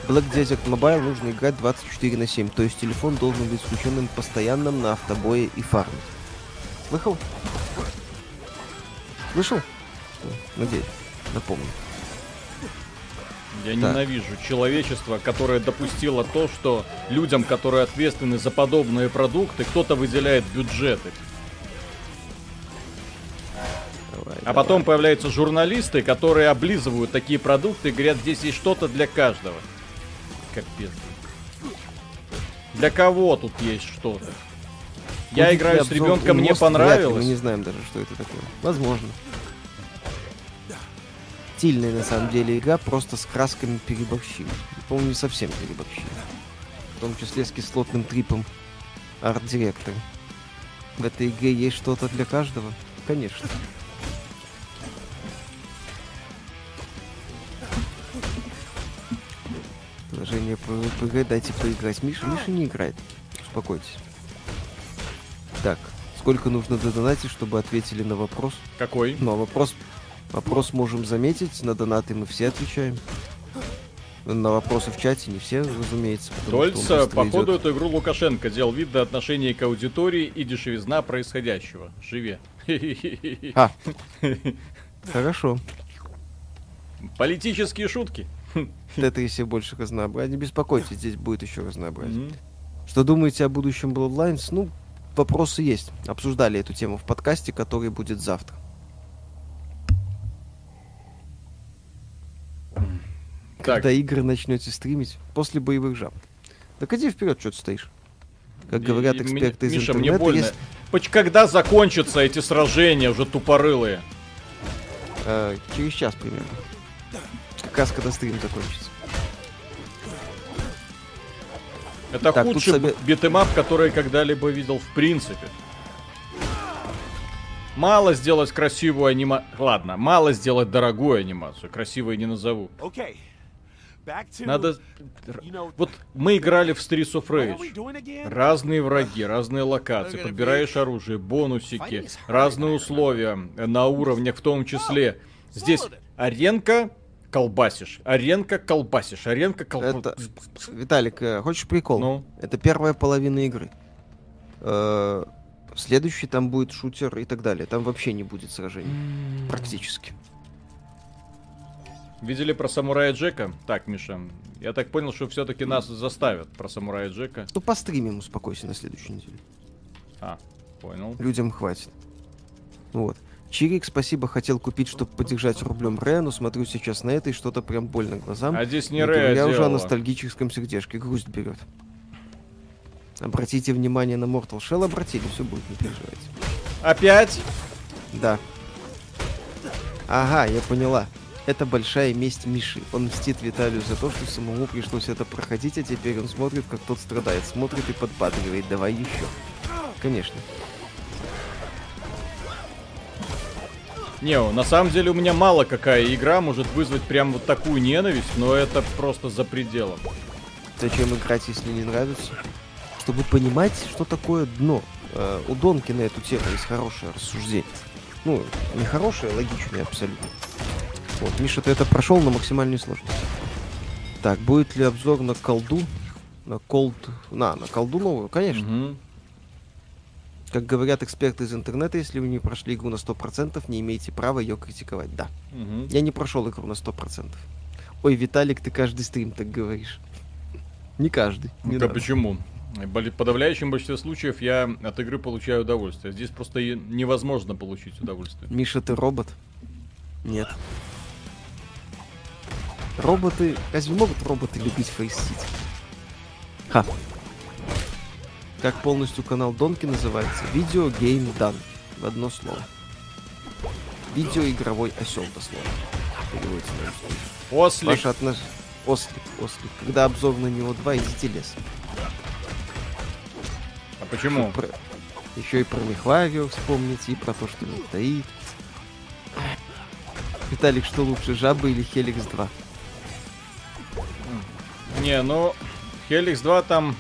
Black Desert Mobile нужно играть 24 на 7, то есть телефон должен быть включенным постоянным на автобое и фарме. Слышал? Слышал? Надеюсь, напомню. Я Так. ненавижу человечество, которое допустило то, что людям, которые ответственны за подобные продукты, кто-то выделяет бюджеты. Давай, А давай. потом появляются журналисты, которые облизывают такие продукты и говорят, здесь есть что-то для каждого. Капец. Для кого тут есть что-то? Я Будет играю с ребенком, мне ли, понравилось. Мы не знаем даже, что это такое. Возможно. Стильная на самом деле игра, просто с красками переборщили. По-моему, не совсем переборщили. В том числе с кислотным трипом арт-директора. В этой игре есть что-то для каждого? Конечно. Приложение по РПГ, дайте поиграть. Миша, Миша не играет. Успокойтесь. Так, сколько нужно додонатить, чтобы ответили на вопрос? Какой? Ну, а вопрос, вопрос можем заметить, на донаты мы все отвечаем. На вопросы в чате не все, разумеется. быстро походу, идет. эту игру Лукашенко делал вид до отношения к аудитории и дешевизна происходящего. Живе. А, (laughs) хорошо. Политические шутки. (laughs) Тетрисе больше разнообразия. Не беспокойтесь, здесь будет еще разнообразие. Что думаете о будущем Bloodlines? Ну, вопросы есть. Обсуждали эту тему в подкасте, который будет завтра. Так, Когда игры начнете стримить после боевых жаб. Так иди вперед, что ты стоишь. Как говорят эксперты из Миша, интернета, мне больно. есть- Когда закончатся эти сражения уже тупорылые? Э, через час примерно. Раз когда стрим закончится. Это Так, худший себе- beat 'em up, который я когда-либо видел в принципе. Мало сделать красивую анимацию. Ладно, мало сделать дорогую анимацию. Красивой не назову. Okay. Надо... You know, Вот мы играли в Streets of Rage. Разные враги, разные локации, подбираешь оружие, бонусики, разные условия э, на уровнях в том числе. Здесь аренка колбасишь, аренка колбасишь, аренка колбасишь. Это- Виталик, э, хочешь прикол? Ну, Это первая половина игры. Э, Следующий там будет шутер и так далее. Там вообще не будет сражений. Практически. видели про самурая Джека? Так, Миша, я так понял, что все-таки нас заставят про самурая Джека. Ну, постримим, успокойся на следующей неделе. А, понял. Людям хватит. Вот. Чирик, спасибо, хотел купить, чтобы поддержать рублем Ре, но смотрю сейчас на это и что-то прям больно глазам. А здесь не Не Рэя говоря уже о ностальгическом сердечке. Грусть берет. Обратите внимание на Mortal Shell, обратили, все будет, не переживайте. Опять? Да. Ага, я поняла. Это большая месть Миши. Он мстит Виталию за то, что самому пришлось это проходить, а теперь он смотрит, как тот страдает. Смотрит и подбадривает. Давай еще. Конечно. Не, на самом деле у меня мало какая игра может вызвать прям вот такую ненависть, но это просто за пределом. Зачем играть, если не нравится? Чтобы понимать, что такое дно. Э, у Донки на эту тему есть хорошее рассуждение. Ну, не хорошее, а логичное абсолютно. Вот, Миша, ты это прошел на максимальной сложности. Так, будет ли обзор на колду? На колд... На, на колду новую? Конечно. Мгм. Как говорят эксперты из интернета, если вы не прошли игру на 100%, не имеете права ее критиковать. Да. Мгм. Я не прошел игру на 100%. Ой, Виталик, ты каждый стрим так говоришь. (laughs) Не каждый. не надо. почему? В подавляющем большинстве случаев я от игры получаю удовольствие. Здесь просто невозможно получить удовольствие. Миша, ты робот? Нет. Роботы... Разве могут роботы любить фейсить? Ха. Как полностью канал Донки называется? Видео Гейм Дан. В одно слово. Видеоигровой осел, дословно. Переводится на русский. После Ваше отнош... Ослик, ослик. Когда обзор на него 2, идите лес. А почему? Про- Еще и про Мехварио вспомните, и про то, что он стоит. Виталик, что лучше, жабы или Хеликс 2? Не, ну, Helix 2 там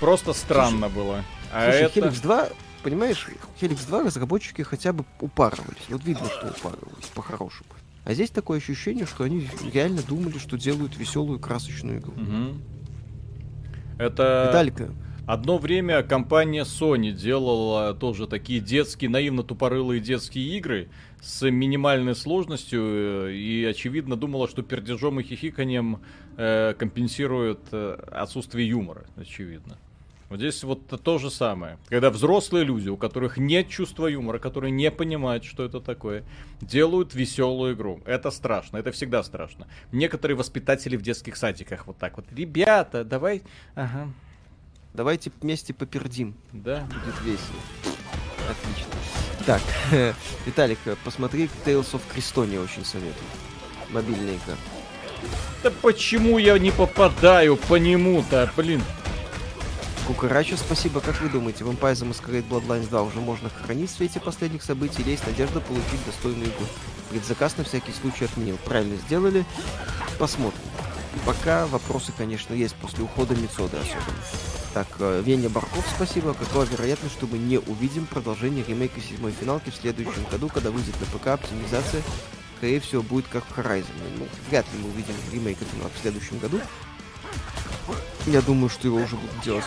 просто странно было. А Слушай, это... Helix 2, понимаешь, Helix 2 разработчики хотя бы упарывались. Вот видно, что упарывались по-хорошему. А здесь такое ощущение, что они реально думали, что делают веселую красочную игру. Мгм. Это Виталика, одно время компания Sony делала тоже такие детские, наивно тупорылые детские игры с минимальной сложностью э, и, очевидно, думала, что пердежом и хихиканием э, компенсирует э, отсутствие юмора, очевидно. Вот здесь вот то же самое. Когда взрослые люди, у которых нет чувства юмора, которые не понимают, что это такое, делают веселую игру. Это страшно, это всегда страшно. Некоторые воспитатели в детских садиках вот так вот. Ребята, давай... Ага, давайте вместе попердим. да. Будет весело. Отлично. Так, (laughs) Виталик, посмотри Tales of Crestonia очень советую. Мобильная игра. Да почему я не попадаю по нему-то, блин? Кукарача, спасибо. Как вы думаете, Vampire the Masquerade Bloodlines 2 уже можно хранить в свете последних событий или есть надежда получить достойную игру? Предзаказ на всякий случай отменил. Правильно сделали. Посмотрим. Пока вопросы, конечно, есть после ухода Мицоды особенно. Так, э, Веня Барков, спасибо. Какова вероятность, что мы не увидим продолжение ремейка седьмой финалки в следующем году, когда выйдет на ПК оптимизация? Скорее всего, будет как в Horizon. Ну, вряд ли мы увидим ремейк финалки в следующем году. Я думаю, что его уже будут делать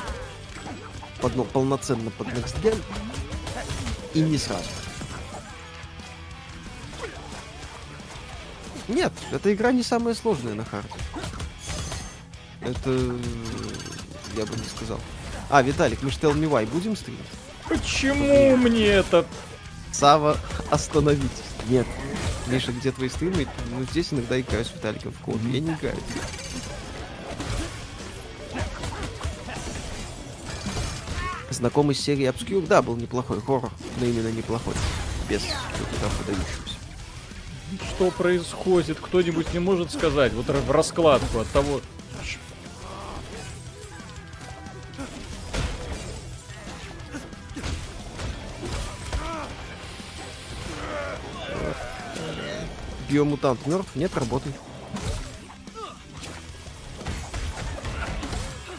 под, ну, полноценно под Next Gen. И не сразу. Нет, эта игра не самая сложная на харде. Это... Я бы не сказал. А, Виталик, мы ж Tell Me Why будем стримить? Почему мне это... Сава, остановитесь. Нет. Миша, где твои стримы? Ну, здесь иногда играю с Виталиком в код. Я не играю. Знакомый с серией Obscure, да, был неплохой хоррор, но именно неплохой. Без чего-то там выдающегося. Что происходит? Кто-нибудь не может сказать? Вот в раскладку от того... Биомутант мертв, нет, работай.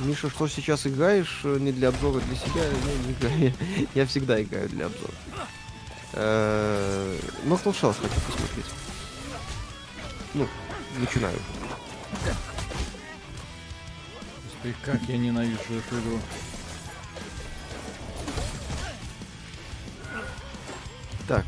Миша, что сейчас играешь? э, Не для обзора, для себя? Я не играю. (laughs) Я всегда играю для обзора. Mortal Shell хочу посмотреть. Ну, начинаю. Господи, как я ненавижу эту игру. Так,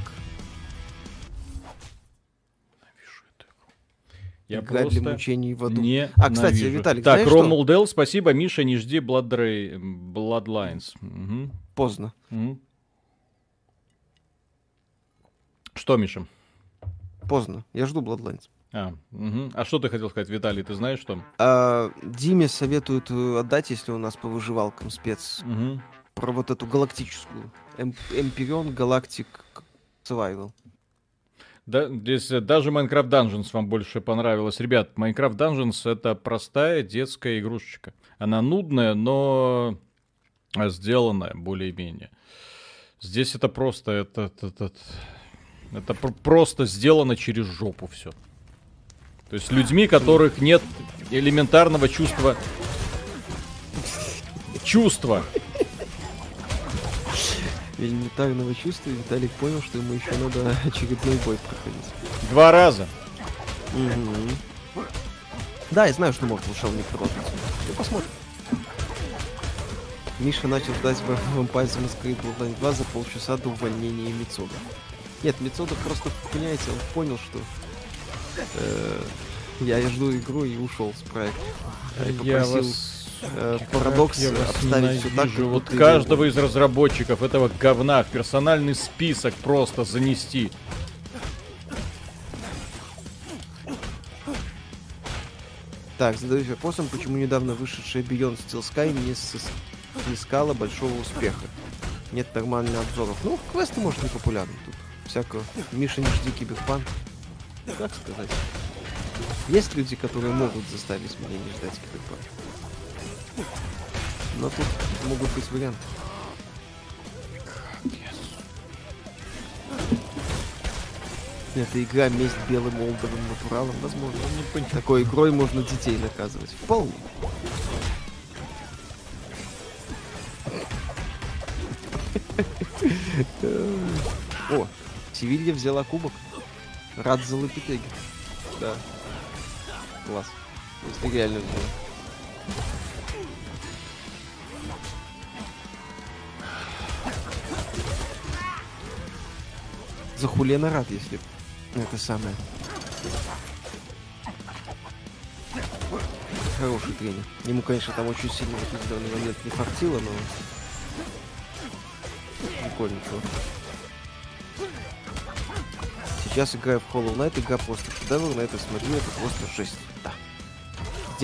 Я игра для мучений в аду. не А, кстати, Виталик, Так, знаешь что? Ромул Дел, спасибо. Миша, не жди Blood Ray- Bloodlines. Мгм, Поздно. мгм. Что, Миша? Поздно. Я жду Bloodlines. А, мгм. а что ты хотел сказать, Виталий, ты знаешь что? А, Диме советуют э, отдать, если у нас по выживалкам спец, Мгм. про вот эту галактическую. Эм- Эмпирион Галактик Survival. Да, здесь э, даже Minecraft Dungeons вам больше понравилось. Ребят, Minecraft Dungeons это простая детская игрушечка. Она нудная, но сделанная более-менее. Здесь это просто, это, это, это, это пр- просто сделано через жопу все. То есть людьми, которых нет элементарного чувства... Чувства. Элементарного чувства Виталик понял, что ему еще надо (laughs) очередной бой проходить. Два раза. Да, я знаю, что Shell не продолжится. Ну, посмотрим. Миша начал ждать Vampire the Masquerade Bloodline 2 за полчаса до увольнения Мицода. Нет, Мицода просто, понимаете, он понял, что э, я жду игру и ушел с проекта. Я попросил вас... э, парадокс я обставить все так, как Вот каждого из разработчиков этого говна в персональный список просто занести. Так, задаюсь вопросом, почему недавно вышедшая Beyond Steel Sky не снискала большого успеха. Нет нормальных обзоров. Ну, квесты, может, не популярны тут. всякого. Миша, не жди киберпанк. Как сказать? Есть люди, которые могут заставить меня не ждать киберпанк. Но тут могут быть варианты. Это игра «Месть белым олдовым натуралом», возможно. Такой игрой можно детей наказывать. Вполне. О, Севилья взяла кубок. Рад за Лапитеги. Да. Класс. Если реально взяла. За Хулена рад, если это самое. Хороший тренер. Ему, конечно, там очень сильно в определенный момент не фартило, но... Прикольно, чувак. Сейчас играю в Hollow Knight, игра просто шедевр, на это смотрю, это просто жесть. Да.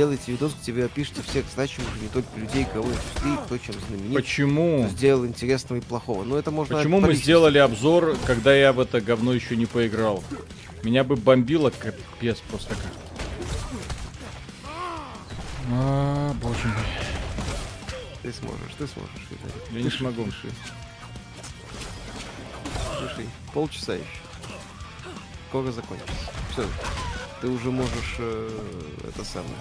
Делайте видос, где вы опишите всех значимых, не только людей, кого индустрии, кто чем знаменит, Почему? сделал интересного и плохого. Но это можно... Почему по мы сделали обзор, когда я в это говно еще не поиграл? Меня бы бомбило капец просто как. А, боже мой. Ты сможешь, ты сможешь, Виталий. Я не Дыши, смогу. Дыши. Дыши. Полчаса еще. Скоро закончится. Все. Ты уже можешь э, это самое.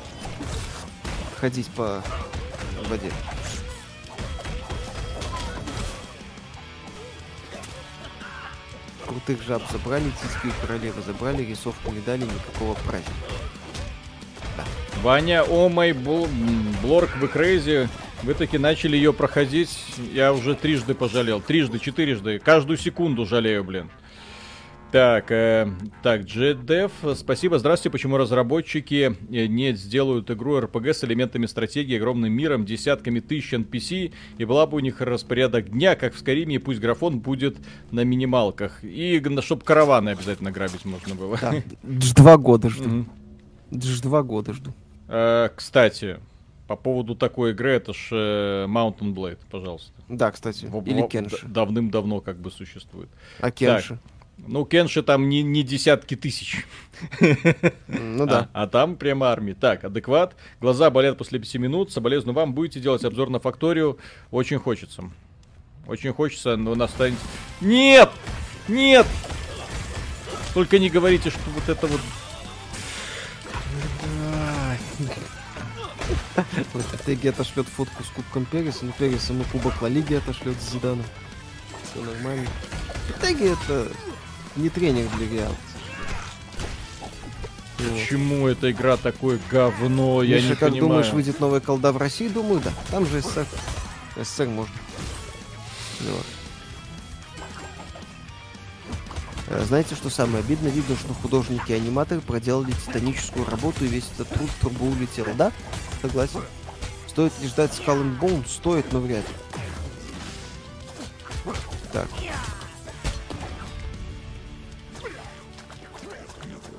Ходить по воде. Крутых жаб забрали, тиски королевы забрали, рисовку не дали, никакого праздника. Ваня, о май бл- блорк, вы крейзи. Вы таки начали ее проходить. Я уже трижды пожалел. Трижды, четырежды. Каждую секунду жалею, блин. Так, э, так, JDev, спасибо. Здравствуйте. Почему разработчики э, не сделают игру RPG с элементами стратегии, огромным миром, десятками тысяч NPC, и была бы у них распорядок дня, как в Скариме, и пусть графон будет на минималках. И чтобы караваны обязательно грабить можно было. Да. (laughs) Два года жду. Мгм. Дж два года жду. Э, Кстати, по поводу такой игры, это ж э, Mountain Blade, пожалуйста. Да, кстати. В- Или в- Кенши. Давным-давно как бы существует. А Кенши. Ну, Кенши там не, не десятки тысяч. Ну да. А, а там прямо армии. Так, адекват. Глаза болят после 5 минут. Соболезную вам. Будете делать обзор на факторию. Очень хочется. Очень хочется, но настанет... Нет! Нет! Только не говорите, что вот это вот... (laughs) Теги отошлет фотку с кубком Переса, но Перес ему кубок Ла Лиги отошлет с Зиданом. Все нормально. Теги это не тренер для Реала. Вот. Почему эта игра такое говно? Я Миша, не как понимаю. думаешь, выйдет новая колда в России? Думаю, да. Там же СССР. СССР можно. Вот. Э, Знаете, что самое обидное? Видно, что художники и аниматоры проделали титаническую работу, и весь этот труд трубу улетел. Да, согласен. Стоит ли ждать Skull and Bone? Стоит, но вряд ли. Так.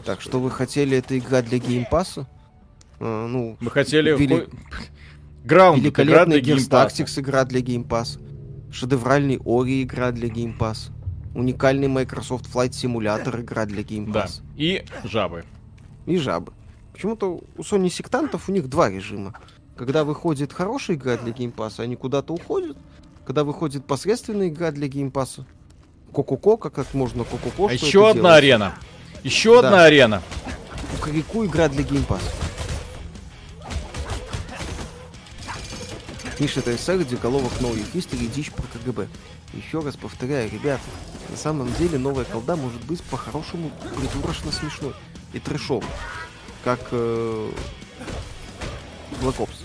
Так, что вы хотели, это игра для геймпаса? А, ну, Мы хотели... Вели- Граунд, игра для геймпаса. Tactics игра для Pass. Шедевральный Ори игра для Pass. Уникальный Microsoft Flight Simulator игра для Game Да. Pass. И жабы. И жабы. Почему-то у Sony сектантов у них два режима. Когда выходит хорошая игра для Game Pass, они куда-то уходят. Когда выходит посредственная игра для Game Pass, Ко-ко-ко, как, как можно ко-ко-ко. А еще одна делать? арена. Еще Да. одна арена. У Крику игра для Pass. Пишет СССР, заголовок новой истории дичь про КГБ. Еще раз повторяю, ребята, на самом деле новая колда может быть по-хорошему придурочно смешной и трэшовой. Как э, Black Ops.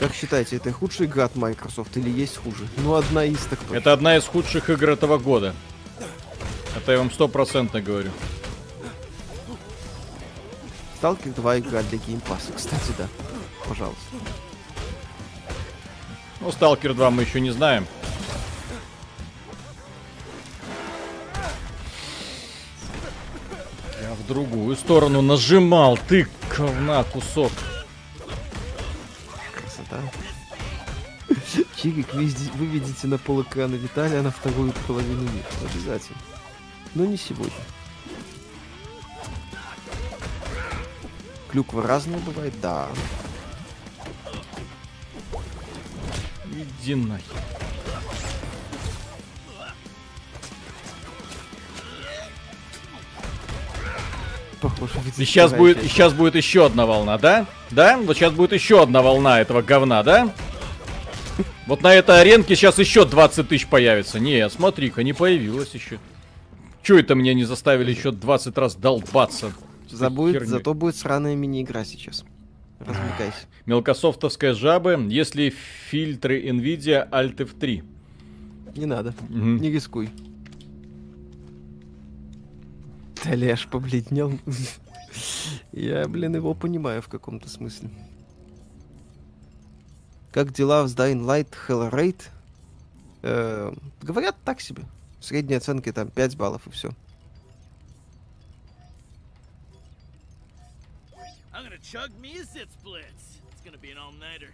Как считаете, это худшая игра от Microsoft или есть хуже? Ну, одна из так точно. Это одна из худших игр этого года. Это я вам стопроцентно говорю. Сталкер 2 игра для Game Pass'а. Кстати, да. Пожалуйста. Ну, Сталкер 2 мы еще не знаем. Я в другую сторону нажимал, ты говна кусок. Красота. Чирик, везди- выведите на пол экрана Виталия на вторую половину мира. Обязательно. Но не сегодня. Клюква разная бывает, да. Иди нахер. Видите, И сейчас будет, и сейчас будет еще одна волна, да? Да? Вот сейчас будет еще одна волна этого говна, да? Вот на этой аренке сейчас еще 20 тысяч появится. Не, смотри-ка, не появилось еще. Че это меня не заставили еще 20 раз долбаться? Забудет, зато будет сраная мини-игра сейчас. Развлекайся. Мелкософтовская жаба, если фильтры Nvidia Alt F3. Не надо. Мгм. Не рискуй. Далее аж побледнел. (laughs) Я, блин, его понимаю в каком-то смысле. Как дела в Dying Light Hellraid? Э, говорят, так себе. Средние оценки там 5 баллов и все. Chug me a zit splits. It's gonna be an all-nighter.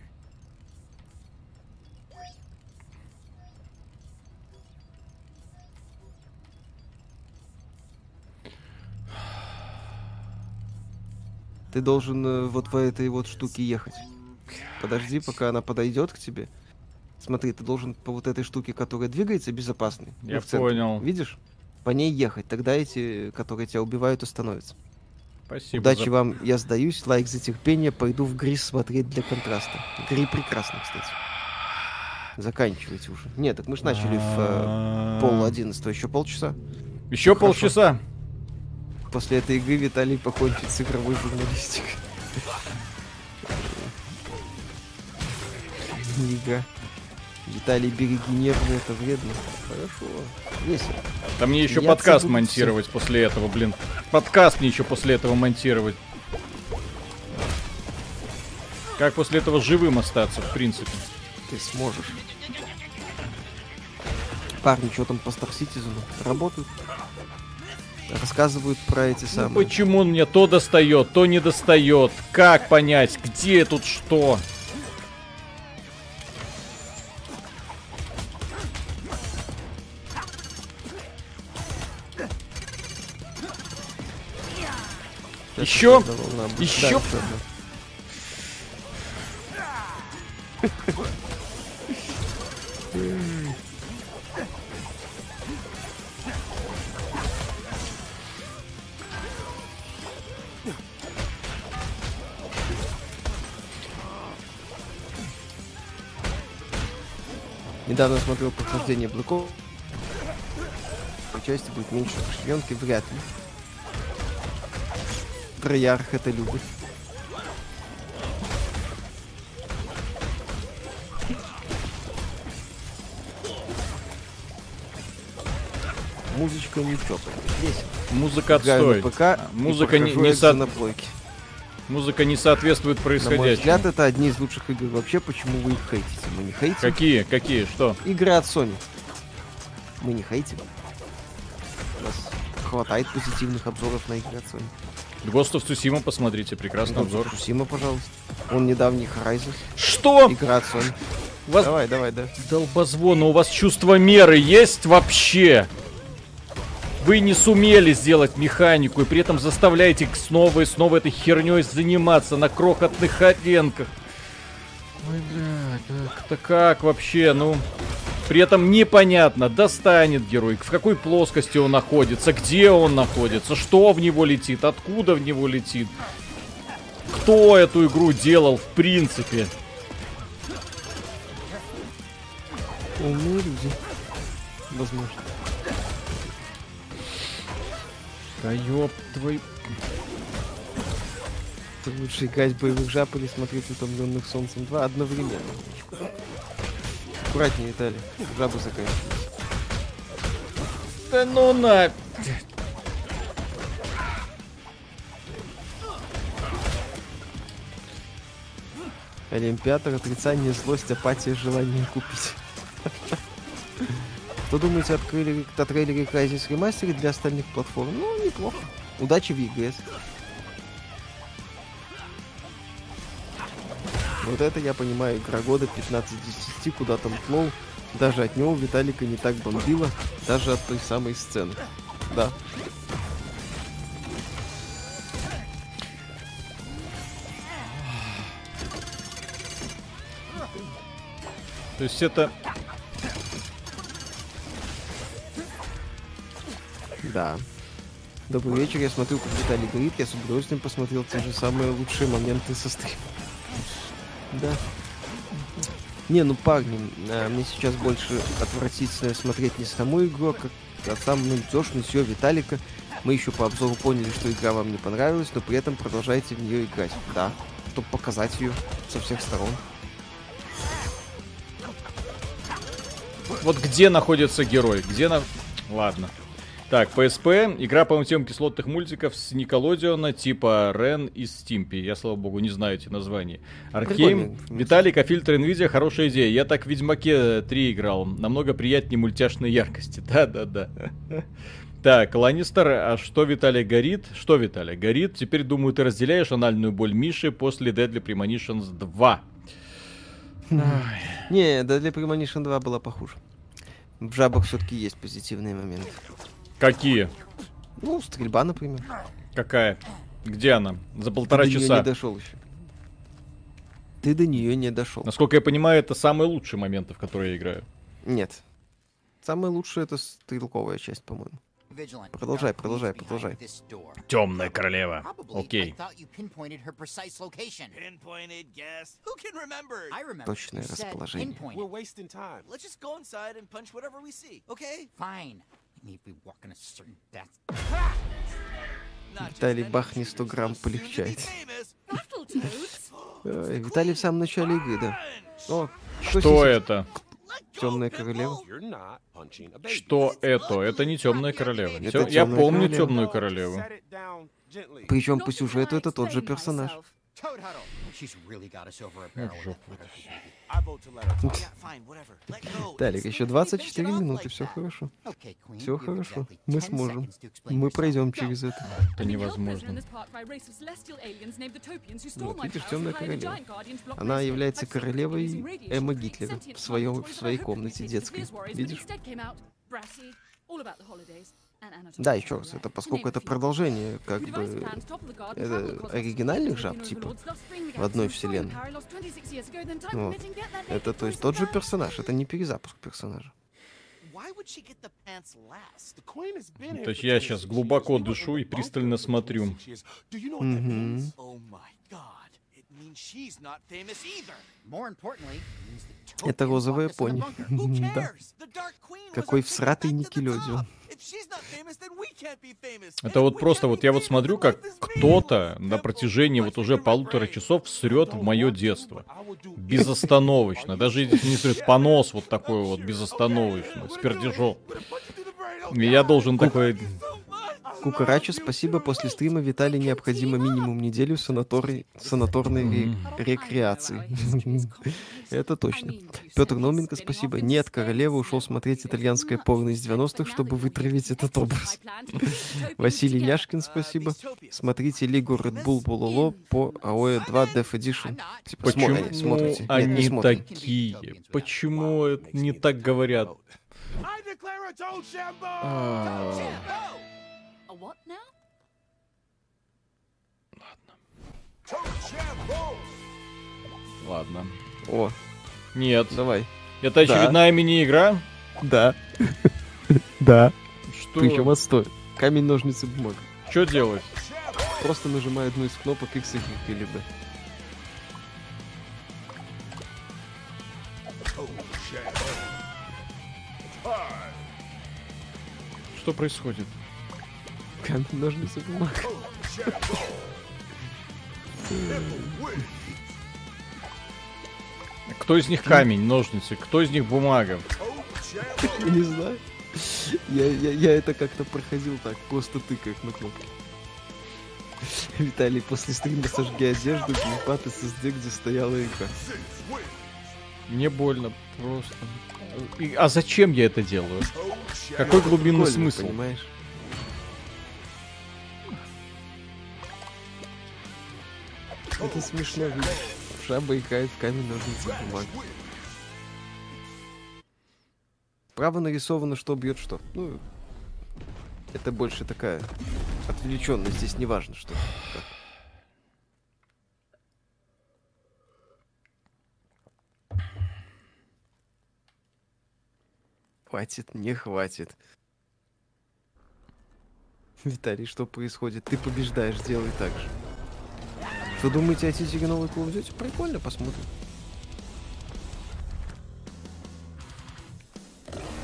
Ты должен э, вот в этой вот штуке ехать. Подожди, пока она подойдет к тебе. Смотри, ты должен по вот этой штуке, которая двигается, безопасной. ну, Я в центре. понял. Видишь? По ней ехать. Тогда эти, которые тебя убивают, остановятся. Спасибо. Удачи за- вам, я сдаюсь, лайк за терпение, пойду в Грис смотреть для контраста. Гри прекрасно, кстати. Заканчивайте уже. Нет, так мы же начали в э, пол одиннадцатого, еще полчаса. Еще Хорошо. полчаса. После этой игры Виталий покончит с игровой журналистикой. Не игра. Виталий, береги нервы, это вредно. Хорошо. Весело. Да мне еще Смеяться подкаст будут монтировать после этого, блин. Подкаст мне еще после этого монтировать. Как после этого живым остаться, в принципе? Ты сможешь. Парни, что там по Star Citizen? Работают? Рассказывают про эти Ну, самые... почему он мне то достает, то не достает? Как понять, где тут что? Еще? Еще? Да, Недавно смотрел прохождение Ops. По части будет меньше расширенки, вряд ли. Троярх это любит. Музычка не тёплая. Весело. Музыка отстой. ПК А, Музыка не, не со- на плойке. Музыка не соответствует На мой происходящему. взгляд, это одни из лучших игр вообще. Почему вы их хейтите? Мы не хейтим. Какие? Какие? Что? Игры от Sony. Мы не хейтим. У нас хватает позитивных обзоров на игры от Sony. Ghost of Tsushima посмотрите, прекрасный обзор. Сусима, пожалуйста. Он недавний Horizon. Что? Игра от Sony. Вас Давай, давай, да. долбозвоны, у вас чувство меры есть вообще? Вы не сумели сделать механику и при этом заставляете снова и снова этой херней заниматься на крохотных аренках. Ой, блядь, это как вообще, ну... При этом непонятно, достанет герой, в какой плоскости он находится, где он находится, что в него летит, откуда в него летит. Кто эту игру делал в принципе? Умные люди. Возможно. Да ёб твою... Ты лучше играть в боевых жаб или смотреть утомленных солнцем 2 одновременно. Аккуратнее, Виталий. Жабы заканчиваются. Да ну на... Олимпиатор, отрицание, злость, апатия, желание купить. (laughs) Что думаете, открыли о трейлере Crysis Remastered для остальных платформ? Ну, неплохо. Удачи в EGS. Вот это я понимаю, игра года 15 из 10, куда там плыл. Даже от него Виталика не так бомбило, даже от той самой сцены. Да. То есть это... Да. Добрый вечер, я смотрю, как Виталий говорит, я с удовольствием посмотрел те же самые лучшие моменты со стрима. Да. Не, ну парни, а, мне сейчас больше отвратительно смотреть не саму игру, а как а сам нудеж, нытье Виталика. Мы еще по обзору поняли, что игра вам не понравилась, но при этом продолжаете в нее играть. Да, чтобы показать ее со всех сторон. Вот где находится герой? Где на... Ладно. Так, PSP. Игра по мотивам кислотных мультиков с Николодиона типа Рен и Стимпи. Я, слава богу, не знаю эти названия. Аркейм. Прикольно. Виталик, а фильтр Nvidia хорошая идея. Я так в Ведьмаке 3 играл. Намного приятнее мультяшной яркости. (laughs) Да-да-да. Так, Ланнистер, а что Виталий горит? Что Виталий горит? Теперь, думаю, ты разделяешь анальную боль Миши после Deadly Premonitions 2. Не, для Premonition 2 было похуже. В жабах все-таки есть позитивные моменты. Какие? Ну, стрельба, например. Какая? Где она? За полтора Ты до часа. не дошел еще. Ты до нее не дошел. Насколько я понимаю, это самые лучшие моменты, в которые я играю. Нет. Самое лучшее это стрелковая часть, по-моему. Продолжай, продолжай, продолжай. Темная королева. Окей. Точное расположение. Виталий бахни 100 cheaters грамм полегчает. Э, Виталий в самом начале игры, да. О, Что сисек? это? Темная королева. Что это? Это не темная королева. Это Тё- Я помню королева. темную королеву. Причем по сюжету это тот же персонаж. Ну, жопу это crazy Талик, еще It's- 24 finish it off минуты, все хорошо. Все хорошо. Мы 10 сможем. Мы пройдем через это. Это невозможно. Вот видишь, темная королева. Она является королевой Эммы Гитлера в, своем, в своей комнате детской. Видишь? Да, еще раз, это поскольку это продолжение, как бы, это оригинальных жаб, типа, в одной вселенной. Вот. Это, то есть, тот же персонаж, это не перезапуск персонажа. То есть я 26 сейчас глубоко дышу и пристально смотрю. 26 years. Do you know what that Мгм. means? Oh my god. It means she's not famous either. More importantly, it means that Это розовая пони. Да. Какой всратый back Это вот просто вот я вот смотрю, как кто-то на протяжении вот уже полутора часов всрет в мое детство. Безостановочно. Даже не смотрит понос вот такой вот, безостановочно, с пердежом. И я должен такой... Кукарача, спасибо. После стрима Виталий необходимо минимум неделю санаторий, санаторной ре- рекреации. (laughs) Это точно. Петр Науменко, спасибо. Нет, королева ушел смотреть итальянское порно из 90-х, чтобы вытравить этот образ. (laughs) Василий Няшкин, спасибо. Смотрите Лигу Red Bull Булоло по AOE 2 Death Edition. Типа, Почему смотрите. Нет, не они такие? Почему это не так говорят? I declare a toad shambo! А, Ладно. О, Нет. давай. Это очередная мини-игра? Да. (laughs) Да. Что? Причем отстой. Камень, ножницы, бумага. Что делать? Просто нажимай одну из кнопок X или B. Что происходит? Камень, ножницы, бумага. Кто из них камень, ножницы? Кто из них бумага? Я не знаю. Я, я, я это как-то проходил так, просто тыкая на кнопки. Виталий, после стрима сожги одежду, геймпад SSD, где стояла игра. Мне больно просто. И- а зачем я это делаю? Какой глубинный Прикольно, смысл? понимаешь? Это смешно в Жаба играет в камень, ножницы, бумага. Право нарисовано, что бьет что. Ну, это больше такая отвлеченность. Здесь не важно, что. как. Хватит, не хватит. Виталий, что происходит? Ты побеждаешь, делай так же. Что думаете о тизере новый Call of Duty? Прикольно, посмотрим.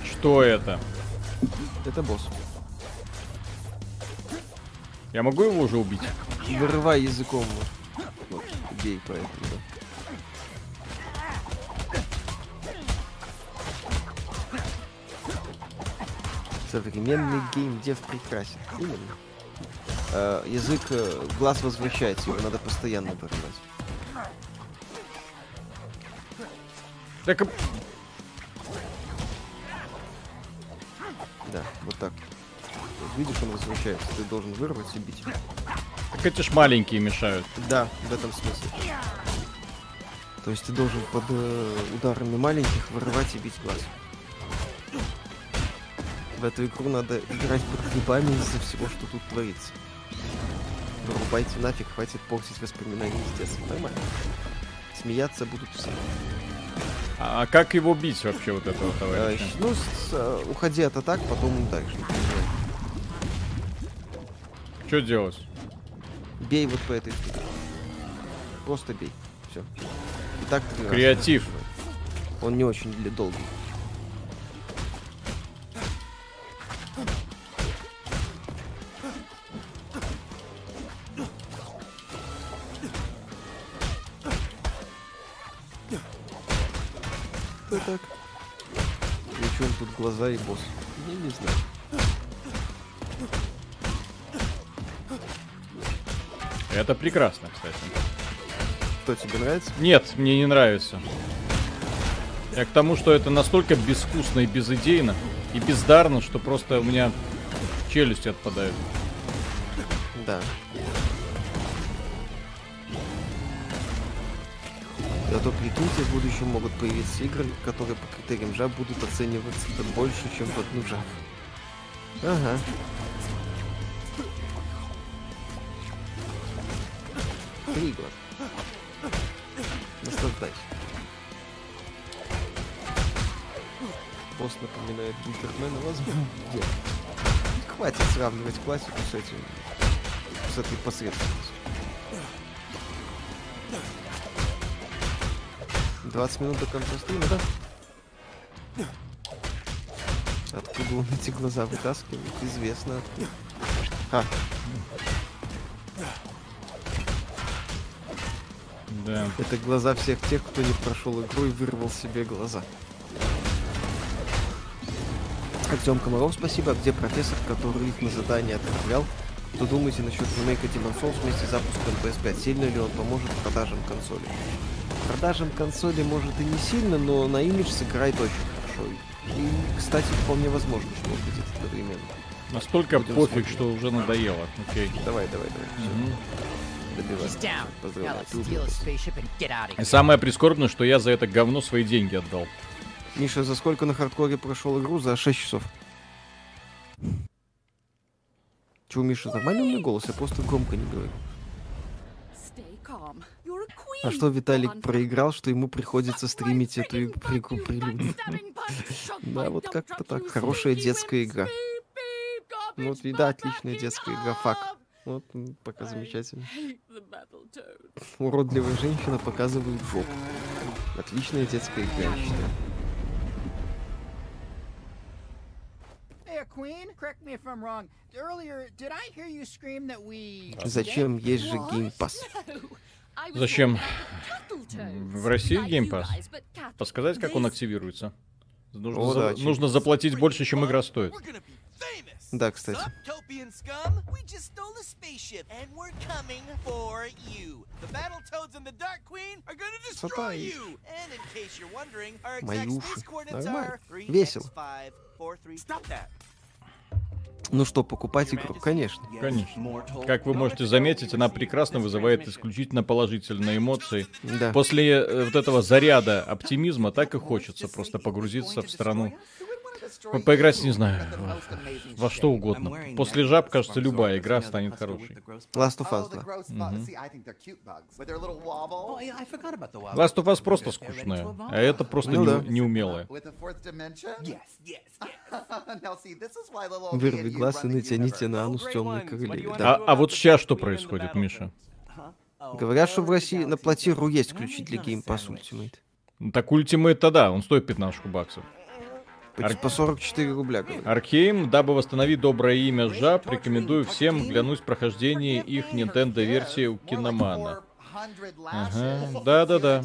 Что это? Это босс. Я могу его уже убить? Вырывай языком. Вот, вот бей поэтому, да. Современный геймдев прекрасен. Именно. Э, язык, э, глаз возвращается, его надо постоянно вырывать. Так, Да, вот так. Видишь, он возвращается. Ты должен вырвать и бить. так эти ж маленькие мешают. Да, в этом смысле. То есть ты должен под э, ударами маленьких вырывать и бить глаз. В эту игру надо играть под грибами из-за всего, что тут творится. Вырубайте нафиг, хватит портить воспоминания из детства. Нормально. Смеяться будут все. А а как его бить вообще вот этого Э, товарища? ну, с- э, уходи от атак, потом ударишь. Что делать? Бей вот по этой штуке. Просто бей. Все. И так три раза. Креатив. Он не очень для долгий. Глаза и босс? Я не знаю. Это прекрасно, кстати. Кто тебе нравится? Нет, мне не нравится. Я к тому, что это настолько безвкусно и безыдейно, и бездарно, что просто у меня челюсти отпадают. Да. Зато прикиньте, в будущем могут появиться игры, которые по критериям жаб будут оцениваться больше, чем в одну жаб. Ага. Три года. Наслаждайся. Босс напоминает Гильдермена, возможно. Хватит сравнивать классику с этим. С этой посредственностью. 20 минут до конца стрима, да? Откуда он эти глаза вытаскивает, известно откуда. А, Да. это глаза всех тех, кто не прошел игру и вырвал себе глаза. Артем Комаров, спасибо. А где профессор, который их на задание отправлял? Что думаете насчет ремейка Demon Souls вместе с запуском PS5? Сильно ли он поможет продажам консоли? Продажам консоли может и не сильно, но на имидж сыграет очень хорошо. И, кстати, вполне возможно, что он будет одновременно. Настолько Будем пофиг, смотреть. что уже надоело. Окей. Давай, давай, давай. of И самое прискорбное, что я за это говно свои деньги отдал. Миша, за сколько на хардкоре прошел игру? За 6 часов. Че, у Миши нормальный у меня голос? Я просто громко не говорю. А что Виталик проиграл, что ему приходится стримить эту игру при- прилюдно? (laughs) Да, вот как-то так. Хорошая детская игра. Ну вот, да, отличная детская игра, фак. Вот, м, пока замечательно. Уродливая женщина показывает жопу. Отличная детская игра, я считаю. Зачем есть же геймпас? (laughs) Зачем? В России Game Pass? Подсказать, как он активируется? Нужно, О, за- да, нужно заплатить больше, чем игра стоит. Да, кстати. Wondering, our Мои уши. Нормально. are 3 Весело. Ну что, покупать игру? Конечно. Конечно. Как вы можете заметить, она прекрасно вызывает исключительно положительные эмоции. Да. После э, вот этого заряда оптимизма так и хочется просто погрузиться в страну. Ну, Поиграть, не знаю, во что угодно. После жаб, кажется, любая игра станет хорошей. Last of Us 2. Yeah, I forgot about the wild. Last of Us просто скучная, а это просто Ну не- да. неумелая. Вырви глаз и натяните на анус темной королеве. Да. А, а вот сейчас что происходит, Миша? Говорят, что в России на платиру есть ключи для Game Pass Ultimate. Так ультимейт-то да, он стоит 15 баксов. По, по 44 рубля. Аркейм, дабы восстановить доброе имя жаб, рекомендую всем глянуть прохождение их Nintendo-версии у Киномана. Ага, да-да-да.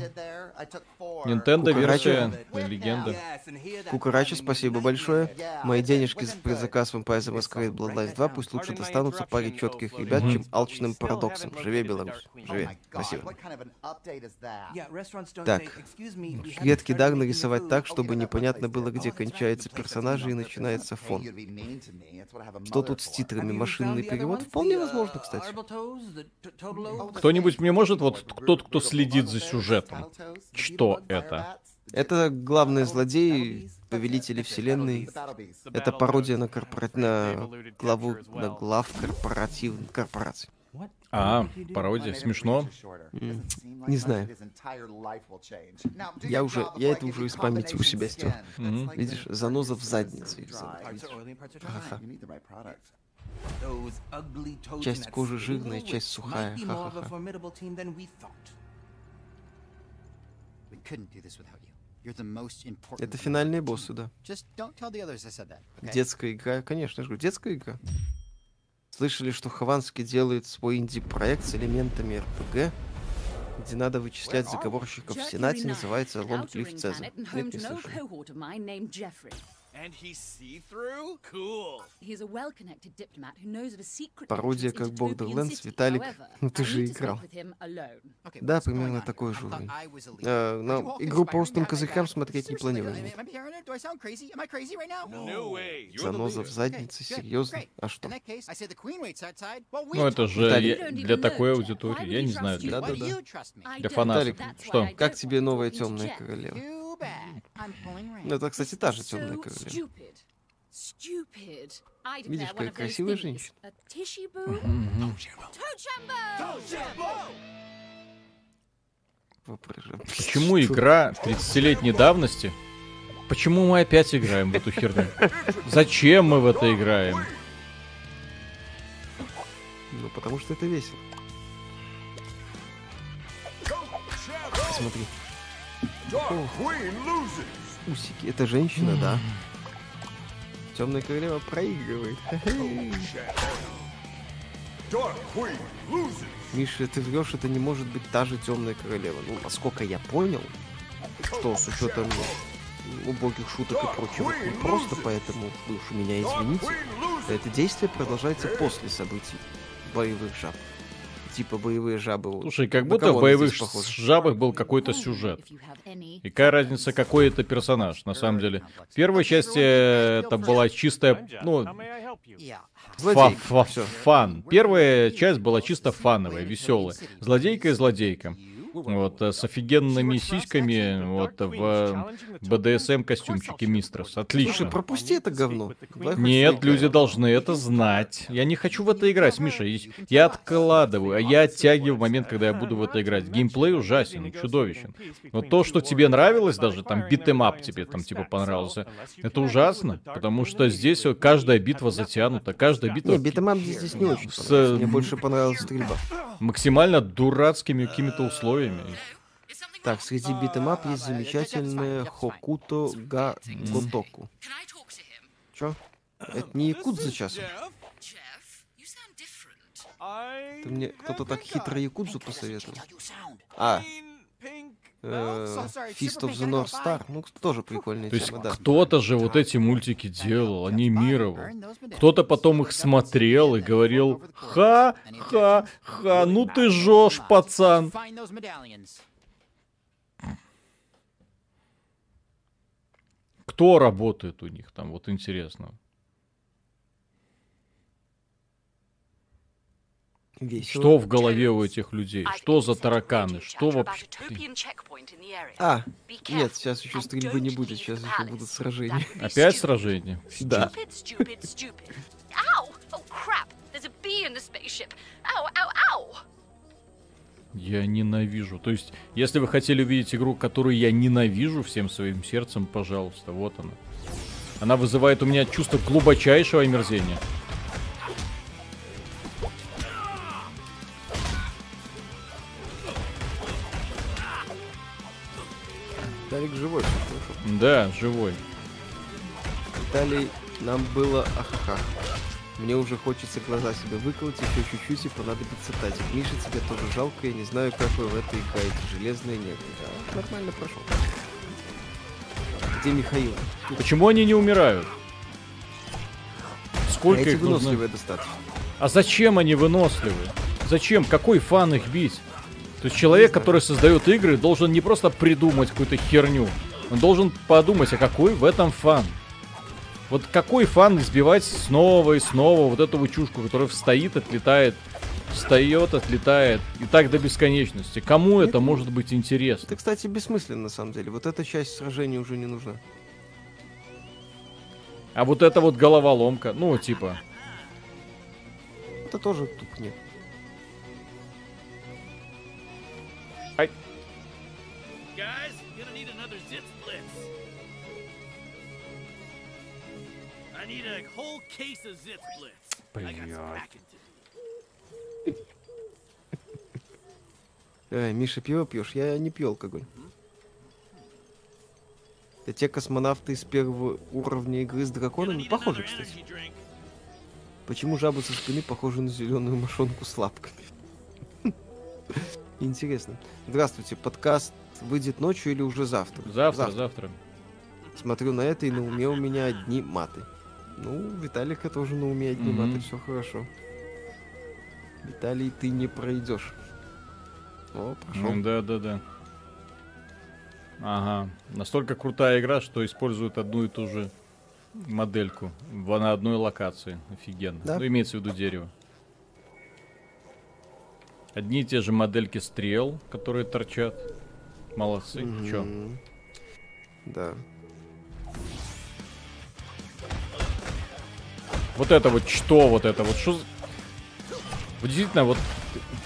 Nintendo-версия легенда. Кукарача, спасибо большое. Мои денежки за предзаказ Vampire the Masquerade Bloodlines 2 пусть лучше достанутся паре четких ребят, чем алчным парадоксом. Живе Беларусь. Живе. Спасибо. Так. Редкий дар нарисовать так, чтобы непонятно было, где кончается персонаж и начинается фон. Что тут с титрами? Машинный перевод? Вполне возможно, кстати. Кто-нибудь мне может, вот тот, кто следит за сюжетом, что это? Это главный злодей, повелители вселенной. Это пародия на, корпора... на главу, на глав корпоратив... корпораций. А, пародия, смешно. Не знаю. Я уже, я это уже из памяти у себя стер. Видишь, заноза в заднице видишь? are Часть кожи жирная, часть сухая. Ха-ха-ха. Это финальные боссы, да. Детская игра, конечно, же детская игра. Слышали, что Хованский делает свой инди-проект с элементами РПГ, где надо вычислять заговорщиков в Сенате, называется. Нет, не слышал. Cohort of mine named Jeffrey. And he's see-through? Cool. He's a well-connected diplomat who knows of a secret Пародия как Borderlands, City. Виталик. However, Ну ты I же играл. Да, примерно такой же уровень. Э, all игру по козырькам that? смотреть не планирую. Заноза в заднице, серьезно? А что? Ну это же для такой аудитории, я не знаю. для- trust me? I Для фанатов. Что? Как тебе новая темная королева? Ну это, кстати, та же темная королева. Видишь, какая красивая женщина. Почему игра 30-летней давности? Почему мы опять играем в эту херню? Зачем мы в это играем? Ну потому что это весело. Смотри. Усики. Это женщина, да. Темная королева проигрывает. Миша, ты врешь, это не может быть та же темная королева. Ну, насколько я понял, что с учетом убогих шуток и прочего, не просто поэтому, вы уж меня извините, это действие продолжается после событий боевых жаб. Типа боевые жабы. Слушай, как На будто в боевых жабах был какой-то сюжет. И какая разница, какой это персонаж, на самом деле. В первой части э, это была чистая, ну, фа- фа- фан. Первая часть была чисто фановая, веселая. Злодейка и злодейка. Вот, э, с офигенными сиськами, вот, в БДСМ костюмчике Мистрос. Слушай, Отлично. пропусти это говно. Давай Нет, люди должны это знать. Я не хочу в это играть, Миша. Я откладываю, а я оттягиваю момент, когда я буду в это играть. Геймплей ужасен, чудовищен. Но то, что тебе нравилось даже, там, beat 'em up тебе там, типа, понравился, это ужасно, потому что здесь каждая битва затянута, каждая битва Не, beat 'em up здесь не очень С, понравился. Мне м, больше понравилась стрельба. максимально дурацкими какими-то условиями. Так, среди битэмап есть замечательная Хокуто Га Готоку. Чё? Это не якудза часом? Ты мне кто-то так хитро якудзу посоветовал. А, Fist Super of Pink, the North Star. Ну, тоже прикольная То есть да. кто-то же вот эти мультики делал, а не мировал. Burn those medallions. Кто-то потом их смотрел и говорил, ха-ха-ха, ну ты жжешь, пацан. Кто работает у них там, вот интересно. Весело. Что в голове у этих людей? Что за тараканы? Что вообще? А, нет, сейчас еще стрельбы не будет, сейчас еще будут сражения. Опять сражение? Да. Oh! Я ненавижу. То есть, если вы хотели увидеть игру, которую я ненавижу всем своим сердцем, пожалуйста, вот она. Она вызывает у меня чувство глубочайшего омерзения. Виталик живой, хорошо. Да, живой. Виталий, нам было ахаха. Мне уже хочется глаза себе выколоть, еще чуть-чуть и понадобится тазик. Миша, тебе тоже жалко, я не знаю, как вы в это играете. Железное нет. Да, нормально прошел. Где Михаил? Почему они не умирают? Сколько Эти их нужно? достаточно. А зачем они выносливы? Зачем? Какой фан их бить? То есть человек, который создает игры, должен не просто придумать какую-то херню. Он должен подумать, а какой в этом фан? Вот какой фан избивать снова и снова вот эту чушку, которая стоит, отлетает, встает, отлетает, и так до бесконечности. Кому это может быть интересно? Это, кстати, бессмысленно на самом деле. Вот эта часть сражения уже не нужна. А вот это вот головоломка, ну, типа, Это тоже тут нет. Do. Эй, Миша, пиво пьешь? Я не пью алкоголь. Это те космонавты из первого уровня игры с драконами? Похожи, кстати. Почему жаба со спины похожа на зеленую мошонку с лапками? Интересно. Здравствуйте, подкаст выйдет ночью или уже завтра? завтра, завтра. Смотрю на это, и на уме у меня одни маты. Ну, Виталика тоже на уме одни Мгм. маты, все хорошо. Виталий, ты не пройдешь. О, прошел. Ну, да, да, да. Ага. Настолько крутая игра, что используют одну и ту же модельку в, на одной локации. Офигенно. Да. Ну, имеется в виду дерево. Одни и те же модельки стрел, которые торчат. Молодцы. Чё? Мгм. Да. Вот это вот что вот это вот что? Вот действительно, вот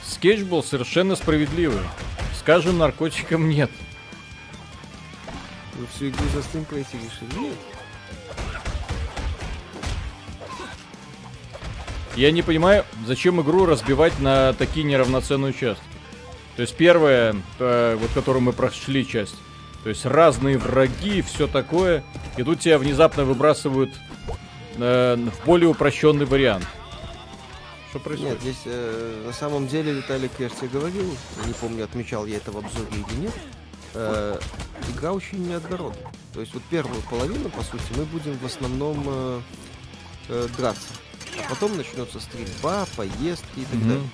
скетч был совершенно справедливый. Скажем, наркотикам нет. Вы всю игру за стрим пройти решили? Нет. Я не понимаю, зачем игру разбивать на такие неравноценные участки. То есть первое, э, вот которую мы прошли часть, то есть разные враги, все такое, и тут тебя внезапно выбрасывают э, в более упрощенный вариант. Что происходит? Нет, здесь э, на самом деле, Виталик, я же тебе говорил, не помню, отмечал я это в обзоре или нет, э, игра очень неоднородная. То есть вот первую половину, по сути, мы будем в основном э, э, драться. А потом начнется стрельба, поездки и так Мгм. далее.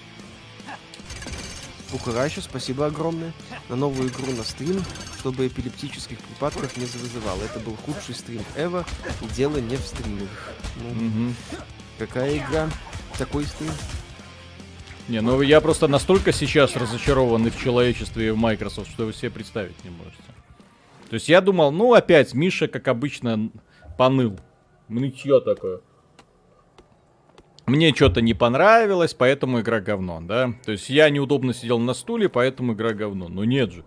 Пукарачу, спасибо огромное. На новую игру на стрим, чтобы эпилептических припадков не вызывало. Это был худший стрим Эва, и дело не в стримах. Ну, Мгм. какая игра? Такой стрим. Не, ну я просто настолько сейчас разочарован и в человечестве, и в Microsoft, что вы себе представить не можете. То есть я думал, ну опять Миша, как обычно, поныл. Нытье такое. Мне что-то не понравилось, поэтому игра говно, да? То есть я неудобно сидел на стуле, поэтому игра говно. Но нет же.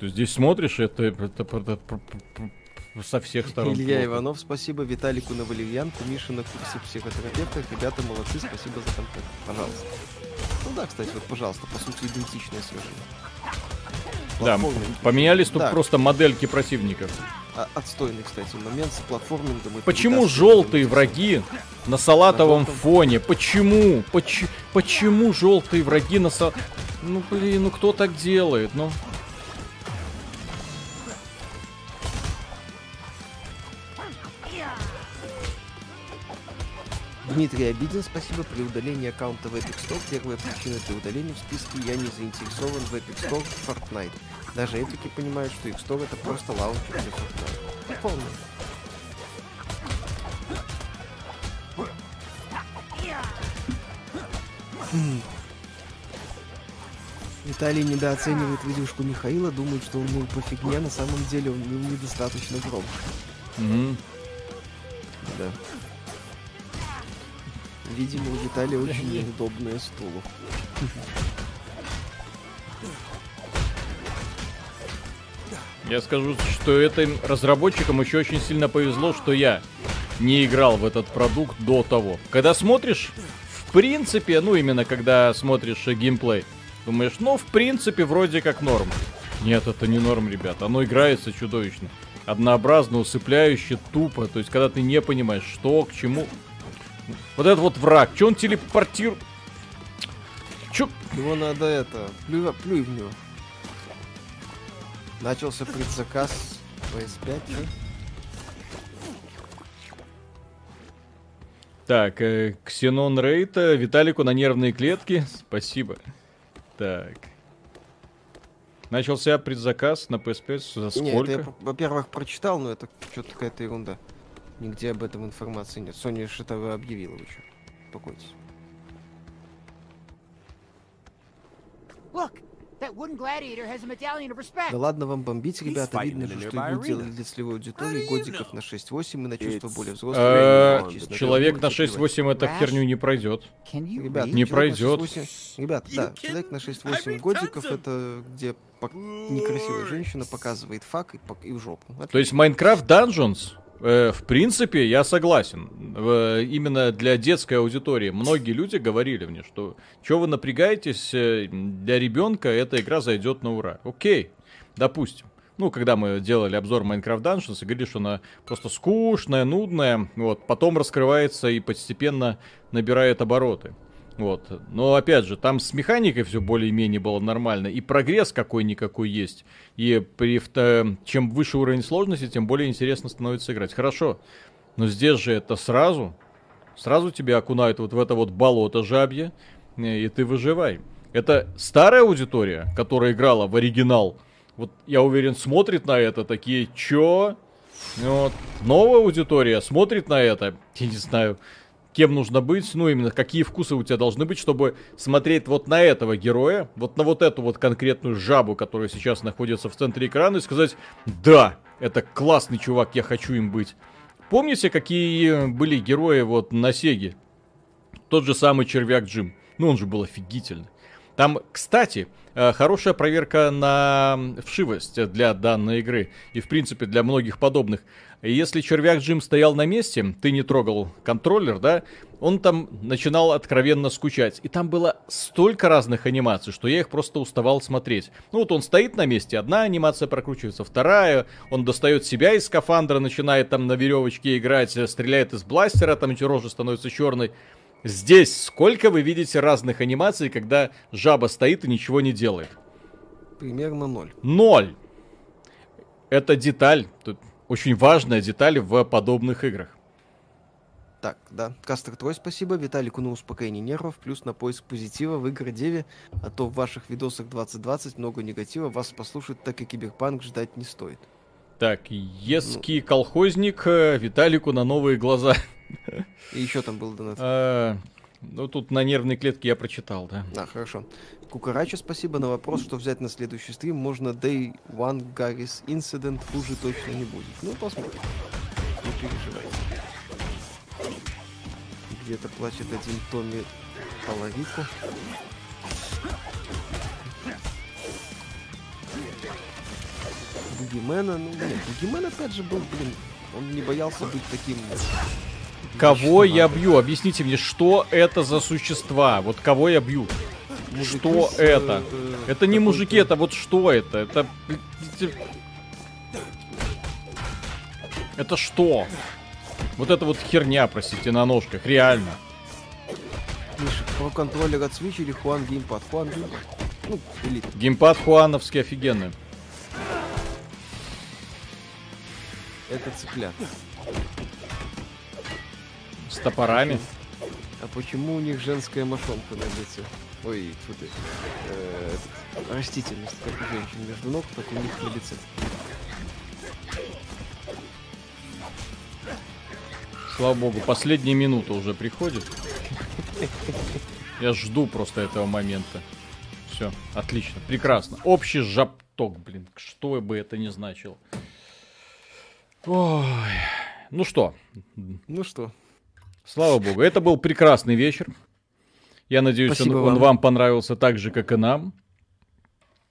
То есть здесь смотришь, это, это- это- со всех сторон. Илья плохо. Иванов, спасибо. Виталику на валерьянку, Миша на курсе психотерапевтов. Ребята, молодцы, спасибо за контент. Пожалуйста. Ну да, кстати, вот, пожалуйста, по сути, идентичное сражение. Да, поменялись тут Да. просто модельки противников. А- отстойный, кстати, момент с платформингом. Почему желтые враги на салатовом На фоне? Почему? Поч- почему желтые враги на са... Ну блин, ну кто так делает? Ну. Дмитрий Обидин, спасибо. При удалении аккаунта в Epic Store первая причина для удаления в списке «Я не заинтересован в Epic Store Fortnite». Даже эпики понимают, что Epic Store это просто лаунчер для Fortnite. Полный. М, Виталий недооценивает выдержку Михаила, думает, что он ну, по фигне, на самом деле он ну, недостаточно громко. Мгм. Да. Видимо, у Виталия очень неудобное стуло. Я скажу, что этим разработчикам еще очень сильно повезло, что я не играл в этот продукт до того. Когда смотришь, в принципе, ну именно когда смотришь э, геймплей, думаешь, ну в принципе вроде как норм. Нет, это не норм, ребят. Оно играется чудовищно. Однообразно, усыпляюще, тупо. То есть, когда ты не понимаешь, что, к чему. Вот этот вот враг, что он телепортирует? Чё? Его надо это, плюй, плюй в него. Начался предзаказ PS5, чё? Так, э, Ксенон Рейта, Виталику на нервные клетки. Спасибо. Так. Начался предзаказ на PS5 за сколько? я, про- во-первых, прочитал, но это что-то какая-то ерунда. Нигде об этом информации нет. Sony ж это объявила вы чё. Успокойтесь. Look, that wooden gladiator has a medallion of respect. Да ладно вам бомбить, ребята. Видно же, a что arena. делали для целевой аудитории годиков на 6-8 и на чувство более Э, взрослых. Человек на 6-8 это херню не пройдет. Ребят? Не пройдет. 6-8 Ребят, да, человек на 6-8 годиков это где некрасивая женщина показывает фак и, и в жопу. То есть Minecraft Dungeons, э, в принципе, я согласен. Именно для детской аудитории. Многие люди говорили мне, что что вы напрягаетесь, э, для ребенка эта игра зайдет на ура. Окей, допустим. Ну, когда мы делали обзор Minecraft Dungeons, и говорили, что она просто скучная, нудная, вот, потом раскрывается и постепенно набирает обороты. Вот. Но опять же, там с механикой все более-менее было нормально. И прогресс какой-никакой есть. И при, чем выше уровень сложности, тем более интересно становится играть. Хорошо. Но здесь же это сразу. Сразу тебя окунают вот в это вот болото жабье. э, И ты выживай. Это старая аудитория, которая играла в оригинал. Вот я уверен, смотрит на это такие, чё? Вот. Новая аудитория смотрит на это, я не знаю, кем нужно быть, ну именно какие вкусы у тебя должны быть, чтобы смотреть вот на этого героя, вот на вот эту вот конкретную жабу, которая сейчас находится в центре экрана, и сказать, да, это классный чувак, я хочу им быть. Помните, какие были герои вот на Сеге? Тот же самый червяк Джим. Ну, он же был офигительный. Там, кстати, э, хорошая проверка на вшивость для данной игры. И, в принципе, для многих подобных. Если червяк Джим стоял на месте, ты не трогал контроллер, да, он там начинал откровенно скучать. И там было столько разных анимаций, что я их просто уставал смотреть. Ну вот он стоит на месте, одна анимация прокручивается, вторая, он достает себя из скафандра, начинает там на веревочке играть, стреляет из бластера, там эти рожи становятся черной. Здесь сколько вы видите разных анимаций, когда жаба стоит и ничего не делает? Примерно ноль. Ноль. Это деталь, тут очень важная деталь в подобных играх. Так, да. Кастер Трой, спасибо. Виталику на успокоение нервов, плюс на поиск позитива в игры Деве, а то в ваших видосах 2020 много негатива, вас послушать так и Киберпанк ждать не стоит. Так, еский колхозник э, Виталику на новые глаза. И еще там был донат. А, Ну, тут на нервной клетке я прочитал, да. Да, хорошо. Кукарача, спасибо на вопрос, что взять на следующий стрим. Можно Day One Garry's Incident, хуже точно не будет. Ну, посмотрим. Не переживайте. Где-то плачет один Томми Таларико. Бугимена, ну, нет, Бугимен опять же был, блин, он не боялся быть таким... Кого я бью? Объясните мне, что это за существа? Вот кого я бью? Мужики Что с, это? э, Это не мужики, это вот что это? Это... Это что? Вот это вот херня, простите, на ножках, реально. Миша, про контроллер от Switch или Хуан Геймпад? Хуан Геймпад. Ну, элит. Геймпад хуановский офигенный. Это цыплят. С топорами. А почему у них женская мошонка на лице? Ой, тьфу ты. Э, этот, растительность, как у женщин между ног, так у них на лице. Слава богу, последняя минута уже приходит. Я жду просто этого момента. Все, отлично, прекрасно. Общий жапток, блин, что бы это ни значило. Ой. Ну что? Ну что? Слава богу, это был прекрасный вечер. Я надеюсь, он, он вам понравился так же, как и нам.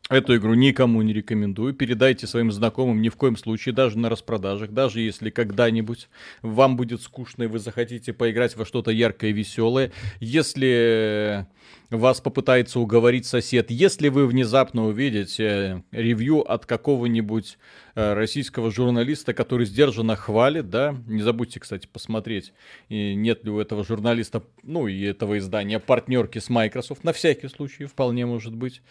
Эту игру никому не рекомендую. Передайте своим знакомым ни в коем случае, даже на распродажах, даже если когда-нибудь вам будет скучно и вы захотите поиграть во что-то яркое и веселое. Если вас попытается уговорить сосед, если вы внезапно увидите ревью от какого-нибудь российского журналиста, который сдержанно хвалит, да, не забудьте, кстати, посмотреть, нет ли у этого журналиста, ну и этого издания партнерки с Microsoft, на всякий случай, вполне может быть.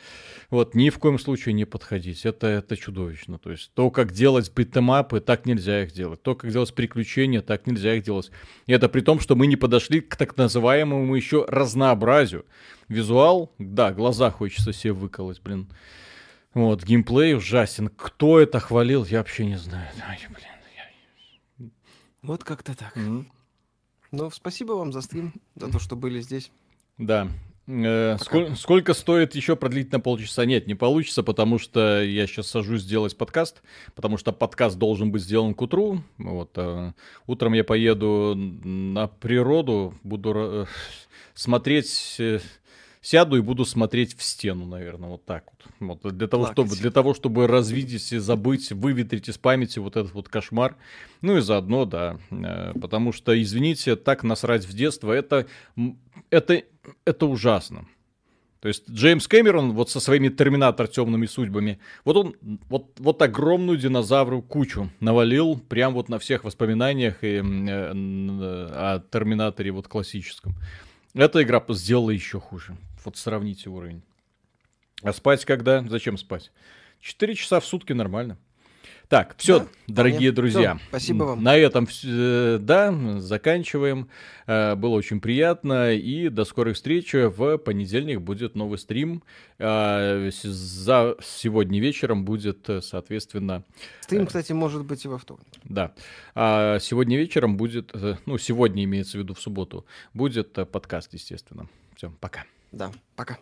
Вот, ни в коем случае не подходить, это, это чудовищно. То есть то, как делать битэмапы, так нельзя их делать. То, как делать приключения, так нельзя их делать. И это при том, что мы не подошли к так называемому еще разнообразию. Визуал, да, глаза хочется себе выколоть, блин. Вот, геймплей ужасен. Кто это хвалил, я вообще не знаю. Ай, блин. Я... Вот как-то так. Mm-hmm. Ну, спасибо вам за стрим, за то, что были здесь. Да. Э, сколь, сколько стоит еще продлить на полчаса? Нет, не получится, потому что я сейчас сажусь сделать подкаст, потому что подкаст должен быть сделан к утру. Вот, э, утром я поеду на природу, буду э, смотреть э, сяду и буду смотреть в стену, наверное, вот так вот. вот для, того, чтобы, для того, чтобы развидеть и забыть, выветрить из памяти вот этот вот кошмар. Ну и заодно, да, э, потому что, извините, так насрать в детство, это, это, это ужасно. То есть Джеймс Кэмерон вот со своими Терминатор темными судьбами, вот он вот, вот огромную динозавру кучу навалил прям вот на всех воспоминаниях и, э, о Терминаторе вот классическом. Эта игра сделала еще хуже. Вот сравните уровень. А спать когда? Зачем спать? Четыре часа в сутки нормально. Так, все, да, дорогие вполне. друзья. Все, спасибо вам. На этом, э, да, заканчиваем. Э, было очень приятно. И до скорой встречи. В понедельник будет новый стрим. Э, за сегодня вечером будет, соответственно... Стрим, кстати, может быть и во вторник. Да. А сегодня вечером будет, ну, сегодня имеется в виду в субботу, будет подкаст, естественно. Все, пока. Да, пока.